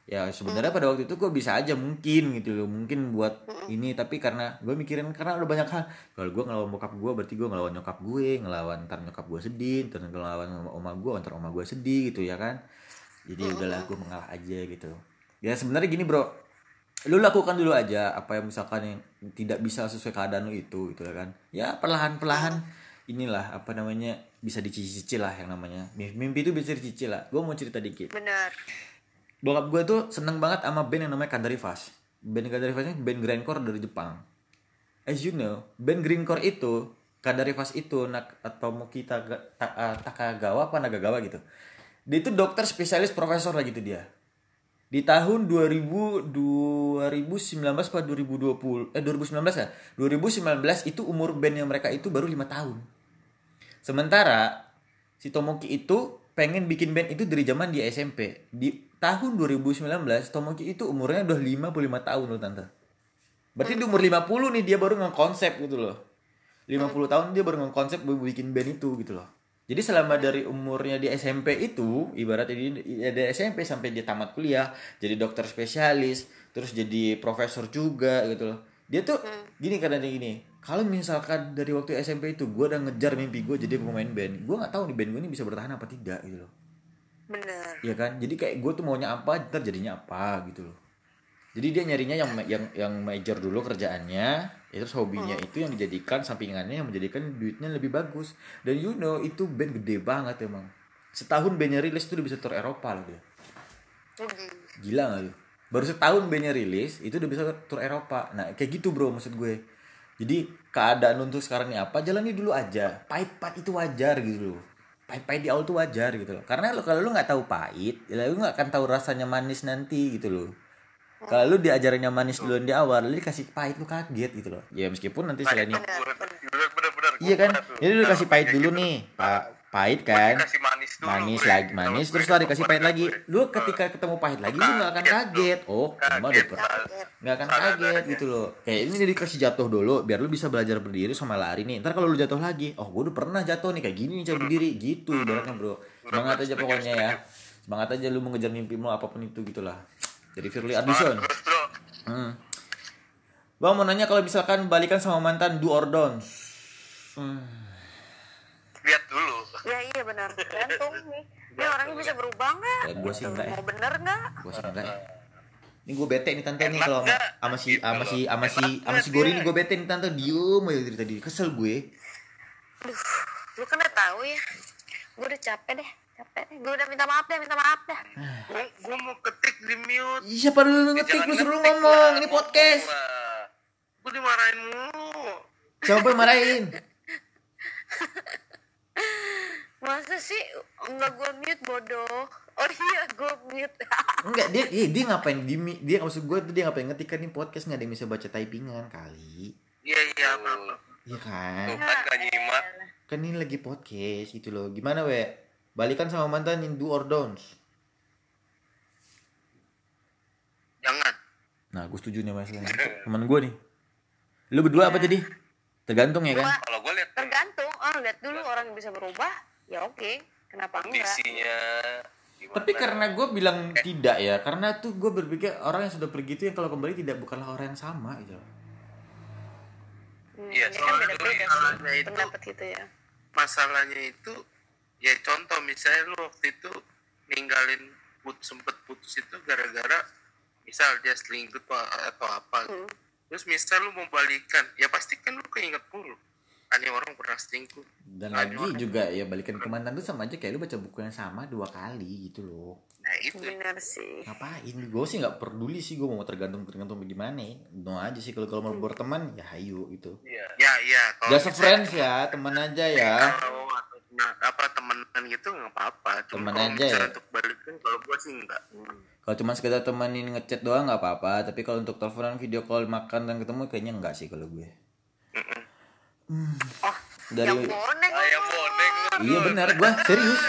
[SPEAKER 1] ya sebenarnya pada waktu itu gue bisa aja mungkin gitu loh mungkin buat ini tapi karena gue mikirin karena udah banyak hal. Kalau gue ngelawan bokap gue berarti gue ngelawan nyokap gue ngelawan ntar nyokap gue sedih ntar ngelawan oma gue ntar oma gue sedih gitu ya kan? Jadi udahlah gue mengalah aja gitu. Ya sebenarnya gini bro. Lu lakukan dulu aja apa yang misalkan yang tidak bisa sesuai keadaan lu itu gitu ya kan? Ya perlahan perlahan inilah apa namanya bisa dicicil lah yang namanya. Mimpi, mimpi itu bisa dicicil lah. Gue mau cerita dikit.
[SPEAKER 2] Benar
[SPEAKER 1] bokap gue tuh seneng banget sama band yang namanya Kandarivas band Kandarivas ini band grindcore dari Jepang. As you know band grindcore itu Kandarivas itu nak atau Taga, Ta- ah, Takagawa apa Nagagawa gitu. Dia itu dokter spesialis profesor lah gitu dia. Di tahun 2000 2019 apa 2020 eh 2019 ya? 2019 itu umur band yang mereka itu baru lima tahun. Sementara si Tomoki itu pengen bikin band itu dari zaman dia SMP di tahun 2019 Tomoki itu umurnya udah 55 tahun loh tante. Berarti di umur 50 nih dia baru ngekonsep gitu loh. 50 tahun dia baru ngekonsep bikin band itu gitu loh. Jadi selama dari umurnya di SMP itu ibaratnya di, dari SMP sampai dia tamat kuliah jadi dokter spesialis terus jadi profesor juga gitu loh. Dia tuh gini kadang gini. Kalau misalkan dari waktu SMP itu gue udah ngejar mimpi gue jadi pemain band gue nggak tahu nih band gue ini bisa bertahan apa tidak gitu loh
[SPEAKER 2] benar
[SPEAKER 1] Iya kan? Jadi kayak gue tuh maunya apa ntar jadinya apa gitu loh. Jadi dia nyarinya yang yang yang major dulu kerjaannya ya terus hobinya itu yang dijadikan sampingannya yang menjadikan duitnya lebih bagus. Dan you know itu band gede banget emang. Setahun bandnya rilis tuh udah bisa tour Eropa loh dia. Gila. Gak lu? Baru setahun bandnya rilis itu udah bisa tour Eropa. Nah kayak gitu bro maksud gue. Jadi keadaan untuk sekarang ini apa? Jalani dulu aja. Pahit-pahit itu wajar gitu loh pahit-pahit di awal tuh wajar gitu loh. Karena lo kalau lu nggak tahu pahit ya lu nggak akan tahu rasanya manis nanti gitu loh. Kalau lu diajarannya manis duluan di awal lu dikasih pahit lu kaget gitu loh. Ya meskipun nanti selain itu
[SPEAKER 3] bener-bener
[SPEAKER 1] iya kan? Jadi lu dikasih pahit dulu nih. Pak pahit kan?
[SPEAKER 3] kasih manis dulu
[SPEAKER 1] manis lagi manis terus lah dikasih
[SPEAKER 3] keluarga
[SPEAKER 1] pahit lagi. Lu ketika ketemu pahit lagi lu nggak akan
[SPEAKER 3] Kaget,
[SPEAKER 1] oh emang udah nggak akan kaget gitu loh. Kayak ini jadi kasih jatuh dulu biar lu bisa belajar berdiri sama lari nih. Ntar kalau lu jatuh lagi oh gue udah pernah jatuh nih kayak gini nih cara berdiri. Gitu ibaratnya bro. Semangat aja pokoknya ya. semangat aja lu mengejar mimpimu apa pun itu gitulah dari Firly
[SPEAKER 3] bro,
[SPEAKER 1] Hmm. Bang mau nanya kalau misalkan balikan sama mantan do or don't. Hmm.
[SPEAKER 3] lihat dulu.
[SPEAKER 2] Ya iya benar tergantung nih [laughs] ini orangnya bisa berubah nggak
[SPEAKER 1] Ya, gua sih enggak ya.
[SPEAKER 2] mau bener nggak
[SPEAKER 1] Gua sih enggak ya. Ini gue bete nih tante nih kalau sama, si
[SPEAKER 3] Gitu
[SPEAKER 1] sama si sama si sama si Gori
[SPEAKER 3] dia?
[SPEAKER 1] nih gue bete nih tante diem aja dari tadi kesel gue.
[SPEAKER 2] lu kan udah tahu ya gue udah capek deh capek deh gue udah minta maaf deh minta maaf dah
[SPEAKER 3] Gue gue mau ketik di mute.
[SPEAKER 1] Ih, Siapa dulu lu ngetik lu suruh ngomong ini podcast.
[SPEAKER 3] Gue dimarahin mulu.
[SPEAKER 1] Coba marahin. [laughs]
[SPEAKER 2] masa sih enggak gue mute bodoh oh iya gue mute [laughs]
[SPEAKER 1] Enggak dia dia, dia ngapain di dia maksud gue tuh dia ngapain ngetik kan ini podcast nggak ada yang bisa baca typingan kali.
[SPEAKER 3] Iya iya apa
[SPEAKER 1] Iya kan?
[SPEAKER 3] Kan gak nyimak.
[SPEAKER 1] Kan ini lagi podcast gitu loh. Gimana we? Balikan sama mantan in do or don'ts.
[SPEAKER 3] Jangan.
[SPEAKER 1] Nah, gue setuju nih masalahnya. [laughs] Temen gue nih. Lu berdua apa jadi? Tergantung ya kan?
[SPEAKER 3] Kalau gue lihat
[SPEAKER 2] tergantung oh lihat dulu orang yang bisa berubah ya oke kenapa enggak
[SPEAKER 3] kondisinya. gimana.
[SPEAKER 1] Tapi karena gue bilang tidak ya, karena tuh gue berpikir orang yang sudah pergi itu yang kalau kembali tidak bukanlah orang yang sama gitu.
[SPEAKER 2] Hmm,
[SPEAKER 3] Iya,
[SPEAKER 2] kan
[SPEAKER 3] soalnya
[SPEAKER 2] beda-beda
[SPEAKER 3] masalahnya
[SPEAKER 2] sih
[SPEAKER 3] itu-
[SPEAKER 2] pendapat gitu ya
[SPEAKER 3] masalahnya itu ya contoh misalnya lu waktu itu ninggalin put sempet putus itu gara-gara misal dia selingkuh atau, atau apa
[SPEAKER 2] Hmm.
[SPEAKER 3] terus misal lu mau balikan ya pasti kan lu keinget mulu aneh orang pernah selingkuh
[SPEAKER 1] Dan
[SPEAKER 3] Ada
[SPEAKER 1] lagi juga ya balikan ke mantan tuh sama aja kayak lu baca buku yang sama dua kali gitu loh.
[SPEAKER 3] nah itu
[SPEAKER 2] benar sih
[SPEAKER 1] Ngapain? Gue sih nggak peduli sih gue mau tergantung tergantung bagaimana. No aja sih kalau kalau mau berteman ya hayu gitu.
[SPEAKER 3] ya ya kalau
[SPEAKER 1] Just friends ya, teman aja ya.
[SPEAKER 3] kalau nah, apa temenan gitu nggak apa-apa
[SPEAKER 1] Temen
[SPEAKER 3] kalau
[SPEAKER 1] aja
[SPEAKER 3] misalnya
[SPEAKER 1] ya?
[SPEAKER 3] untuk balikan kalau gua sih enggak
[SPEAKER 1] Kalau cuma sekedar temenin ngechat doang nggak apa-apa, tapi kalau untuk teleponan, video call, makan dan ketemu kayaknya enggak sih kalau gue. Hmm.
[SPEAKER 2] oh
[SPEAKER 1] Dari
[SPEAKER 2] yang boneng
[SPEAKER 3] lu.
[SPEAKER 1] Iya benar, gue serius.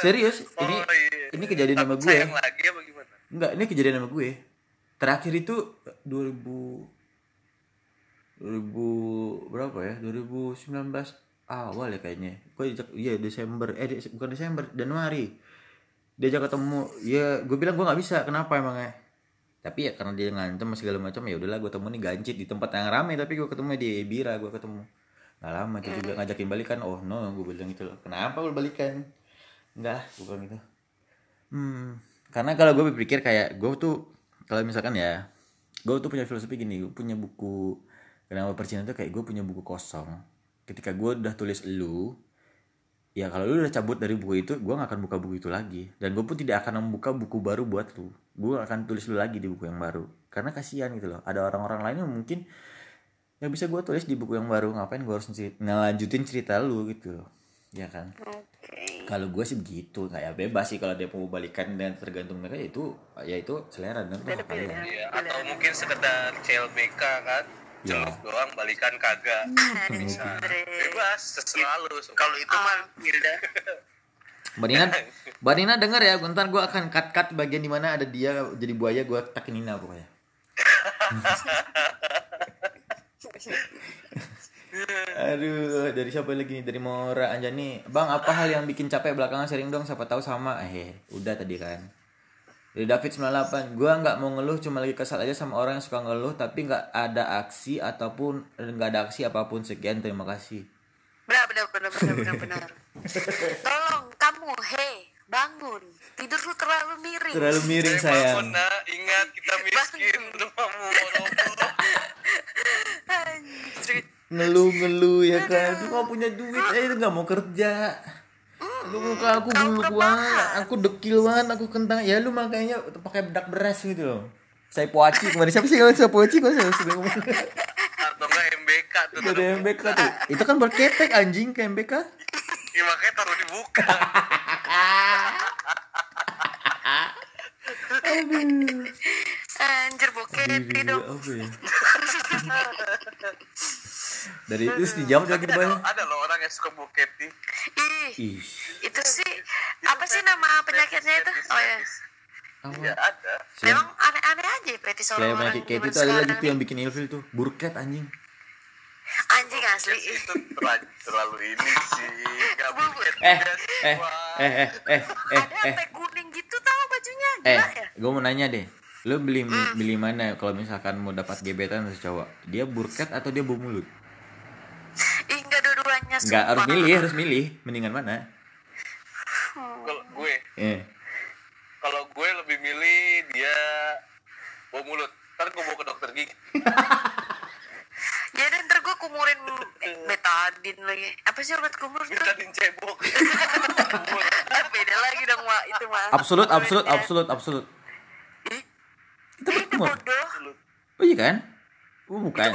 [SPEAKER 1] Serius. Ini
[SPEAKER 3] Oh, iya.
[SPEAKER 1] ini kejadian sama gue.
[SPEAKER 3] sayang lagi apa gimana
[SPEAKER 1] Enggak, ini kejadian sama gue. Terakhir itu 2000 2000 berapa ya? 2019 awal ya kayaknya. Gue ajak iya Desember. Eh bukan Desember, Januari. Diajak ketemu. Ya, gue bilang gue nggak bisa. Kenapa emangnya? Tapi ya karena dia ngancem segala macam ya udahlah gue ketemu nih gancit di tempat yang ramai tapi gue ketemu di Bira gue ketemu. Gak lama itu juga ngajakin balikan. Oh no, gue bilang gitu loh. Kenapa lu balikan? Enggak, gue bilang gitu. Hmm, karena kalau gue berpikir kayak gue tuh kalau misalkan ya, gue tuh punya filosofi gini, gue punya buku kenapa percintaan tuh kayak gue punya buku kosong. ketika gue udah tulis lu ya kalau lu udah cabut dari buku itu gue gak akan buka buku itu lagi dan gue pun tidak akan membuka buku baru buat lu gue akan tulis lu lagi di buku yang baru karena kasihan gitu loh ada orang-orang lain yang mungkin yang bisa gue tulis di buku yang baru ngapain gue harus ngelanjutin cerita lu gitu loh ya kan
[SPEAKER 2] Oke.
[SPEAKER 1] kalau gue sih begitu kayak bebas sih kalau dia mau balikan dan tergantung mereka ya itu ya itu selera dan
[SPEAKER 2] Beda-beda.
[SPEAKER 1] kalian
[SPEAKER 3] Iya, atau mungkin sekedar CLBK kan
[SPEAKER 1] Ya.
[SPEAKER 3] celup doang balikan kagak bisa
[SPEAKER 2] Andre.
[SPEAKER 3] bebas selalu
[SPEAKER 6] Kalau itu mah Hilda [laughs]
[SPEAKER 1] Mbak Nina, Mbak Nina denger ya, bentar gue akan cut cut bagian di mana ada dia jadi buaya gue takin Nina pokoknya. [laughs] Aduh, dari siapa lagi nih? Dari Mora Anjani. Bang, apa hal yang bikin capek belakangan sering dong? Siapa tahu sama. Eh, udah tadi kan. Dari David 98, gua nggak mau ngeluh, cuma lagi kesal aja sama orang yang suka ngeluh, tapi nggak ada aksi ataupun nggak ada aksi apa pun. Sekian, terima kasih.
[SPEAKER 2] Benar, benar, benar, benar, benar, benar. [laughs] Tolong kamu, hei, bangun. Tidur lu terlalu miring.
[SPEAKER 1] Terlalu miring
[SPEAKER 3] Eh,
[SPEAKER 1] sayang.
[SPEAKER 3] bangun, nak. ingat kita miskin
[SPEAKER 2] Anjir.
[SPEAKER 1] Ngeluh-ngeluh ya kan? Lu nggak punya duit eh nggak mau kerja. Lu muka aku bulu banget aku dekil banget aku kentang. Ya lu makanya pakai bedak beras gitu loh. Saya poaci kemarin. Siapa sih kalau saya poaci kok saya sudah ngomong
[SPEAKER 3] atau enggak MBK tuh
[SPEAKER 1] Gak ada MBK tuh. Itu kan berketek anjing ke MBK
[SPEAKER 3] ya, makanya taruh di [laughs] buka
[SPEAKER 2] Anjir bokep
[SPEAKER 1] Diri
[SPEAKER 2] dong.
[SPEAKER 1] apa ya? [laughs] Dari itu dijawab lagi
[SPEAKER 3] ada
[SPEAKER 1] banyak
[SPEAKER 3] loh, ada loh orang yang suka buketi
[SPEAKER 2] Ih,
[SPEAKER 1] ih.
[SPEAKER 2] itu sih apa sih nama penyakitnya itu? Oh ya.
[SPEAKER 3] ya ada.
[SPEAKER 2] Memang aneh-aneh aja ya fetis
[SPEAKER 1] selain
[SPEAKER 2] orang-orang
[SPEAKER 1] penyakit kayak itu ada lagi tuh yang bikin ilfil tuh. Burket anjing
[SPEAKER 2] Anjing asli.
[SPEAKER 3] itu terlalu, terlalu ini sih nggak buket
[SPEAKER 1] eh eh eh eh eh eh
[SPEAKER 2] Ada
[SPEAKER 1] eh
[SPEAKER 2] sampai kuning gitu tahu bajunya.
[SPEAKER 1] Eh,
[SPEAKER 2] Gila ya?
[SPEAKER 1] gue mau nanya deh. Lo beli
[SPEAKER 2] Hmm.
[SPEAKER 1] beli mana kalau misalkan mau dapat gebetan dari cowok? Dia burket atau dia bau mulut?
[SPEAKER 2] Ih, enggak dua-duanya
[SPEAKER 1] Enggak harus milih, harus milih. Mendingan mana?
[SPEAKER 3] kalau gue
[SPEAKER 1] Eh,
[SPEAKER 3] kalau gue lebih milih dia bau mulut ntar gue bawa ke dokter gigi [laughs]
[SPEAKER 2] Ya dan ntar gue kumurin betadin lagi. Apa sih obat kumur tuh?
[SPEAKER 3] minta cebok [laughs]
[SPEAKER 2] beda lagi dong, Wak. Itu mah.
[SPEAKER 1] absolut, absolut, absolut, absolut.
[SPEAKER 2] Ih,
[SPEAKER 1] Itu berkumur.
[SPEAKER 2] bodoh.
[SPEAKER 1] Oh iya kan? Oh bukan.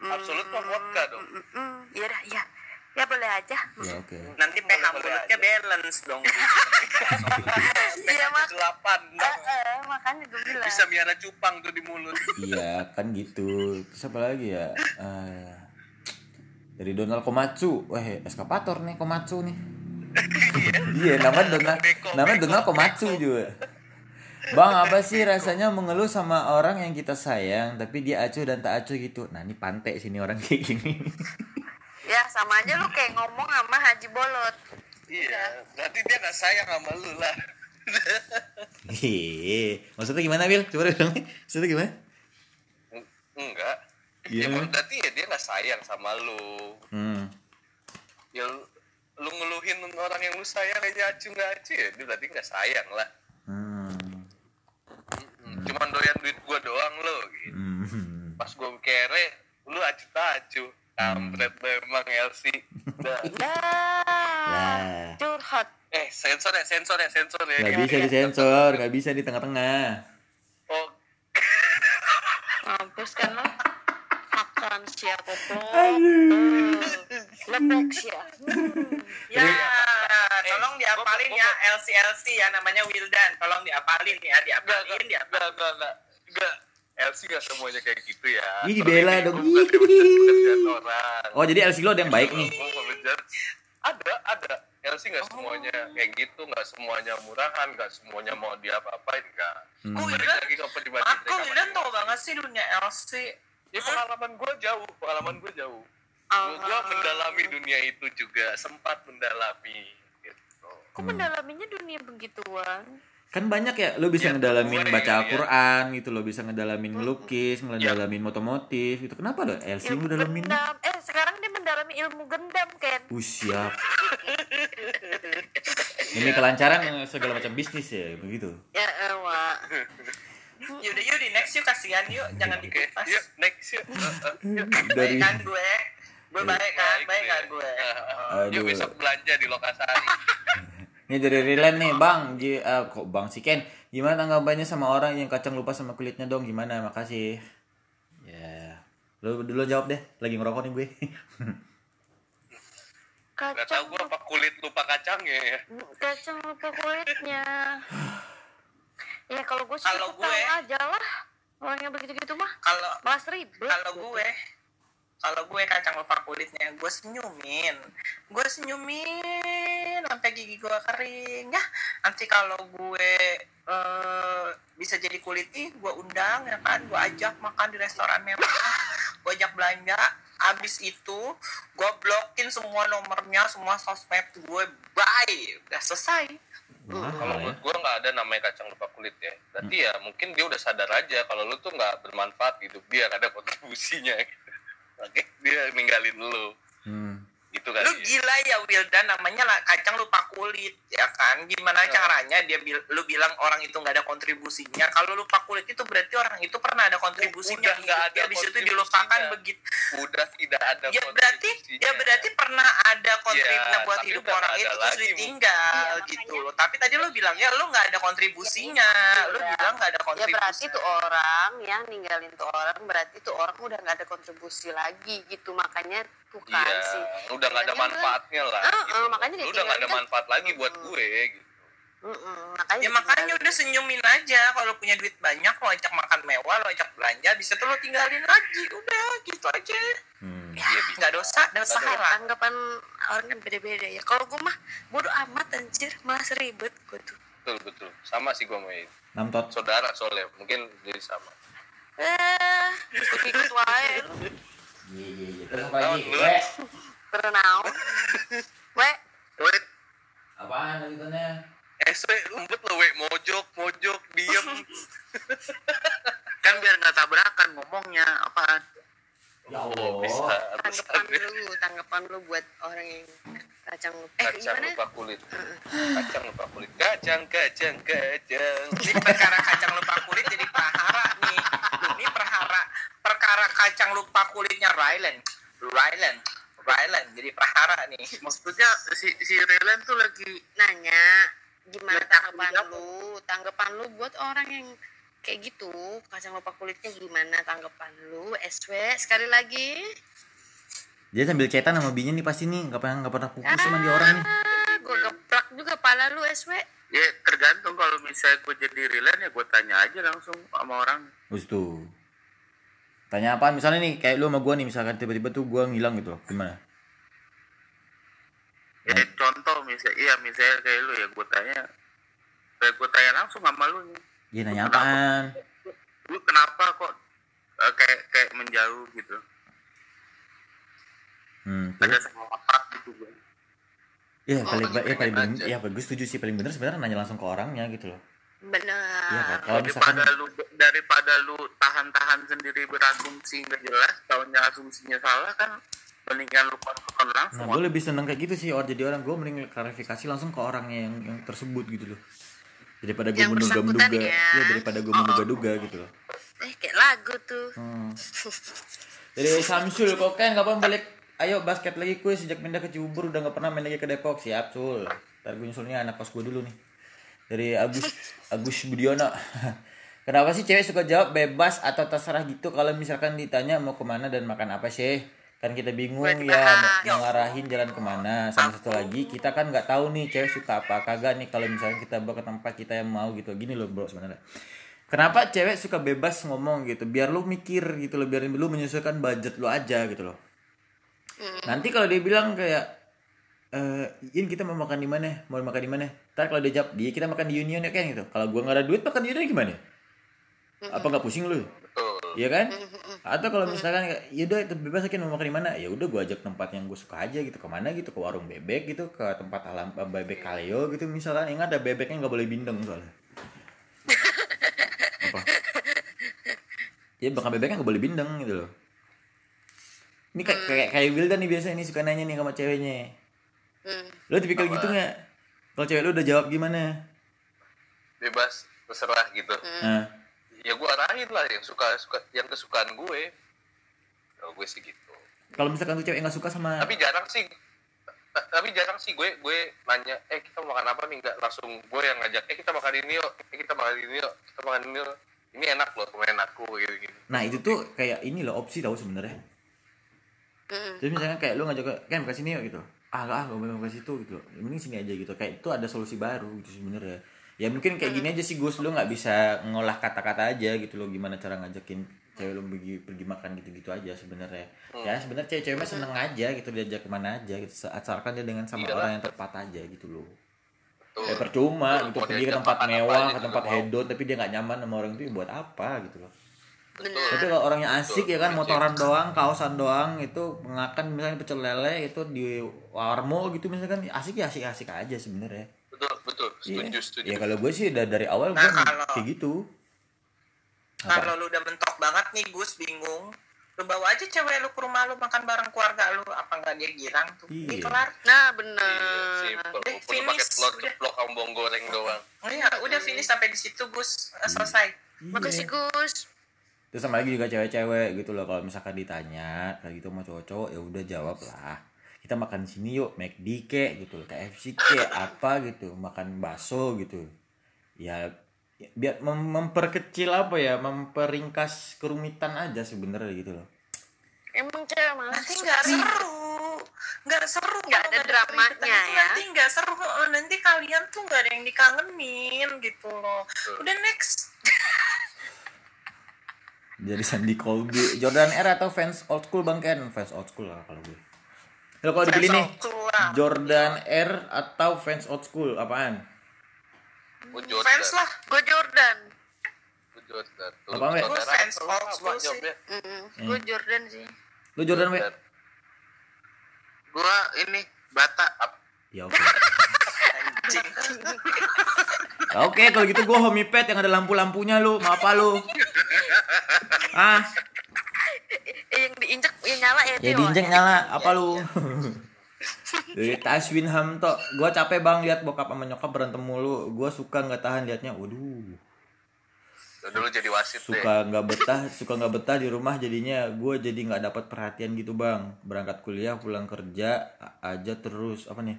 [SPEAKER 3] absolut mah vodka dong
[SPEAKER 2] Mm, mm, ya dah, ya. Ya boleh aja.
[SPEAKER 1] Ya oke.
[SPEAKER 4] Nanti pH mulutnya balance dong. [laughs]
[SPEAKER 2] Iya, mak.
[SPEAKER 3] delapan
[SPEAKER 2] Eh, eh, makanya gue bilang.
[SPEAKER 3] bisa miara cupang tuh di mulut
[SPEAKER 1] Iya kan gitu. Terus apa lagi ya? Eh, dari Donald Komatsu. Wah, eskapator nih Komatsu nih. iya, nama Donald
[SPEAKER 3] Beko,
[SPEAKER 1] nama
[SPEAKER 3] beko,
[SPEAKER 1] Donald Komatsu juga. Bang, apa sih rasanya mengeluh sama orang yang kita sayang tapi dia acuh dan tak acuh gitu? Nah, ini pantai sini orang [laughs] kayak gini.
[SPEAKER 2] Ya, sama aja lu kayak ngomong sama Haji Bolot.
[SPEAKER 3] iya berarti dia nggak sayang sama lu lah
[SPEAKER 1] Hehehe. [laughs] Maksudnya gimana, Bil? Coba dong. Maksudnya gimana?
[SPEAKER 3] enggak
[SPEAKER 1] Iya.
[SPEAKER 3] ya berarti ya dia nggak sayang sama lu
[SPEAKER 1] Hmm.
[SPEAKER 3] ya lu, lu ngeluhin orang yang lu sayang aja acu nggak acu ya dia berarti nggak sayang lah
[SPEAKER 1] Hmm.
[SPEAKER 3] Mm-mm. cuman doyan duit gua doang lo gitu.
[SPEAKER 1] Hmm.
[SPEAKER 3] pas gua kere lu acu tak acu kampret lo emang Elsi Dah.
[SPEAKER 2] Ya,
[SPEAKER 1] Lah.
[SPEAKER 2] curhat.
[SPEAKER 3] eh sensor ya sensor ya sensor ya
[SPEAKER 1] Gak bisa disensor, gak bisa di tengah-tengah.
[SPEAKER 3] oh
[SPEAKER 2] Mampus kan lo. Makan siapa Aduh. Lepek siap.
[SPEAKER 4] Ya,
[SPEAKER 3] Eh,
[SPEAKER 4] tolong diapalin ya LC LC ya namanya Wildan. Tolong diapalin ya,
[SPEAKER 3] enggak
[SPEAKER 4] diapalin
[SPEAKER 3] enggak
[SPEAKER 4] ya.
[SPEAKER 3] enggak enggak Elsi nggak semuanya kayak gitu ya
[SPEAKER 1] Ih, dibela dong.
[SPEAKER 3] ini
[SPEAKER 1] Oh, jadi LC lo ada yang baik nih.
[SPEAKER 3] Ada ada Elsi nggak semuanya kayak gitu nggak semuanya murahan nggak semuanya mau diapa-apain nggak
[SPEAKER 1] Hmm.
[SPEAKER 4] Wildan, aku Wildan tau banget sih dunia LC.
[SPEAKER 3] Ya pengalaman gue jauh pengalaman gue jauh
[SPEAKER 2] Ah.
[SPEAKER 3] gue mendalami dunia itu juga sempat mendalami gitu
[SPEAKER 2] Kok mendalaminya dunia begituan?
[SPEAKER 1] Kan banyak ya, lo bisa
[SPEAKER 3] Ya,
[SPEAKER 1] ngedalamin
[SPEAKER 3] gue
[SPEAKER 1] baca
[SPEAKER 3] ya.
[SPEAKER 1] Al-Quran gitu, lo bisa ngedalamin ngelukis, ngedalamin otomotif gitu. Kenapa lo LC
[SPEAKER 2] Ilmu
[SPEAKER 1] ngedalamin?
[SPEAKER 2] gendam. Eh, sekarang dia mendalami ilmu gendam, Ken.
[SPEAKER 1] Uh, siap. Ini kelancaran eh, segala macam bisnis ya, begitu.
[SPEAKER 2] Ya, eh, Wak. [laughs] [laughs]
[SPEAKER 4] Yaudah yuk di next yuk kasihan yuk, jangan dikupas.
[SPEAKER 3] yuk next yuk Eh, [laughs] eh, yuk.
[SPEAKER 1] Dari
[SPEAKER 4] Kan gue gue baik kan baik kan gue
[SPEAKER 3] Yuk
[SPEAKER 1] Aduh.
[SPEAKER 3] besok belanja di Lokasari. [laughs]
[SPEAKER 1] Ini dari Rilen nih, Bang. Ji, eh, kok Bang si Ken, gimana tanggapannya sama orang yang kacang lupa sama kulitnya dong? Gimana? Makasih. Ya. Lu dulu jawab deh. Lagi ngerokok nih gue.
[SPEAKER 3] Gak tau
[SPEAKER 2] kacang
[SPEAKER 3] gue apa kulit lupa kacangnya ya.
[SPEAKER 2] kacang lupa kulitnya ya kalau gue sih
[SPEAKER 4] Kalau gue-
[SPEAKER 2] aja lah. Orang yang begitu gitu mah
[SPEAKER 4] kalau
[SPEAKER 2] malas ribet
[SPEAKER 4] kalau
[SPEAKER 2] gitu.
[SPEAKER 4] gue kalau gue kacang lupa kulitnya gue senyumin. Gue senyumin sampai gigi gue kering. Ya nanti kalau gue eh, bisa jadi kulit ih gue undang ya kan gue ajak makan di restoran mewah. Gue ajak belanja. Abis itu gue blokin semua nomornya semua sosmed gue bye. Udah selesai
[SPEAKER 3] Kalau
[SPEAKER 1] Mahal ya.
[SPEAKER 3] menurut gue nggak ada namanya kacang lupa kulit ya. Berarti ya mungkin dia udah sadar aja kalau lu tuh nggak bermanfaat hidup dia, nggak ada kontribusinya. [laughs] Gitu. Oke, dia ninggalin lu.
[SPEAKER 1] Hmm.
[SPEAKER 3] Gitu kan.
[SPEAKER 4] lu gila ya Wildan namanya lah kacang lupa kulit ya kan gimana
[SPEAKER 3] Ya.
[SPEAKER 4] caranya dia bil- lu bilang orang itu nggak ada kontribusinya kalau lupa kulit itu berarti orang itu pernah ada kontribusinya
[SPEAKER 3] Udah nggak ada
[SPEAKER 4] habis itu
[SPEAKER 3] kontribusinya.
[SPEAKER 4] dilupakan begitu
[SPEAKER 3] Udah tidak ada
[SPEAKER 4] ya berarti
[SPEAKER 3] kontribusinya.
[SPEAKER 4] ya berarti pernah ada kontribusinya
[SPEAKER 3] Ya,
[SPEAKER 4] buat hidup orang itu terus ditinggal
[SPEAKER 2] Iya,
[SPEAKER 4] gitu loh tapi tadi lu bilang ya lu nggak ada kontribusinya lu
[SPEAKER 2] Iya.
[SPEAKER 4] bilang nggak ada
[SPEAKER 2] ya
[SPEAKER 4] kontribusi
[SPEAKER 2] berarti tuh orang yang ninggalin tuh orang berarti tuh orang udah nggak ada kontribusi lagi gitu makanya tuh kan
[SPEAKER 3] Iya,
[SPEAKER 2] sih
[SPEAKER 3] udah nggak ada manfaatnya lah.
[SPEAKER 2] Heeh,
[SPEAKER 3] gitu.
[SPEAKER 2] makanya
[SPEAKER 3] Lu udah nggak ada
[SPEAKER 2] kan.
[SPEAKER 3] manfaat lagi buat gue gitu.
[SPEAKER 2] Makanya
[SPEAKER 4] ya makanya udah senyumin aja kalau punya duit banyak lo ajak makan mewah lo ajak belanja bisa tuh lo tinggalin lagi udah gitu aja
[SPEAKER 1] Hmm.
[SPEAKER 4] ya
[SPEAKER 3] bisa.
[SPEAKER 4] nggak dosa dosa
[SPEAKER 2] Ya,
[SPEAKER 4] lah
[SPEAKER 2] tanggapan orang kan beda-beda ya kalau gue mah bodo amat anjir malas ribet gue tuh
[SPEAKER 3] Betul betul. Sama sih gue main.
[SPEAKER 1] Enam tot.
[SPEAKER 3] Saudara soalnya mungkin jadi sama.
[SPEAKER 2] eh ikut wae lu
[SPEAKER 1] Iya, iya, iya. Terus apa
[SPEAKER 2] Berenau [laughs] we
[SPEAKER 3] Wait,
[SPEAKER 1] Apaan lanjutannya?
[SPEAKER 3] SW lembut lo, weh mojok mojok diem. [laughs]
[SPEAKER 6] kan biar nggak tabrakan ngomongnya apaan
[SPEAKER 1] Ya
[SPEAKER 3] Oh,
[SPEAKER 1] Allah.
[SPEAKER 3] bisa.
[SPEAKER 2] tanggapan
[SPEAKER 3] ada.
[SPEAKER 2] lu tanggapan lu buat orang yang kacang eh
[SPEAKER 3] Kacang
[SPEAKER 2] gimana
[SPEAKER 3] lupa kulit. [laughs] Kacang lupa kulit. Kacang kacang kacang.
[SPEAKER 4] ini perkara kacang lupa kulit jadi perhara nih ini perhara perkara kacang lupa kulitnya Rylan Rylan Rylan jadi perhara nih.
[SPEAKER 6] Maksudnya si si Relan tuh lagi
[SPEAKER 2] nanya gimana tanggapan lu? Tanggapan lu buat orang yang kayak gitu kacang lupa kulitnya gimana tanggapan lu? SW sekali lagi.
[SPEAKER 1] Dia sambil cetan sama binya nih pasti nih, nggak pernah nggak pernah fokus sama dia orang nih.
[SPEAKER 2] ah gue geplak juga pala lu SW
[SPEAKER 6] ya tergantung kalau misalnya gue jadi Relan ya gue tanya aja langsung sama orang.
[SPEAKER 1] Terus tuh. Tanya apa? Misalnya nih, kayak lu sama gua nih, misalkan tiba-tiba tuh gua ngilang gitu, gimana?
[SPEAKER 6] ya contoh misalnya iya misalnya kayak lu ya gue tanya kayak gue tanya langsung sama lu nih
[SPEAKER 1] Dia nanya apaan?
[SPEAKER 6] lu kenapa kok eh, kayak kayak menjauh gitu
[SPEAKER 1] Hmm,
[SPEAKER 6] ada sama apa gitu gue
[SPEAKER 1] Iya, paling ba- ya paling bener,
[SPEAKER 3] aja.
[SPEAKER 1] ya bagus setuju sih paling bener sebenarnya nanya langsung ke orangnya gitu loh.
[SPEAKER 2] Bener
[SPEAKER 1] Iya kan? Kalau misalkan
[SPEAKER 6] daripada lu daripada lu tahan-tahan sendiri berasumsi nggak jelas tahunya asumsinya salah kan mendingan lu konfront langsung
[SPEAKER 1] Nah, gue lebih seneng kayak gitu sih, or jadi orang gue mending klarifikasi langsung ke orangnya yang, yang tersebut gitu loh. Daripada gue menduga-menduga,
[SPEAKER 2] ya.
[SPEAKER 1] ya daripada gue menduga-duga gitu loh.
[SPEAKER 2] eh kayak lagu tuh
[SPEAKER 1] Hmm. [laughs] Jadi Samsul, kok kan kapan balik? Ayo basket lagi kuy sejak pindah ke Cibubur udah nggak pernah main lagi ke Depok siap sul. Ntar gue nyusulnya anak kos gue dulu nih. Dari Agus Agus Budiono. [laughs] Kenapa sih cewek suka jawab bebas atau terserah gitu kalau misalkan ditanya mau ke mana dan makan apa sih? Kan kita bingung ya mau ngarahin jalan ke mana. Sama satu lagi kita kan nggak tahu nih cewek suka apa kagak nih kalau misalkan kita bawa ke tempat kita yang mau gitu. Gini loh bro sebenarnya. Kenapa cewek suka bebas ngomong gitu? Biar lu mikir gitu loh, biar lu menyesuaikan budget lu aja gitu loh. Nanti kalau dia bilang kayak eh In kita mau makan di mana? Mau makan di mana? Ntar kalau dia jawab, dia kita makan di Union ya kan gitu. Kalau gua nggak ada duit makan di Union gimana? Apa nggak pusing lu?
[SPEAKER 3] Betul.
[SPEAKER 1] Iya kan? Atau kalau misalkan ya udah itu bebas aja mau makan di mana? Ya udah gua ajak tempat yang gue suka aja gitu. Ke mana gitu? Ke warung bebek gitu, ke tempat alam eh, bebek kaleo gitu misalkan. Ingat ada bebeknya nggak boleh bindeng soalnya. [laughs] Apa? Ya bakal bebeknya nggak boleh bindeng gitu loh. Ini kayak kayak kayak Wildan nih biasa nih suka nanya nih sama ceweknya.
[SPEAKER 2] hmm.
[SPEAKER 1] Lo tipikal gitu nggak? Kalau cewek lu udah jawab gimana?
[SPEAKER 3] Bebas, terserah gitu.
[SPEAKER 1] Nah,
[SPEAKER 3] Ya gue arahin lah yang suka suka yang kesukaan gue. Kalau gue sih gitu.
[SPEAKER 1] kalau misalkan tuh cewek nggak suka sama
[SPEAKER 3] tapi jarang sih ta- tapi jarang sih gue gue nanya eh kita mau makan apa nih nggak langsung gue yang ngajak eh kita makan ini yuk eh kita makan ini yuk kita makan ini yuk ini enak loh temen aku gitu gitu
[SPEAKER 1] nah itu tuh kayak ini loh opsi tahu sebenarnya
[SPEAKER 2] Mm-mm.
[SPEAKER 1] jadi misalnya kayak lu ngajak kan ke sini yuk gitu ah ah gak mau ke situ gitu. Ya, mending sini aja gitu. Kayak itu ada solusi baru gitu sebenarnya. Ya mungkin kayak gini aja sih Gus. Lu nggak bisa ngolah kata-kata aja gitu loh. Gimana cara ngajakin cewek lu pergi pergi makan gitu-gitu aja sebenarnya. Ya sebenarnya cewek-cewek mah seneng aja gitu. Diajak ke mana aja gitu. Asalkan dia dengan sama
[SPEAKER 3] Iyalah.
[SPEAKER 1] orang yang tepat aja gitu loh.
[SPEAKER 3] Tuh.
[SPEAKER 1] ya percuma
[SPEAKER 3] Tuh,
[SPEAKER 1] gitu. Pergi ke tempat mewah ke
[SPEAKER 3] juga
[SPEAKER 1] tempat hedon tapi dia nggak nyaman sama orang itu ya buat apa gitu loh
[SPEAKER 2] Bener.
[SPEAKER 1] tapi kalau orangnya asik
[SPEAKER 3] Betul,
[SPEAKER 1] ya kan
[SPEAKER 3] betul.
[SPEAKER 1] motoran doang, kaosan doang itu mengakan misalnya pecel lele itu di warmo gitu misalkan asik ya asik asik aja sebenarnya.
[SPEAKER 3] betul betul setuju
[SPEAKER 1] Iya.
[SPEAKER 3] setuju
[SPEAKER 1] Ya kalau gue sih dari, dari awal
[SPEAKER 4] Nah,
[SPEAKER 1] gue
[SPEAKER 4] kalau-
[SPEAKER 1] kayak gitu. Apa?
[SPEAKER 4] Kalau lu udah mentok banget nih Gus bingung, lu bawa aja cewek lu ke rumah lu makan bareng keluarga lu apa nggak dia girang tuh
[SPEAKER 1] Iya.
[SPEAKER 4] ini kelar
[SPEAKER 2] Nah,
[SPEAKER 3] Iya,
[SPEAKER 2] bener.
[SPEAKER 3] simple.
[SPEAKER 4] Eh,
[SPEAKER 3] Udah pakai
[SPEAKER 4] finish,
[SPEAKER 3] telur
[SPEAKER 4] udah.
[SPEAKER 3] ceplok sama bawang goreng doang.
[SPEAKER 4] oh ya udah finish sampai di situ Gus Eh, selesai
[SPEAKER 1] Iya.
[SPEAKER 2] Makasih Gus.
[SPEAKER 1] Terus sama lagi juga cewek-cewek gitu loh kalau misalkan ditanya kayak gitu sama cowok-cowok ya udah jawab lah. Kita makan sini yuk, McD kek gitu loh, KFC kek apa gitu, makan bakso gitu. Ya biar mem- memperkecil apa ya, memperingkas kerumitan aja sebenarnya gitu loh.
[SPEAKER 2] Emang cewek
[SPEAKER 4] nanti nggak seru nggak seru
[SPEAKER 2] Nggak ada dramanya ya.
[SPEAKER 4] nanti nggak seru Oh, nanti kalian tuh nggak ada yang dikangenin gitu loh udah next [laughs]
[SPEAKER 1] Jadi Sandy Colby, Jordan R atau fans old school Bang Ken? Fans old school lah kalau gue. Kalau kalau dipilih nih. Jordan R atau fans old school apaan?
[SPEAKER 3] Gue Jordan.
[SPEAKER 4] fans lah
[SPEAKER 2] gue Jordan.
[SPEAKER 3] Gue Jordan.
[SPEAKER 1] Apa,
[SPEAKER 4] Gua fans old school sih.
[SPEAKER 2] Mm, gue Jordan sih.
[SPEAKER 1] Lu Jordan we?
[SPEAKER 6] Gua ini bata
[SPEAKER 1] Ya oke.
[SPEAKER 4] Anjing.
[SPEAKER 1] Ya, oke kalau gitu gue homipet yang ada lampu-lampunya lu, mau apa lu? Ah,
[SPEAKER 2] Eh, yang diinjek yang nyala ya
[SPEAKER 1] ya diinjek nyala, apa lu? [laughs] Dari Taswin Hamto, gue capek bang lihat bokap sama nyokap berantem mulu. Gue suka nggak tahan liatnya. Waduh,
[SPEAKER 3] Udah dulu jadi wasit deh.
[SPEAKER 1] suka nggak betah, suka nggak betah di rumah jadinya. Gue jadi nggak dapat perhatian gitu bang. Berangkat kuliah, pulang kerja a- aja terus. Apa nih?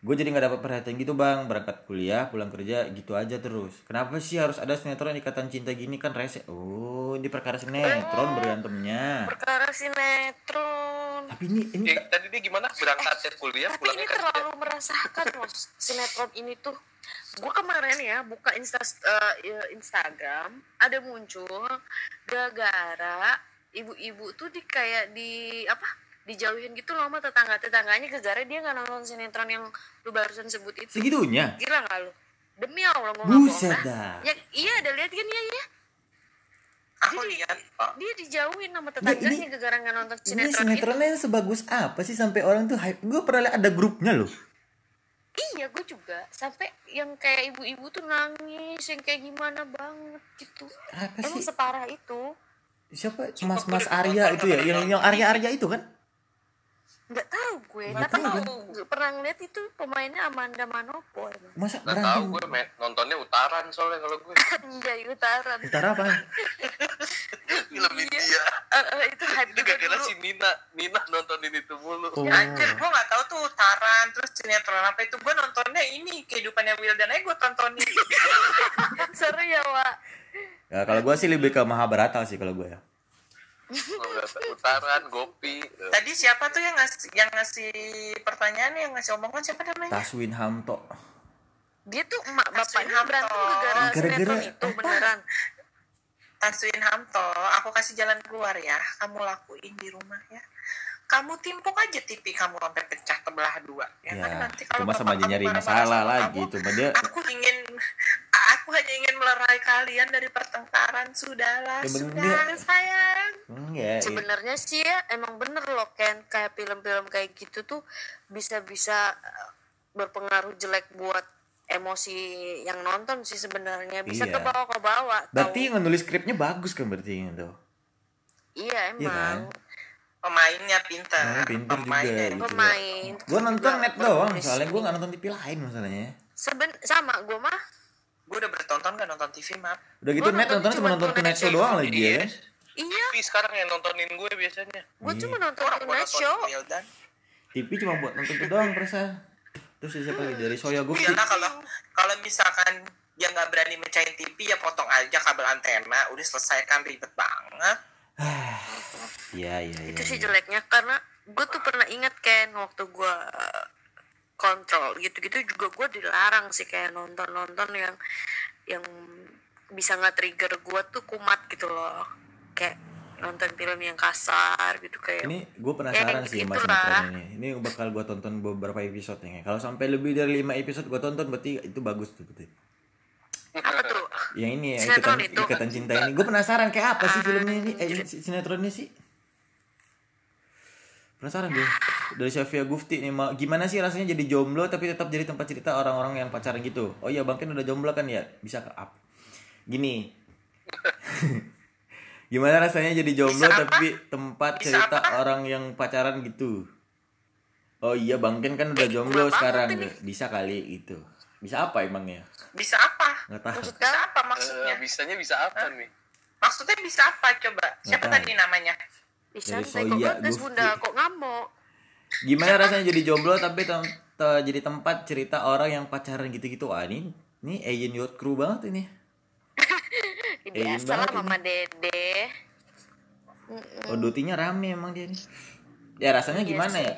[SPEAKER 1] Gue jadi nggak dapat perhatian gitu bang. Berangkat kuliah, pulang kerja gitu aja terus. Kenapa sih harus ada sinetron ikatan cinta gini kan rese? Oh, ini perkara sinetron berantemnya.
[SPEAKER 2] Perkara sinetron.
[SPEAKER 1] Tapi ini ini
[SPEAKER 3] Eh, tadi dia gimana berangkatnya kuliah
[SPEAKER 2] Tapi
[SPEAKER 3] pulangnya
[SPEAKER 2] ini
[SPEAKER 3] kerja
[SPEAKER 2] terlalu merasakan loh sinetron ini tuh. Gue kemarin ya buka Insta eh, ya, Instagram ada muncul gara-gara ibu-ibu tuh di kayak di apa dijauhin gitu loh sama tetangga tetangganya gara-gara dia nggak nonton sinetron yang lu barusan sebut itu.
[SPEAKER 1] segitunya.
[SPEAKER 2] Gila nggak lu? Demi Allah gue bohong
[SPEAKER 1] Buset
[SPEAKER 2] dah.
[SPEAKER 1] dah.
[SPEAKER 2] Ya, iya ada lihat kan ya ya.
[SPEAKER 4] aku
[SPEAKER 2] Jadi,
[SPEAKER 4] lihat
[SPEAKER 2] dia dijauhin sama tetangganya gara-gara nggak nonton
[SPEAKER 1] Ini
[SPEAKER 2] sinetron, itu.
[SPEAKER 1] sinetronnya sebagus apa sih sampai orang tuh hype? Gue pernah lihat ada grupnya loh.
[SPEAKER 2] Iya, gue juga. Sampai yang kayak ibu-ibu tuh nangis, yang kayak gimana banget gitu.
[SPEAKER 1] Apa
[SPEAKER 2] Emang
[SPEAKER 1] sih?
[SPEAKER 2] separah itu?
[SPEAKER 1] Siapa? Mas Mas Arya itu ya, yang yang Arya Arya itu kan?
[SPEAKER 2] Nggak tahu gue.
[SPEAKER 1] Nggak
[SPEAKER 2] Tapi
[SPEAKER 1] tahu,
[SPEAKER 2] nggak pernah ngeliat itu pemainnya Amanda Manopo. emang.
[SPEAKER 1] Masa
[SPEAKER 3] Gak tau gue main, nontonnya utaran soalnya kalau gue
[SPEAKER 2] Anjay, [laughs] utaran.
[SPEAKER 1] Utara apa? [laughs]
[SPEAKER 3] film India
[SPEAKER 2] Eh, eh, itu hype
[SPEAKER 3] itu
[SPEAKER 2] juga
[SPEAKER 3] gara-gara
[SPEAKER 2] dulu.
[SPEAKER 3] si Nina Nina nontonin itu mulu
[SPEAKER 1] Oh.
[SPEAKER 4] Ya, anjir gue nggak tahu tuh utaran terus sinetron apa itu gue nontonnya ini kehidupannya Wildan aja gue tontonin [laughs]
[SPEAKER 2] Seru ya, Wak.
[SPEAKER 1] Ya kalau gue sih lebih ke Mahabharata sih kalau gue ya.
[SPEAKER 3] Utaran gopi
[SPEAKER 4] tadi siapa tuh yang ngasih yang ngasih pertanyaan yang ngasih omongan siapa namanya
[SPEAKER 1] Taswin Hamto.
[SPEAKER 2] Dia tuh emak bapaknya
[SPEAKER 4] Hamto.
[SPEAKER 2] berantem gara-gara sinetron itu beneran.
[SPEAKER 4] Taswin Hamto aku kasih jalan keluar ya kamu lakuin di rumah ya kamu timpuk aja TV kamu sampai pecah tebelah dua ya, kan
[SPEAKER 1] Ya,
[SPEAKER 4] nanti kalau
[SPEAKER 1] cuma sama
[SPEAKER 4] bapak
[SPEAKER 1] aja nyari masalah lagi.
[SPEAKER 4] kamu,
[SPEAKER 1] Cuma dia
[SPEAKER 4] aku ingin aku hanya ingin melerai kalian dari pertengkaran sudahlah
[SPEAKER 1] Ya,
[SPEAKER 4] sudah sayang
[SPEAKER 1] enggak. ya.
[SPEAKER 2] Sebenarnya sih ya emang bener loh Ken kayak film-film kayak gitu tuh bisa-bisa eh, berpengaruh jelek buat emosi yang nonton sih sebenarnya bisa
[SPEAKER 1] Iya.
[SPEAKER 2] ke bawah ke bawah.
[SPEAKER 1] Berarti yang nulis skripnya bagus kan berarti itu.
[SPEAKER 2] iya
[SPEAKER 1] Iya kan?
[SPEAKER 2] emang
[SPEAKER 4] pemainnya pintar
[SPEAKER 1] Pemainnya pintar juga,
[SPEAKER 4] Pemainnya
[SPEAKER 1] gitu.
[SPEAKER 2] pemain.
[SPEAKER 1] Gue nonton
[SPEAKER 2] juga
[SPEAKER 1] net doang, soalnya gue nggak nonton TV lain masalahnya.
[SPEAKER 2] Seben sama gue mah
[SPEAKER 4] gue udah bertonton gak nonton TV map?
[SPEAKER 1] Udah gitu
[SPEAKER 2] Gua
[SPEAKER 1] net
[SPEAKER 2] nontonnya
[SPEAKER 1] cuma nonton
[SPEAKER 2] Tonight
[SPEAKER 1] Tonight Show
[SPEAKER 2] Show
[SPEAKER 1] doang lagi ya
[SPEAKER 2] iya.
[SPEAKER 3] TV sekarang yang nontonin gue biasanya.
[SPEAKER 2] Gue
[SPEAKER 1] Iya.
[SPEAKER 2] cuma nonton Tuna
[SPEAKER 4] nonton
[SPEAKER 2] Show
[SPEAKER 4] Wildan
[SPEAKER 1] TV cuma buat nonton itu doang perasaan terus siapa lagi? Dari Soya Gufti
[SPEAKER 4] iya kalau kalau misalkan dia nggak berani mecahin TV ya potong aja kabel antena. Udah selesai kan ribet banget. [sighs]
[SPEAKER 1] Iya iya iya
[SPEAKER 2] itu sih
[SPEAKER 1] iya.
[SPEAKER 2] jeleknya karena gue tuh pernah ingat kan waktu gue kontrol gitu-gitu juga gue dilarang sih kayak nonton-nonton yang yang bisa nggak trigger gue tuh kumat gitu loh. Kayak nonton film yang kasar gitu kayak
[SPEAKER 1] ini gue penasaran
[SPEAKER 2] Ya,
[SPEAKER 1] sih
[SPEAKER 2] gitu-gitulah.
[SPEAKER 1] sinetron ini. Ini bakal gue tonton beberapa episode nya kalau sampai lebih dari lima episode gue tonton berarti itu bagus tuh berarti.
[SPEAKER 2] Apa tuh?
[SPEAKER 1] Yang ini ya ikatan,
[SPEAKER 2] itu.
[SPEAKER 1] ikatan cinta ini. Gue penasaran kayak apa sih filmnya ini? Eh si- sinetronnya sih penasaran deh dari Sofia Gufti nih mau gimana sih rasanya jadi jomblo tapi tetap jadi tempat cerita orang-orang yang pacaran gitu? Oh iya bang kan udah jomblo kan ya? Bisa ke up. Gini. [laughs] Gimana rasanya jadi jomblo
[SPEAKER 4] Bisa apa?
[SPEAKER 1] tapi tempat
[SPEAKER 4] Bisa
[SPEAKER 1] cerita
[SPEAKER 4] apa?
[SPEAKER 1] orang yang pacaran gitu? Oh iya bang Ken kan udah jomblo
[SPEAKER 2] kurang
[SPEAKER 1] sekarang.
[SPEAKER 2] banget
[SPEAKER 1] bisa kali gitu. Bisa apa emangnya?
[SPEAKER 4] Bisa apa?
[SPEAKER 1] Nggak tahu.
[SPEAKER 2] Maksud
[SPEAKER 4] bisa
[SPEAKER 2] kamu
[SPEAKER 4] apa maksudnya?
[SPEAKER 3] Bisanya bisa apa nih?
[SPEAKER 4] Maksudnya bisa apa coba? Siapa tadi namanya
[SPEAKER 2] bisa kok
[SPEAKER 1] Soya
[SPEAKER 2] bagus
[SPEAKER 1] Gufti.
[SPEAKER 2] bunda kok ngamuk
[SPEAKER 1] Gimana rasanya jadi jomblo tapi tem te- jadi tempat cerita orang yang pacaran gitu-gitu? Wah ini ini Alien Yacht Crew banget ini. [laughs]
[SPEAKER 2] biasa
[SPEAKER 1] banget
[SPEAKER 2] lah mama dede
[SPEAKER 1] Oh dutinya rame emang dia nih. Ya rasanya
[SPEAKER 2] Iya
[SPEAKER 1] gimana ya?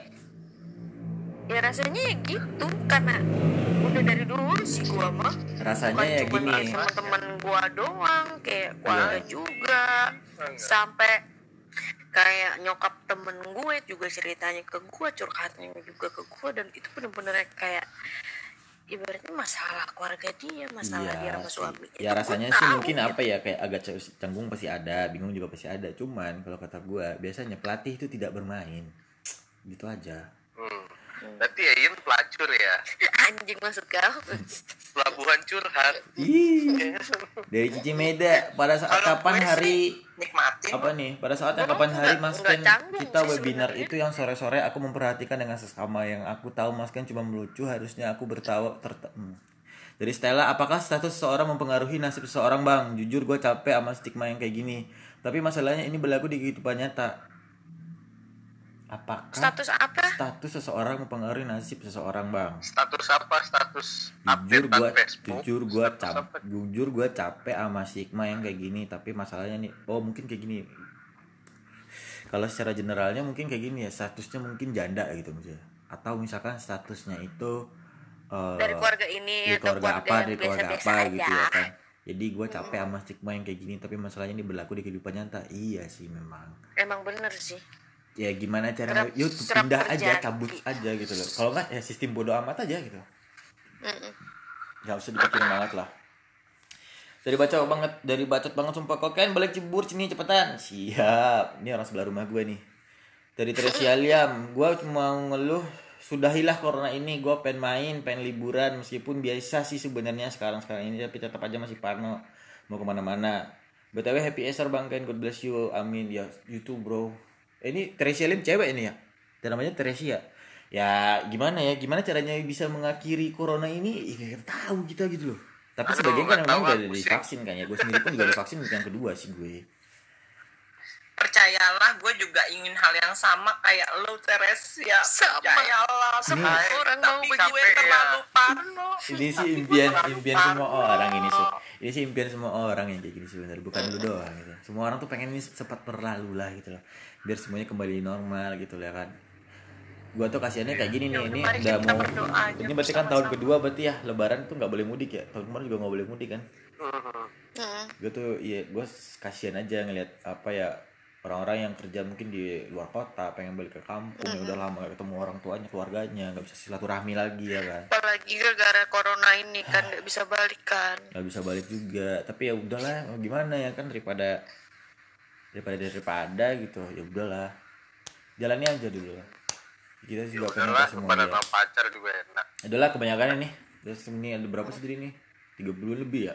[SPEAKER 2] ya rasanya ya gitu karena udah dari dulu sih gua mah
[SPEAKER 1] Rasanya
[SPEAKER 2] bukan
[SPEAKER 1] ya
[SPEAKER 2] cuma
[SPEAKER 1] gini.
[SPEAKER 2] teman-teman gua doang kayak keluarga
[SPEAKER 1] Iya.
[SPEAKER 2] juga
[SPEAKER 3] Enggak.
[SPEAKER 2] sampai kayak nyokap temen gue juga ceritanya ke gue curhatnya juga ke gue dan itu bener-bener kayak ibaratnya masalah keluarga dia masalah dia
[SPEAKER 1] Iya
[SPEAKER 2] sama suami
[SPEAKER 1] Ya rasanya sih mungkin apa ya kayak agak canggung pasti ada, bingung juga pasti ada. Cuman kalau kata gua biasanya pelatih itu tidak bermain. Gitu aja.
[SPEAKER 3] hmm. Berarti ya Ian pelacur ya? [laughs]
[SPEAKER 2] Anjing maksud kau.
[SPEAKER 3] Pelabuhan curhat.
[SPEAKER 1] Ih, [laughs] dari Cici Meda pada saat
[SPEAKER 4] Kalau
[SPEAKER 1] kapan hari
[SPEAKER 4] nikmatin.
[SPEAKER 1] Apa nih? Pada saat yang kapan hari Mas Ken? kita
[SPEAKER 2] sih
[SPEAKER 1] webinar itu yang sore-sore aku memperhatikan dengan sesama yang aku tahu Mas Ken cuma melucu harusnya aku bertawa terta hmm. Dari Stella, apakah status seseorang mempengaruhi nasib seseorang bang? Jujur gue capek sama stigma yang kayak gini. Tapi masalahnya ini berlaku di kehidupan nyata. Apakah
[SPEAKER 2] status apa?
[SPEAKER 1] status seseorang mempengaruhi nasib seseorang bang?
[SPEAKER 3] status apa? Status
[SPEAKER 1] jujur gua
[SPEAKER 3] Facebook?
[SPEAKER 1] jujur gua
[SPEAKER 3] Status
[SPEAKER 1] cap
[SPEAKER 3] apa?
[SPEAKER 1] jujur gua capek sama stigma yang kayak gini tapi masalahnya nih oh mungkin kayak gini. Kalau secara generalnya mungkin kayak gini ya statusnya mungkin janda gitu maksudnya. Atau misalkan statusnya itu eh,
[SPEAKER 2] dari keluarga ini
[SPEAKER 1] dari
[SPEAKER 2] atau
[SPEAKER 1] keluarga apa dari keluarga
[SPEAKER 2] biasa-biasa
[SPEAKER 1] apa
[SPEAKER 2] aja.
[SPEAKER 1] gitu ya kan. Jadi gua capek sama stigma yang kayak gini tapi masalahnya ini berlaku di kehidupan nyata. Iya sih memang.
[SPEAKER 2] Emang bener sih
[SPEAKER 1] ya gimana
[SPEAKER 2] Kerap-
[SPEAKER 1] yuk
[SPEAKER 2] kerap
[SPEAKER 1] pindah aja cabut aja gitu loh. Kalau nggak ya sistem bodoh amat aja gitu. Nggak usah dipikirin banget lah. Dari baca banget dari bacot banget sumpah. Kok kan balik cebur sini cepetan. Siap. Ini orang sebelah rumah gue nih. Dari Tresia Liam gue cuma ngeluh sudahilah corona ini. Gue pengen main pengen liburan. Meskipun biasa sih sebenarnya sekarang sekarang ini tapi tetap aja masih parno. Mau ke mana-mana. Btw happy Easter bang Ken. God bless you. Amin. Ya YouTube bro ini Tresia Liam cewek ini ya? Dan namanya Tresia ya gimana ya? Gimana caranya bisa mengakhiri corona ini? Ya, tahu kita gitu loh. Tapi
[SPEAKER 3] Aduh,
[SPEAKER 1] sebagian kan
[SPEAKER 3] nggak
[SPEAKER 1] memang
[SPEAKER 3] tahu
[SPEAKER 1] udah divaksin kan ya. Gue sendiri pun juga divaksin yang kedua sih gue.
[SPEAKER 4] Percayalah gue juga ingin hal yang sama kayak lo Teresia.
[SPEAKER 2] Sama.
[SPEAKER 4] percayalah
[SPEAKER 2] Semua orang mau
[SPEAKER 4] tapi
[SPEAKER 2] begitu
[SPEAKER 4] gue
[SPEAKER 3] ya.
[SPEAKER 4] terlalu parno
[SPEAKER 1] ini sih impian impian semua
[SPEAKER 4] parno.
[SPEAKER 1] orang ini sih. Ini sih impian semua orang yang kayak gini sebenarnya. Bukan lu doang gitu. Semua orang tuh pengen ini cepat berlalu lah gitu loh biar semuanya kembali normal gitu lah kan. Gua tuh kasihannya kayak gini nih ini
[SPEAKER 4] Mari
[SPEAKER 1] udah mau ini berarti kan tahun kedua berarti ya lebaran tuh nggak boleh mudik ya? Tahun kemarin juga nggak boleh mudik kan?
[SPEAKER 3] Hmm.
[SPEAKER 2] Mm.
[SPEAKER 1] gue tuh ya gue kasihan aja ngeliat apa ya orang-orang yang kerja mungkin di luar kota pengen balik ke kampung ya udah lama gak ketemu orang tuanya keluarganya nggak bisa silaturahmi lagi ya kan?
[SPEAKER 2] Apalagi gara-gara corona ini kan nggak bisa balikan
[SPEAKER 1] nggak bisa balik juga tapi ya udahlah mau gimana ya kan daripada daripada daripada gitu ya udahlah. Jalani aja dulu. Lah kita juga pengen
[SPEAKER 3] udahlah
[SPEAKER 1] tahu semua
[SPEAKER 3] kepada
[SPEAKER 1] ya.
[SPEAKER 3] pacar juga enak
[SPEAKER 1] udahlah kebanyakan ini. Terus ini ada berapa sih ini? 30 lebih ya?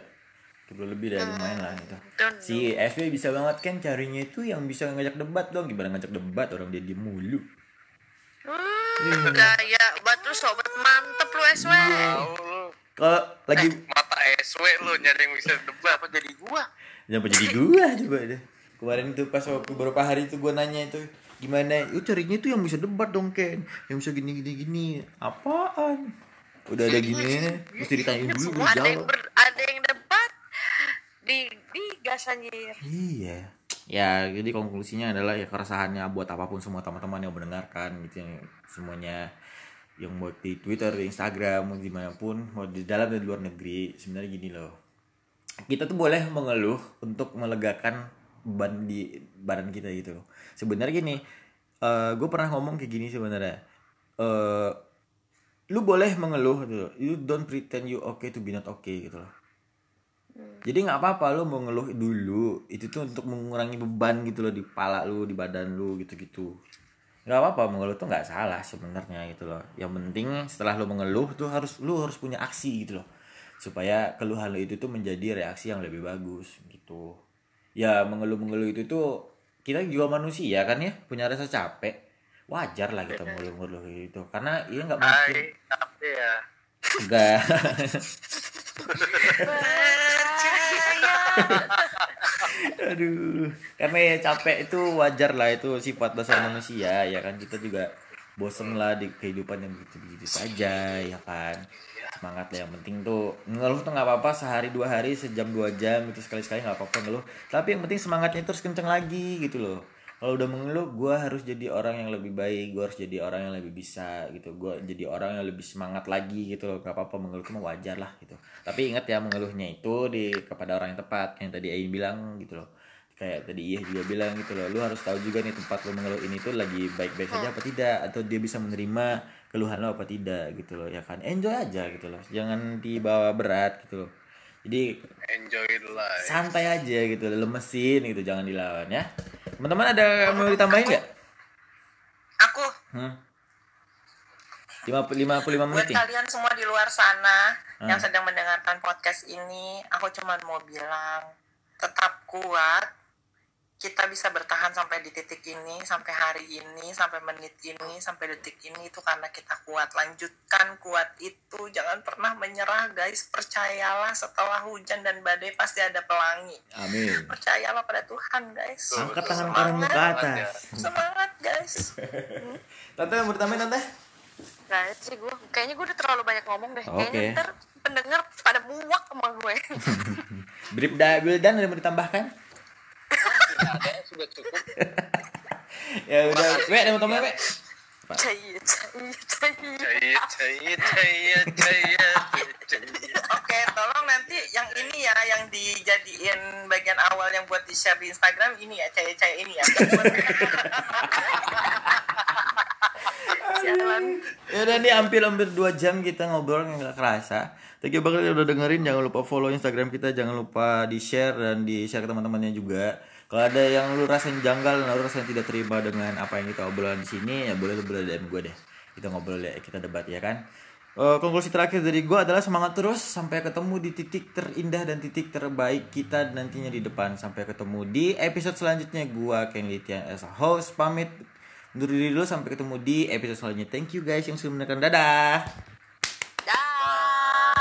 [SPEAKER 1] 30 lebih dari lumayan lah itu
[SPEAKER 2] Don't
[SPEAKER 1] si FB bisa banget kan carinya itu yang bisa ngajak debat dong. Gimana ngajak debat? Orang dia diem mulu.
[SPEAKER 2] Hmm, gaya buat lu sobat mantep lu SW
[SPEAKER 1] kalau lagi
[SPEAKER 3] mata SW lu nyari yang bisa debat. Apa jadi gua?
[SPEAKER 1] Jangan jadi gua coba deh. Kemarin itu pas waktu beberapa hari itu gue nanya itu gimana? Itu carinya itu yang bisa debat dong Ken. Yang bisa gini gini gini apaan? Udah ada gini mesti ditanyain dulu
[SPEAKER 2] semua ada yang ber, ada yang debat. Di di gas anjir.
[SPEAKER 1] Iya. Ya, jadi konklusinya adalah ya keresahannya buat apa pun semua teman-teman yang mendengarkan gitu yang semuanya yang mau di Twitter, di Instagram, mau di mana pun, mau di dalam dan di luar negeri, sebenarnya gini loh. Kita tuh boleh mengeluh untuk melegakan beban di badan kita gitu loh. Sebenarnya gini, eh gue pernah ngomong kayak gini sebenarnya. eh lu boleh mengeluh gitu. loh. You don't pretend you okay to be not okay gitu loh. Jadi nggak apa-apa lu mau ngeluh dulu. Itu tuh untuk mengurangi beban gitu loh di kepala lu, di badan lu gitu-gitu. Nggak apa-apa mengeluh tuh nggak salah sebenarnya gitu loh. Yang penting setelah lu mengeluh tuh harus lu harus punya aksi gitu loh. Supaya keluhan lu itu tuh menjadi reaksi yang lebih bagus gitu. Ya mengeluh-mengeluh itu tuh kita juga manusia kan ya, punya rasa capek. Wajar lah kita mengeluh-mengeluh gitu. Karena iya nggak mungkin.
[SPEAKER 3] Capek ya.
[SPEAKER 1] Enggak. [laughs] Aduh, karena ya capek itu wajar lah itu sifat dasar manusia ya kan kita juga bosen lah di kehidupan yang begitu-begitu saja ya kan? Semangat lah yang penting tuh. Ngeluh tuh nggak apa-apa sehari dua hari sejam dua jam itu sekali sekali nggak apa-apa ngeluh. Tapi yang penting semangatnya terus kenceng lagi gitu loh. Kalau udah mengeluh gue harus jadi orang yang lebih baik gue harus jadi orang yang lebih bisa gitu. Gue jadi orang yang lebih semangat lagi gitu loh. Gak apa-apa mengeluh itu wajar lah gitu. Tapi ingat ya mengeluhnya itu di kepada orang yang tepat yang tadi Ain bilang gitu loh kayak tadi Iya juga bilang gitu loh lu harus tahu juga nih tempat lu mengeluh ini tuh lagi baik-baik saja apa tidak atau dia bisa menerima keluhan lo apa tidak gitu loh ya kan enjoy aja gitu loh jangan dibawa berat gitu loh jadi
[SPEAKER 3] Enjoy the life.
[SPEAKER 1] santai aja gitu lemesin gitu jangan dilawan ya teman-teman ada yang mau ditambahin nggak
[SPEAKER 4] Aku
[SPEAKER 1] hmm? 50 55
[SPEAKER 4] buat
[SPEAKER 1] menit
[SPEAKER 4] kalian semua di luar sana
[SPEAKER 1] Hmm.
[SPEAKER 4] yang sedang mendengarkan podcast ini, aku cuma mau bilang tetap kuat. Kita bisa bertahan sampai di titik ini, sampai hari ini, sampai menit ini, sampai detik ini itu karena kita kuat. Lanjutkan kuat itu, jangan pernah menyerah, guys. Percayalah setelah hujan dan badai pasti ada pelangi.
[SPEAKER 1] amin
[SPEAKER 4] Percayalah pada Tuhan, guys.
[SPEAKER 1] Angkat tangan ke atas
[SPEAKER 4] Semangat, guys. [laughs]
[SPEAKER 1] tante mau ditambahin tante
[SPEAKER 2] Nah, sih gue kayaknya gue udah terlalu banyak ngomong deh.
[SPEAKER 1] Oke.
[SPEAKER 2] Kayaknya ntar pendengar pada muak sama gue. [laughs]
[SPEAKER 1] Bribda Wildan ada yang mau ditambahkan
[SPEAKER 3] Sudah cukup. [laughs]
[SPEAKER 1] ya udah we ada yang mau tambahin we
[SPEAKER 2] Cahit, cahit, cahit.
[SPEAKER 3] Cahit, cahit, cahit, cahit, cahit.
[SPEAKER 4] Oke, tolong nanti yang ini ya, yang dijadiin bagian awal yang buat di-share di Instagram ini ya, caya-caya ini ya.
[SPEAKER 1] Ya udah nih hampir hampir dua jam kita ngobrol nggak kerasa thank you banget udah dengerin jangan lupa follow instagram kita jangan lupa di share dan di share ke teman-temannya juga kalau ada yang lu rasain janggal dan lu rasain tidak terima dengan apa yang kita obrolin di sini ya boleh lu boleh DM gue deh. Kita ngobrol ya kita debat ya kan? Eh, konklusi terakhir dari gue adalah semangat terus sampai ketemu di titik terindah dan titik terbaik kita nantinya di depan. Sampai ketemu di episode selanjutnya. Gue Ken Litian as a host pamit. Undur diri dulu sampai ketemu di episode selanjutnya. Thank you guys yang sudah menonton dadah